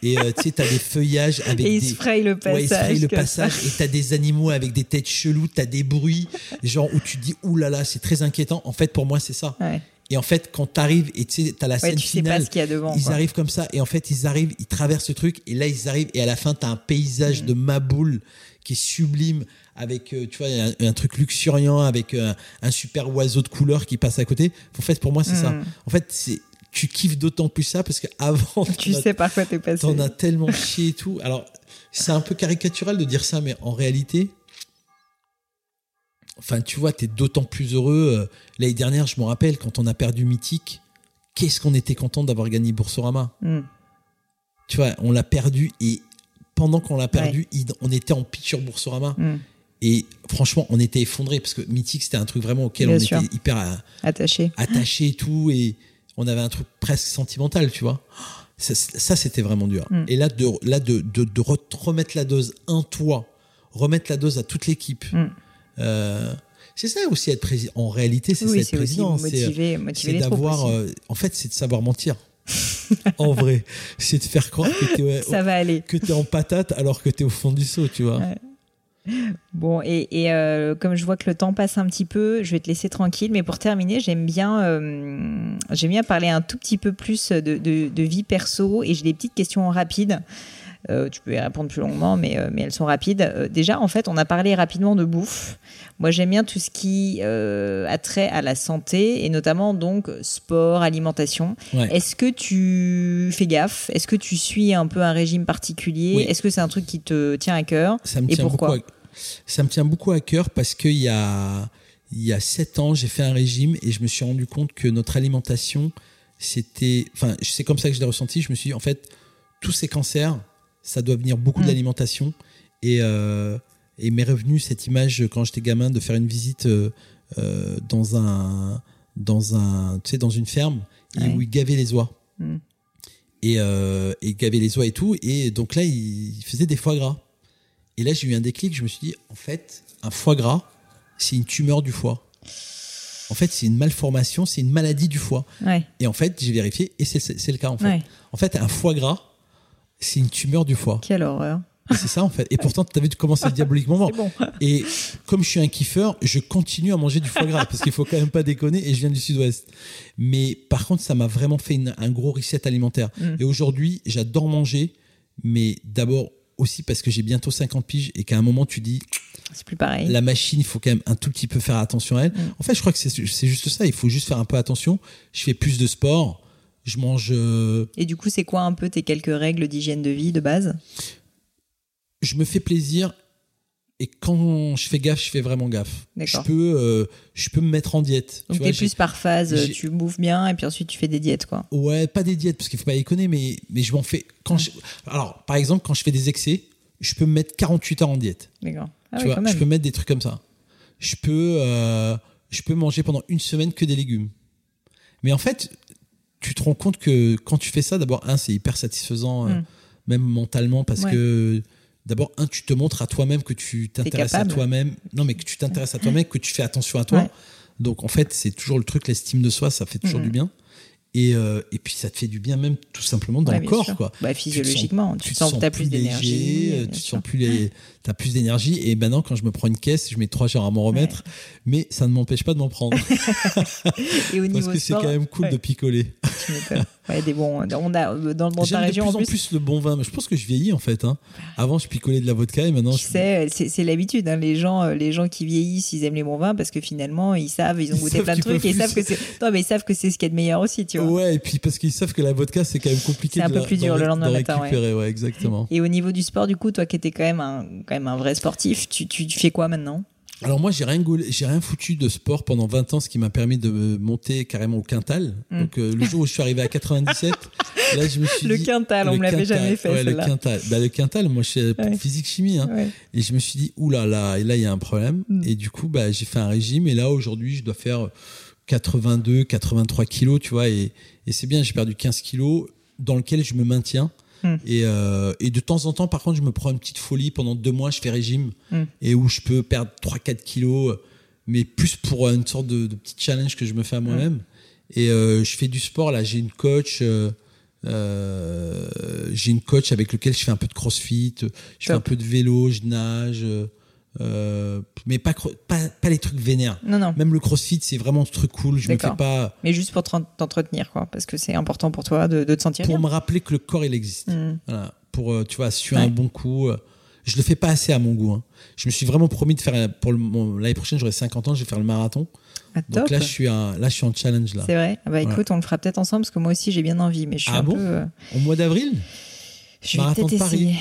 Et euh, tu sais, t'as des feuillages avec et ils des. Se le passage. Ouais, ils se le passage. Et t'as des animaux avec des têtes cheloues, t'as des bruits, genre où tu dis, oulala, là là, c'est très inquiétant. En fait, pour moi, c'est ça. Ouais. Et en fait, quand t'arrives et tu sais, t'as la scène tu finale, sais pas ce qu'il y a devant, ils arrivent comme ça. Et en fait, ils arrivent, ils traversent ce truc. Et là, ils arrivent. Et à la fin, t'as un paysage mm. de Maboule qui est sublime avec euh, tu vois un, truc luxuriant avec euh, un, super oiseau de couleur qui passe à côté en fait pour moi c'est ça hmm. en fait c'est tu kiffes d'autant plus ça parce qu'avant tu sais par quoi t'es passé t'en as tellement chié et tout alors c'est un peu caricatural de dire ça mais en réalité enfin tu vois t'es d'autant plus heureux euh, l'année dernière je me rappelle quand on a perdu Mythique qu'est-ce qu'on était content d'avoir gagné Boursorama hmm. tu vois on l'a perdu et pendant qu'on l'a perdu, on était en pitch sur Boursorama. Hmm. Et franchement, on était effondré parce que Mythique, c'était un truc vraiment auquel on était hyper euh, attaché. Attaché et tout. Et on avait un truc presque sentimental, tu vois. Ça, c'était vraiment dur. Hmm. Et là, de, là de, de, remettre la dose un toi, remettre la dose à toute l'équipe. Euh, c'est ça aussi être président. En réalité, c'est ça être président. C'est d'avoir. Euh, en fait, c'est de savoir mentir. en vrai, c'est de faire croire que tu ça va aller, que en patate alors que tu es au fond du seau, tu vois. Bon, et, euh, comme je vois que le temps passe un petit peu, je vais te laisser tranquille. Mais pour terminer, j'aime bien, euh, j'aime bien parler un tout petit peu plus de, vie perso et j'ai des petites questions rapides. Euh, tu peux y répondre plus longuement, mais, mais elles sont rapides. déjà, en fait, on a parlé rapidement de bouffe. Moi, j'aime bien tout ce qui a trait à la santé et notamment donc sport, alimentation. Est-ce que tu fais gaffe? Est-ce que tu suis un peu un régime particulier? Est-ce que c'est un truc qui te tient à cœur? Ça me et tient pourquoi? ça me tient beaucoup à cœur parce qu'il y a, il y a sept ans, j'ai fait un régime et je me suis rendu compte que notre alimentation, c'était, enfin, c'est comme ça que je l'ai ressenti. Je me suis dit, en fait, tous ces cancers, ça doit venir beaucoup de mm. l'alimentation. Et, euh, et m'est revenu cette image quand j'étais gamin de faire une visite euh, euh, dans un, dans un, tu sais, dans une ferme où ils gavaient les oies. Mm. Et, et gavaient les oies et tout. Et donc là, ils faisaient des foie gras. Et là, j'ai eu un déclic. Je me suis dit, en fait, un foie gras, c'est une tumeur du foie. En fait, c'est une malformation, c'est une maladie du foie. Et en fait, j'ai vérifié et c'est le cas en fait. En fait, un foie gras, c'est une tumeur du foie. Quelle horreur. C'est ça en fait. Et pourtant, tu avais commencé diaboliquement bon. Et comme je suis un kiffeur, je continue à manger du foie gras parce qu'il faut quand même pas déconner et je viens du sud-ouest. Mais par contre, ça m'a vraiment fait un gros reset alimentaire. Mm. Et aujourd'hui, j'adore manger, mais d'abord aussi parce que j'ai bientôt 50 piges et qu'à un moment tu dis c'est plus pareil. La machine, il faut quand même un tout petit peu faire attention à elle. Mm. En fait, je crois que c'est juste ça. Il faut juste faire un peu attention. Je fais plus de sport. Je mange. Euh, et du coup, c'est quoi un peu tes quelques règles d'hygiène de vie de base? Je me fais plaisir et quand je fais gaffe, je fais vraiment gaffe. Je peux, euh, je peux me mettre en diète. Donc tu es plus par phase, tu bouffes bien et puis ensuite tu fais des diètes quoi. Ouais, pas des diètes parce qu'il faut pas déconner, mais mais je m'en fais quand je... alors par exemple quand je fais des excès, je peux me mettre 48 heures en diète. D'accord. Ah tu vois, je peux mettre des trucs comme ça. Je peux, euh, je peux manger pendant une semaine que des légumes. Mais en fait, tu te rends compte que quand tu fais ça, d'abord un, c'est hyper satisfaisant, euh, mm. même mentalement parce que D'abord, un, tu te montres à toi-même que tu t'intéresses à toi-même. Non, mais que tu t'intéresses à toi-même, que tu fais attention à toi. Donc, en fait, c'est toujours le truc, l'estime de soi, ça fait toujours du bien. Et, euh, et, puis ça te fait du bien même tout simplement dans le corps quoi. Bah, physiologiquement, tu, te sens, tu as plus d'énergie, euh, tu sens plus les as plus d'énergie et maintenant quand je me prends une caisse, je mets trois jours à m'en remettre, mais ça ne m'empêche pas de m'en prendre. et au niveau Parce que c'est quand même cool de picoler. Ouais, des bons. On a dans, dans ta région de plus en plus, le bon vin. Je pense que je vieillis en fait. Hein. Avant, je picolais de la vodka et maintenant. Tu je... sais, c'est l'habitude. Hein. Les gens, euh, les gens qui vieillissent, ils aiment les bons vins parce que finalement, ils savent, ils ont goûté plein de trucs et ils savent que c'est. Non, mais ils savent que c'est ce qu'il y a de meilleur aussi, tu vois. Ouais, et puis parce qu'ils savent que la vodka, c'est quand même compliqué. C'est un peu plus dur le lendemain matin. Ouais. ouais. exactement. Et au niveau du sport, du coup, toi qui étais quand même un, même un vrai sportif, tu, tu, tu fais quoi maintenant? Alors moi j'ai rien j'ai rien foutu de sport pendant 20 ans, ce qui m'a permis de monter carrément au quintal. Mm. Donc euh, le jour où je suis arrivé à 97, là je me suis le dit quintal, on me l'avait jamais fait. Ouais, le quintal, bah, le quintal, moi je suis physique chimie, hein, et je me suis dit oulala, là là, et là il y a un problème. Mm. Et du coup bah j'ai fait un régime et là aujourd'hui je dois faire 82, 83 kilos, tu vois, et, et c'est bien, j'ai perdu 15 kilos dans lequel je me maintiens. Hmm. Et, euh, et, de temps en temps, par contre, je me prends une petite folie. Pendant deux mois, je fais régime hmm. et où je peux perdre 3-4 kilos, mais plus pour une sorte de, petit challenge que je me fais à moi-même. Hmm. Et euh, je fais du sport. Là, j'ai une coach. Euh, euh, j'ai une coach avec lequel je fais un peu de crossfit, je fais un peu de vélo, je nage. Euh, mais pas, pas, pas les trucs vénères. Non, non. Même le crossfit, c'est vraiment ce truc cool. Je me fais pas. Mais juste pour t'entretenir, quoi. Parce que c'est important pour toi de, de te sentir Pour me rappeler que le corps, il existe. Voilà. Pour, euh, tu vois, suer un bon coup. Euh, je le fais pas assez à mon goût. Hein. Je me suis vraiment promis de faire. Pour l'année prochaine, j'aurai 50 ans, je vais faire le marathon. Ah, Donc là, je suis un, là, je suis en challenge là. C'est vrai. Ah bah écoute, on le fera peut-être ensemble parce que moi aussi, j'ai bien envie. Mais je suis ah un bon peu. Au mois d'avril. Je vais peut-être essayer.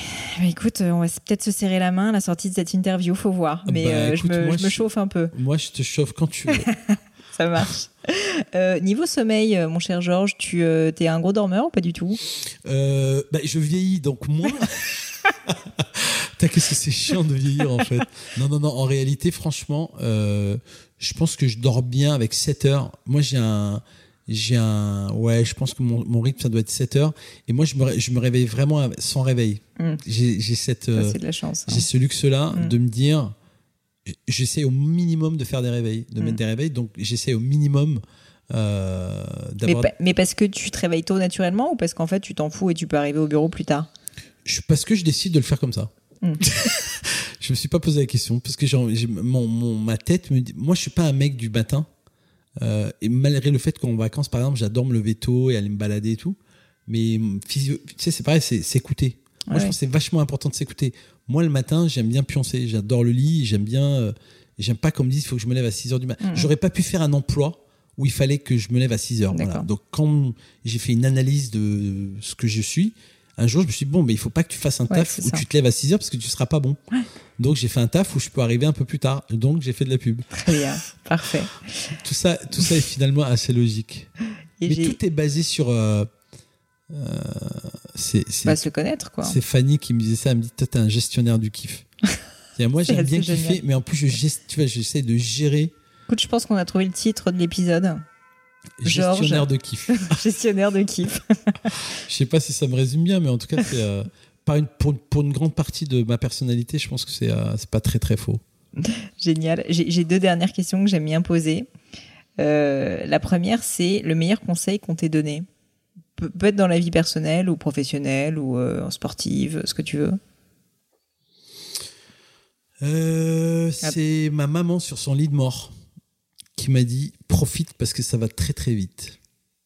Écoute, on va peut-être se serrer la main à la sortie de cette interview, faut voir. Mais bah, euh, je, me, je me, chauffe un peu. Moi, je te chauffe quand tu veux. Ça marche. Euh, niveau sommeil, euh, mon cher Georges, tu es un gros dormeur ou pas du tout? Bah, Je vieillis, donc moi. qu'est-ce que c'est chiant de vieillir en fait. Non, non, non. En réalité, franchement, je pense que je dors bien avec 7 heures. Moi, j'ai un j'ai un ouais je pense que mon, mon, rythme ça doit être 7 heures et moi je me, je me réveille vraiment sans réveil mm. j'ai cette euh, de la chance hein. j'ai ce luxe là mm. de me dire j'essaie au minimum de faire des réveils de mettre mm. des réveils donc j'essaie au minimum euh, d'avoir mais, mais, parce que tu te réveilles tôt naturellement ou parce qu'en fait tu t'en fous et tu peux arriver au bureau plus tard? Je, parce que je décide de le faire comme ça je me suis pas posé la question parce que j'ai mon, mon, ma tête me dit moi je suis pas un mec du matin euh, et malgré le fait qu'en vacances, par exemple, j'adore me lever tôt et aller me balader et tout, mais tu sais, c'est pareil, c'est s'écouter. Moi, je pense que c'est vachement important de s'écouter. Moi, le matin, j'aime bien pioncer. J'adore le lit. J'aime bien. Euh, j'aime pas qu'on me dise il faut que je me lève à 6 heures du matin. Mm. J'aurais pas pu faire un emploi où il fallait que je me lève à 6 heures. Voilà. Donc, quand j'ai fait une analyse de ce que je suis, un jour, je me suis dit, bon, mais il faut pas que tu fasses un taf où tu te lèves à 6 heures parce que tu seras pas bon. Donc, j'ai fait un taf où je peux arriver un peu plus tard. Donc, j'ai fait de la pub. Très bien. Parfait. tout ça, tout ça est finalement assez logique. mais tout est basé sur. Euh, euh, c'est, pas se connaître, quoi. C'est Fanny qui me disait ça. Elle me dit, toi, t'es un gestionnaire du kiff. moi, j'aime bien kiffer, mais en plus, je, tu vois, j'essaie de gérer. Écoute, je pense qu'on a trouvé le titre de l'épisode. Gestionnaire de kiff. Gestionnaire de kiff. je sais pas si ça me résume bien, mais en tout cas, c'est, euh, une, pour, une grande partie de ma personnalité, je pense que c'est, euh, c'est pas très très faux. Génial. J'ai, deux dernières questions que j'aime bien poser. Euh, la première, c'est le meilleur conseil qu'on t'ait donné. peut être dans la vie personnelle ou professionnelle ou en sportive, ce que tu veux. c'est ma maman sur son lit de mort qui m'a dit profite parce que ça va très très vite.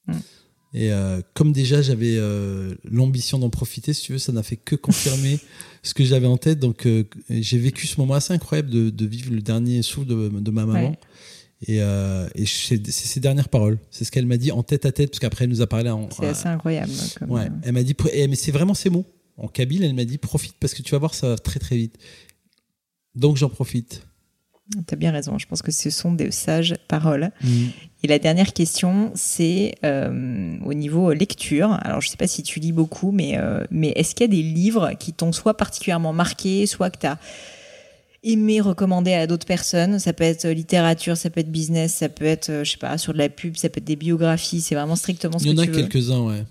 Mm. Et euh, comme déjà j'avais euh, l'ambition d'en profiter, si tu veux, ça n'a fait que confirmer ce que j'avais en tête. Donc euh, j'ai vécu ce moment assez incroyable de, de vivre le dernier souffle de, de ma maman. Et, et c'est ses dernières paroles. C'est ce qu'elle m'a dit en tête à tête, parce qu'après elle nous a parlé en. C'est assez incroyable. ouais. Elle m'a dit, mais c'est vraiment ces mots. En kabyle, elle m'a dit profite parce que tu vas voir, ça va très très vite. Donc j'en profite. Tu as bien raison, je pense que ce sont des sages paroles. Mm. Et la dernière question, c'est euh, au niveau lecture. Alors, je ne sais pas si tu lis beaucoup, mais, euh, mais est-ce qu'il y a des livres qui t'ont soit particulièrement marqué, soit que tu as aimé recommander à d'autres personnes? Ça peut être littérature, ça peut être business, ça peut être, euh, je sais pas, sur de la pub, ça peut être des biographies. C'est vraiment strictement ce que tu veux. Il y en a quelques-uns, ouais.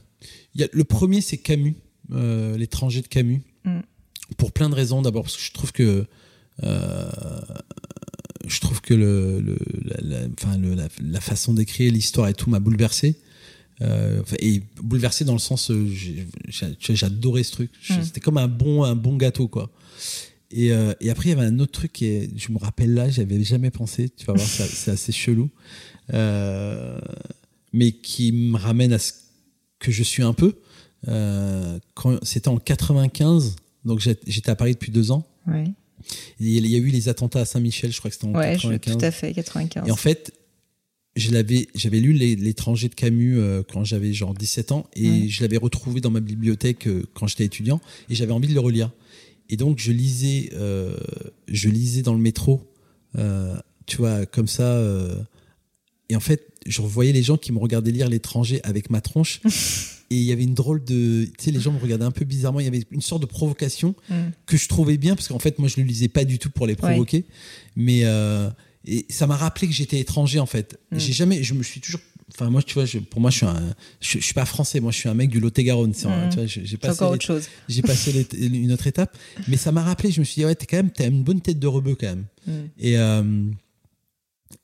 Il y a, le premier, c'est Camus, L'étranger de Camus. Mm. Pour plein de raisons. D'abord, parce que je trouve que je trouve que le, la, enfin, la, façon d'écrire l'histoire et tout m'a bouleversé. Euh, et bouleversé dans le sens, euh, j'adorais ce truc. Mm. C'était comme un bon, un bon gâteau, quoi. Et, euh, et, après, il y avait un autre truc qui je me rappelle là, j'avais jamais pensé. Tu vas voir, c'est assez chelou, mais qui me ramène à ce que je suis un peu. c'était en 95, donc j'étais à Paris depuis deux ans. Il y a eu les attentats à Saint-Michel, je crois que c'était en ouais, 95. tout à fait, 95. Et en fait, j'avais lu l'étranger de Camus euh, quand j'avais genre 17 ans et je l'avais retrouvé dans ma bibliothèque euh, quand j'étais étudiant et j'avais envie de le relire et donc je lisais euh, je lisais dans le métro tu vois comme ça et en fait je revoyais les gens qui me regardaient lire l'étranger avec ma tronche et il y avait une drôle de tu sais les gens me regardaient un peu bizarrement il y avait une sorte de provocation mm. que je trouvais bien parce qu'en fait moi je le lisais pas du tout pour les provoquer mais et ça m'a rappelé que j'étais étranger en fait. Mm. J'ai jamais, je me suis toujours enfin moi tu vois pour moi je suis un je, suis pas français moi je suis un mec du Lot-et-Garonne mmh. j'ai passé encore autre chose j'ai passé une autre étape mais ça m'a rappelé je me suis dit ouais t'es quand même t'as une bonne tête de rebeu quand même mm. et euh,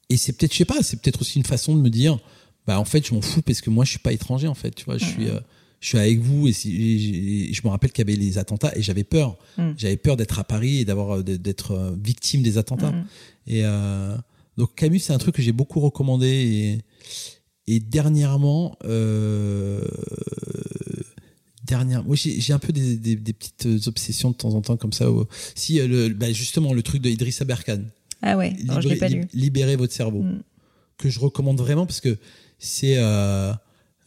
et c'est peut-être je sais pas c'est peut-être aussi une façon de me dire bah en fait je m'en fous parce que moi je suis pas étranger en fait tu vois je suis euh, je suis avec vous et, si, je me rappelle qu'il y avait les attentats et j'avais peur. Mm. J'avais peur d'être à Paris et d'avoir d'être victime des attentats. Et euh, donc Camus, c'est un truc que j'ai beaucoup recommandé et, et dernièrement, euh, dernière, moi j'ai un peu des, des, des, petites obsessions de temps en temps comme ça. si euh, le, bah justement le truc de Idrissa Berkane. Ah ouais, non, je l'ai pas lu. Libérer votre cerveau, mm. que je recommande vraiment parce que c'est euh,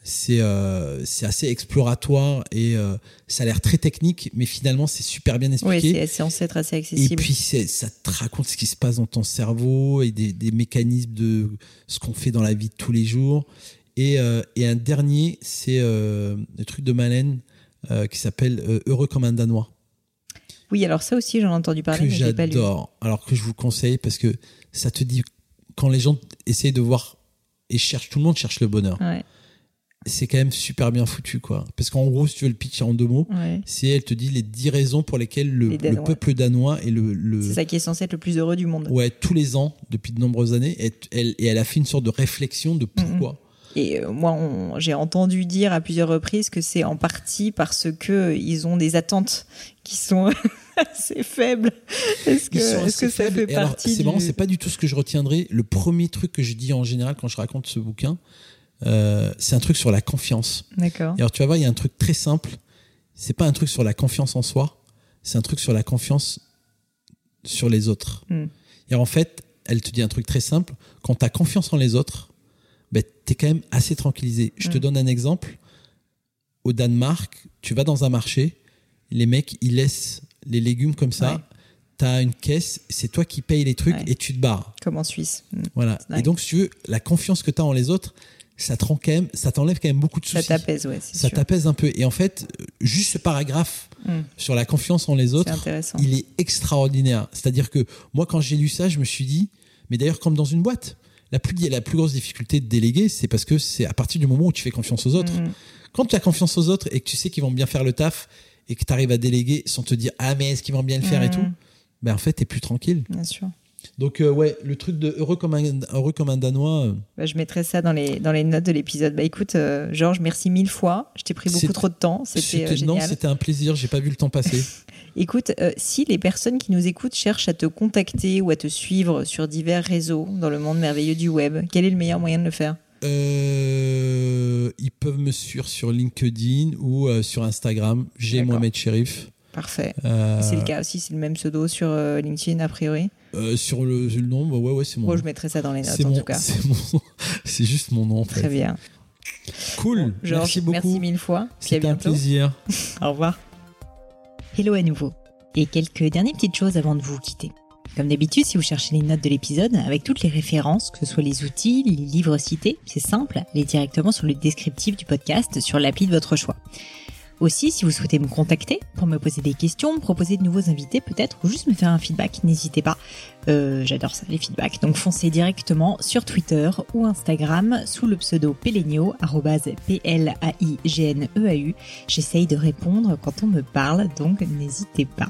c'est euh, c'est assez exploratoire et euh, ça a l'air très technique, mais finalement c'est super bien expliqué. Oui, c'est censé être assez accessible. Et puis ça te raconte ce qui se passe dans ton cerveau et des, des mécanismes de ce qu'on fait dans la vie de tous les jours. Et, euh, et un dernier, c'est le truc de Malène qui s'appelle Heureux comme un Danois. Oui, alors ça aussi j'en ai entendu parler. Que j'adore. Alors que je vous conseille parce que ça te dit quand les gens essayent de voir et cherchent, tout le monde cherche le bonheur. Ouais. C'est quand même super bien foutu quoi. Parce qu'en gros si tu veux le pitch en deux mots c'est elle te dit les dix raisons pour lesquelles le, peuple danois est le, c'est ça qui est censé être le plus heureux du monde. Ouais tous les ans depuis de nombreuses années et elle, et elle a fait une sorte de réflexion de pourquoi. Et euh, moi, j'ai entendu dire à plusieurs reprises que c'est en partie parce que ils ont des attentes qui sont assez faibles. Est-ce que, est que ça fait partie C'est marrant, c'est pas du tout ce que je retiendrai. Le premier truc que je dis en général quand je raconte ce bouquin, euh, c'est un truc sur la confiance. D'accord. Alors tu vas voir, il y a un truc très simple. C'est pas un truc sur la confiance en soi, c'est un truc sur la confiance sur les autres. Hmm. Et en fait, elle te dit un truc très simple. Quand tu as confiance en les autres, ben, tu es quand même assez tranquillisé. Je te hmm. donne un exemple. Au Danemark, tu vas dans un marché, les mecs, ils laissent les légumes comme ça. Tu as une caisse, c'est toi qui payes les trucs et tu te barres. Comme en Suisse. Hmm. Voilà. Et donc, si tu veux, la confiance que tu as en les autres, ça te rend quand même, ça t'enlève quand même beaucoup de soucis. Ça t'apaise, ouais. Ça t'apaise un peu. Et en fait, juste ce paragraphe hmm. sur la confiance en les autres, il est extraordinaire. C'est-à-dire que moi, quand j'ai lu ça, je me suis dit, mais d'ailleurs, comme dans une boîte, la plus, la plus grosse difficulté de déléguer, c'est parce que c'est à partir du moment où tu fais confiance aux autres. Hmm. Quand tu as confiance aux autres et que tu sais qu'ils vont bien faire le taf et que tu arrives à déléguer sans te dire, ah, mais est-ce qu'ils vont bien le faire et tout, ben en fait, tu es plus tranquille. Bien sûr. Donc euh, ouais, le truc de heureux comme un, heureux comme un danois. Euh. Bah, je mettrai ça dans les, dans les notes de l'épisode. Bah écoute, euh, Georges, merci mille fois. Je t'ai pris beaucoup trop de temps. C'était génial. Non, c'était un plaisir. J'ai pas vu le temps passer. écoute, si les personnes qui nous écoutent cherchent à te contacter ou à te suivre sur divers réseaux dans le monde merveilleux du web, quel est le meilleur moyen de le faire? Ils peuvent me suivre sur LinkedIn ou sur Instagram. J'ai Mohamed Sherif. Parfait. C'est le cas aussi, c'est le même pseudo sur LinkedIn a priori. Euh, sur le, le nom, bah ouais, ouais, c'est mon. Moi, je mettrai ça dans les notes en tout cas. C'est juste mon nom. En fait. Très bien. Cool. merci beaucoup. Merci mille fois. C'était un plaisir. Au revoir. Hello à nouveau. Et quelques dernières petites choses avant de vous quitter. Comme d'habitude, si vous cherchez les notes de l'épisode, avec toutes les références, que ce soit les outils, les livres cités, c'est simple, allez directement sur le descriptif du podcast sur l'appli de votre choix. Aussi, si vous souhaitez me contacter pour me poser des questions, proposer de nouveaux invités peut-être, ou juste me faire un feedback, n'hésitez pas. Euh, j'adore ça, les feedbacks. Donc foncez directement sur Twitter ou Instagram sous le pseudo Pelenio, P-L-A-I-G-N-E-A-U. J'essaye de répondre quand on me parle, donc n'hésitez pas.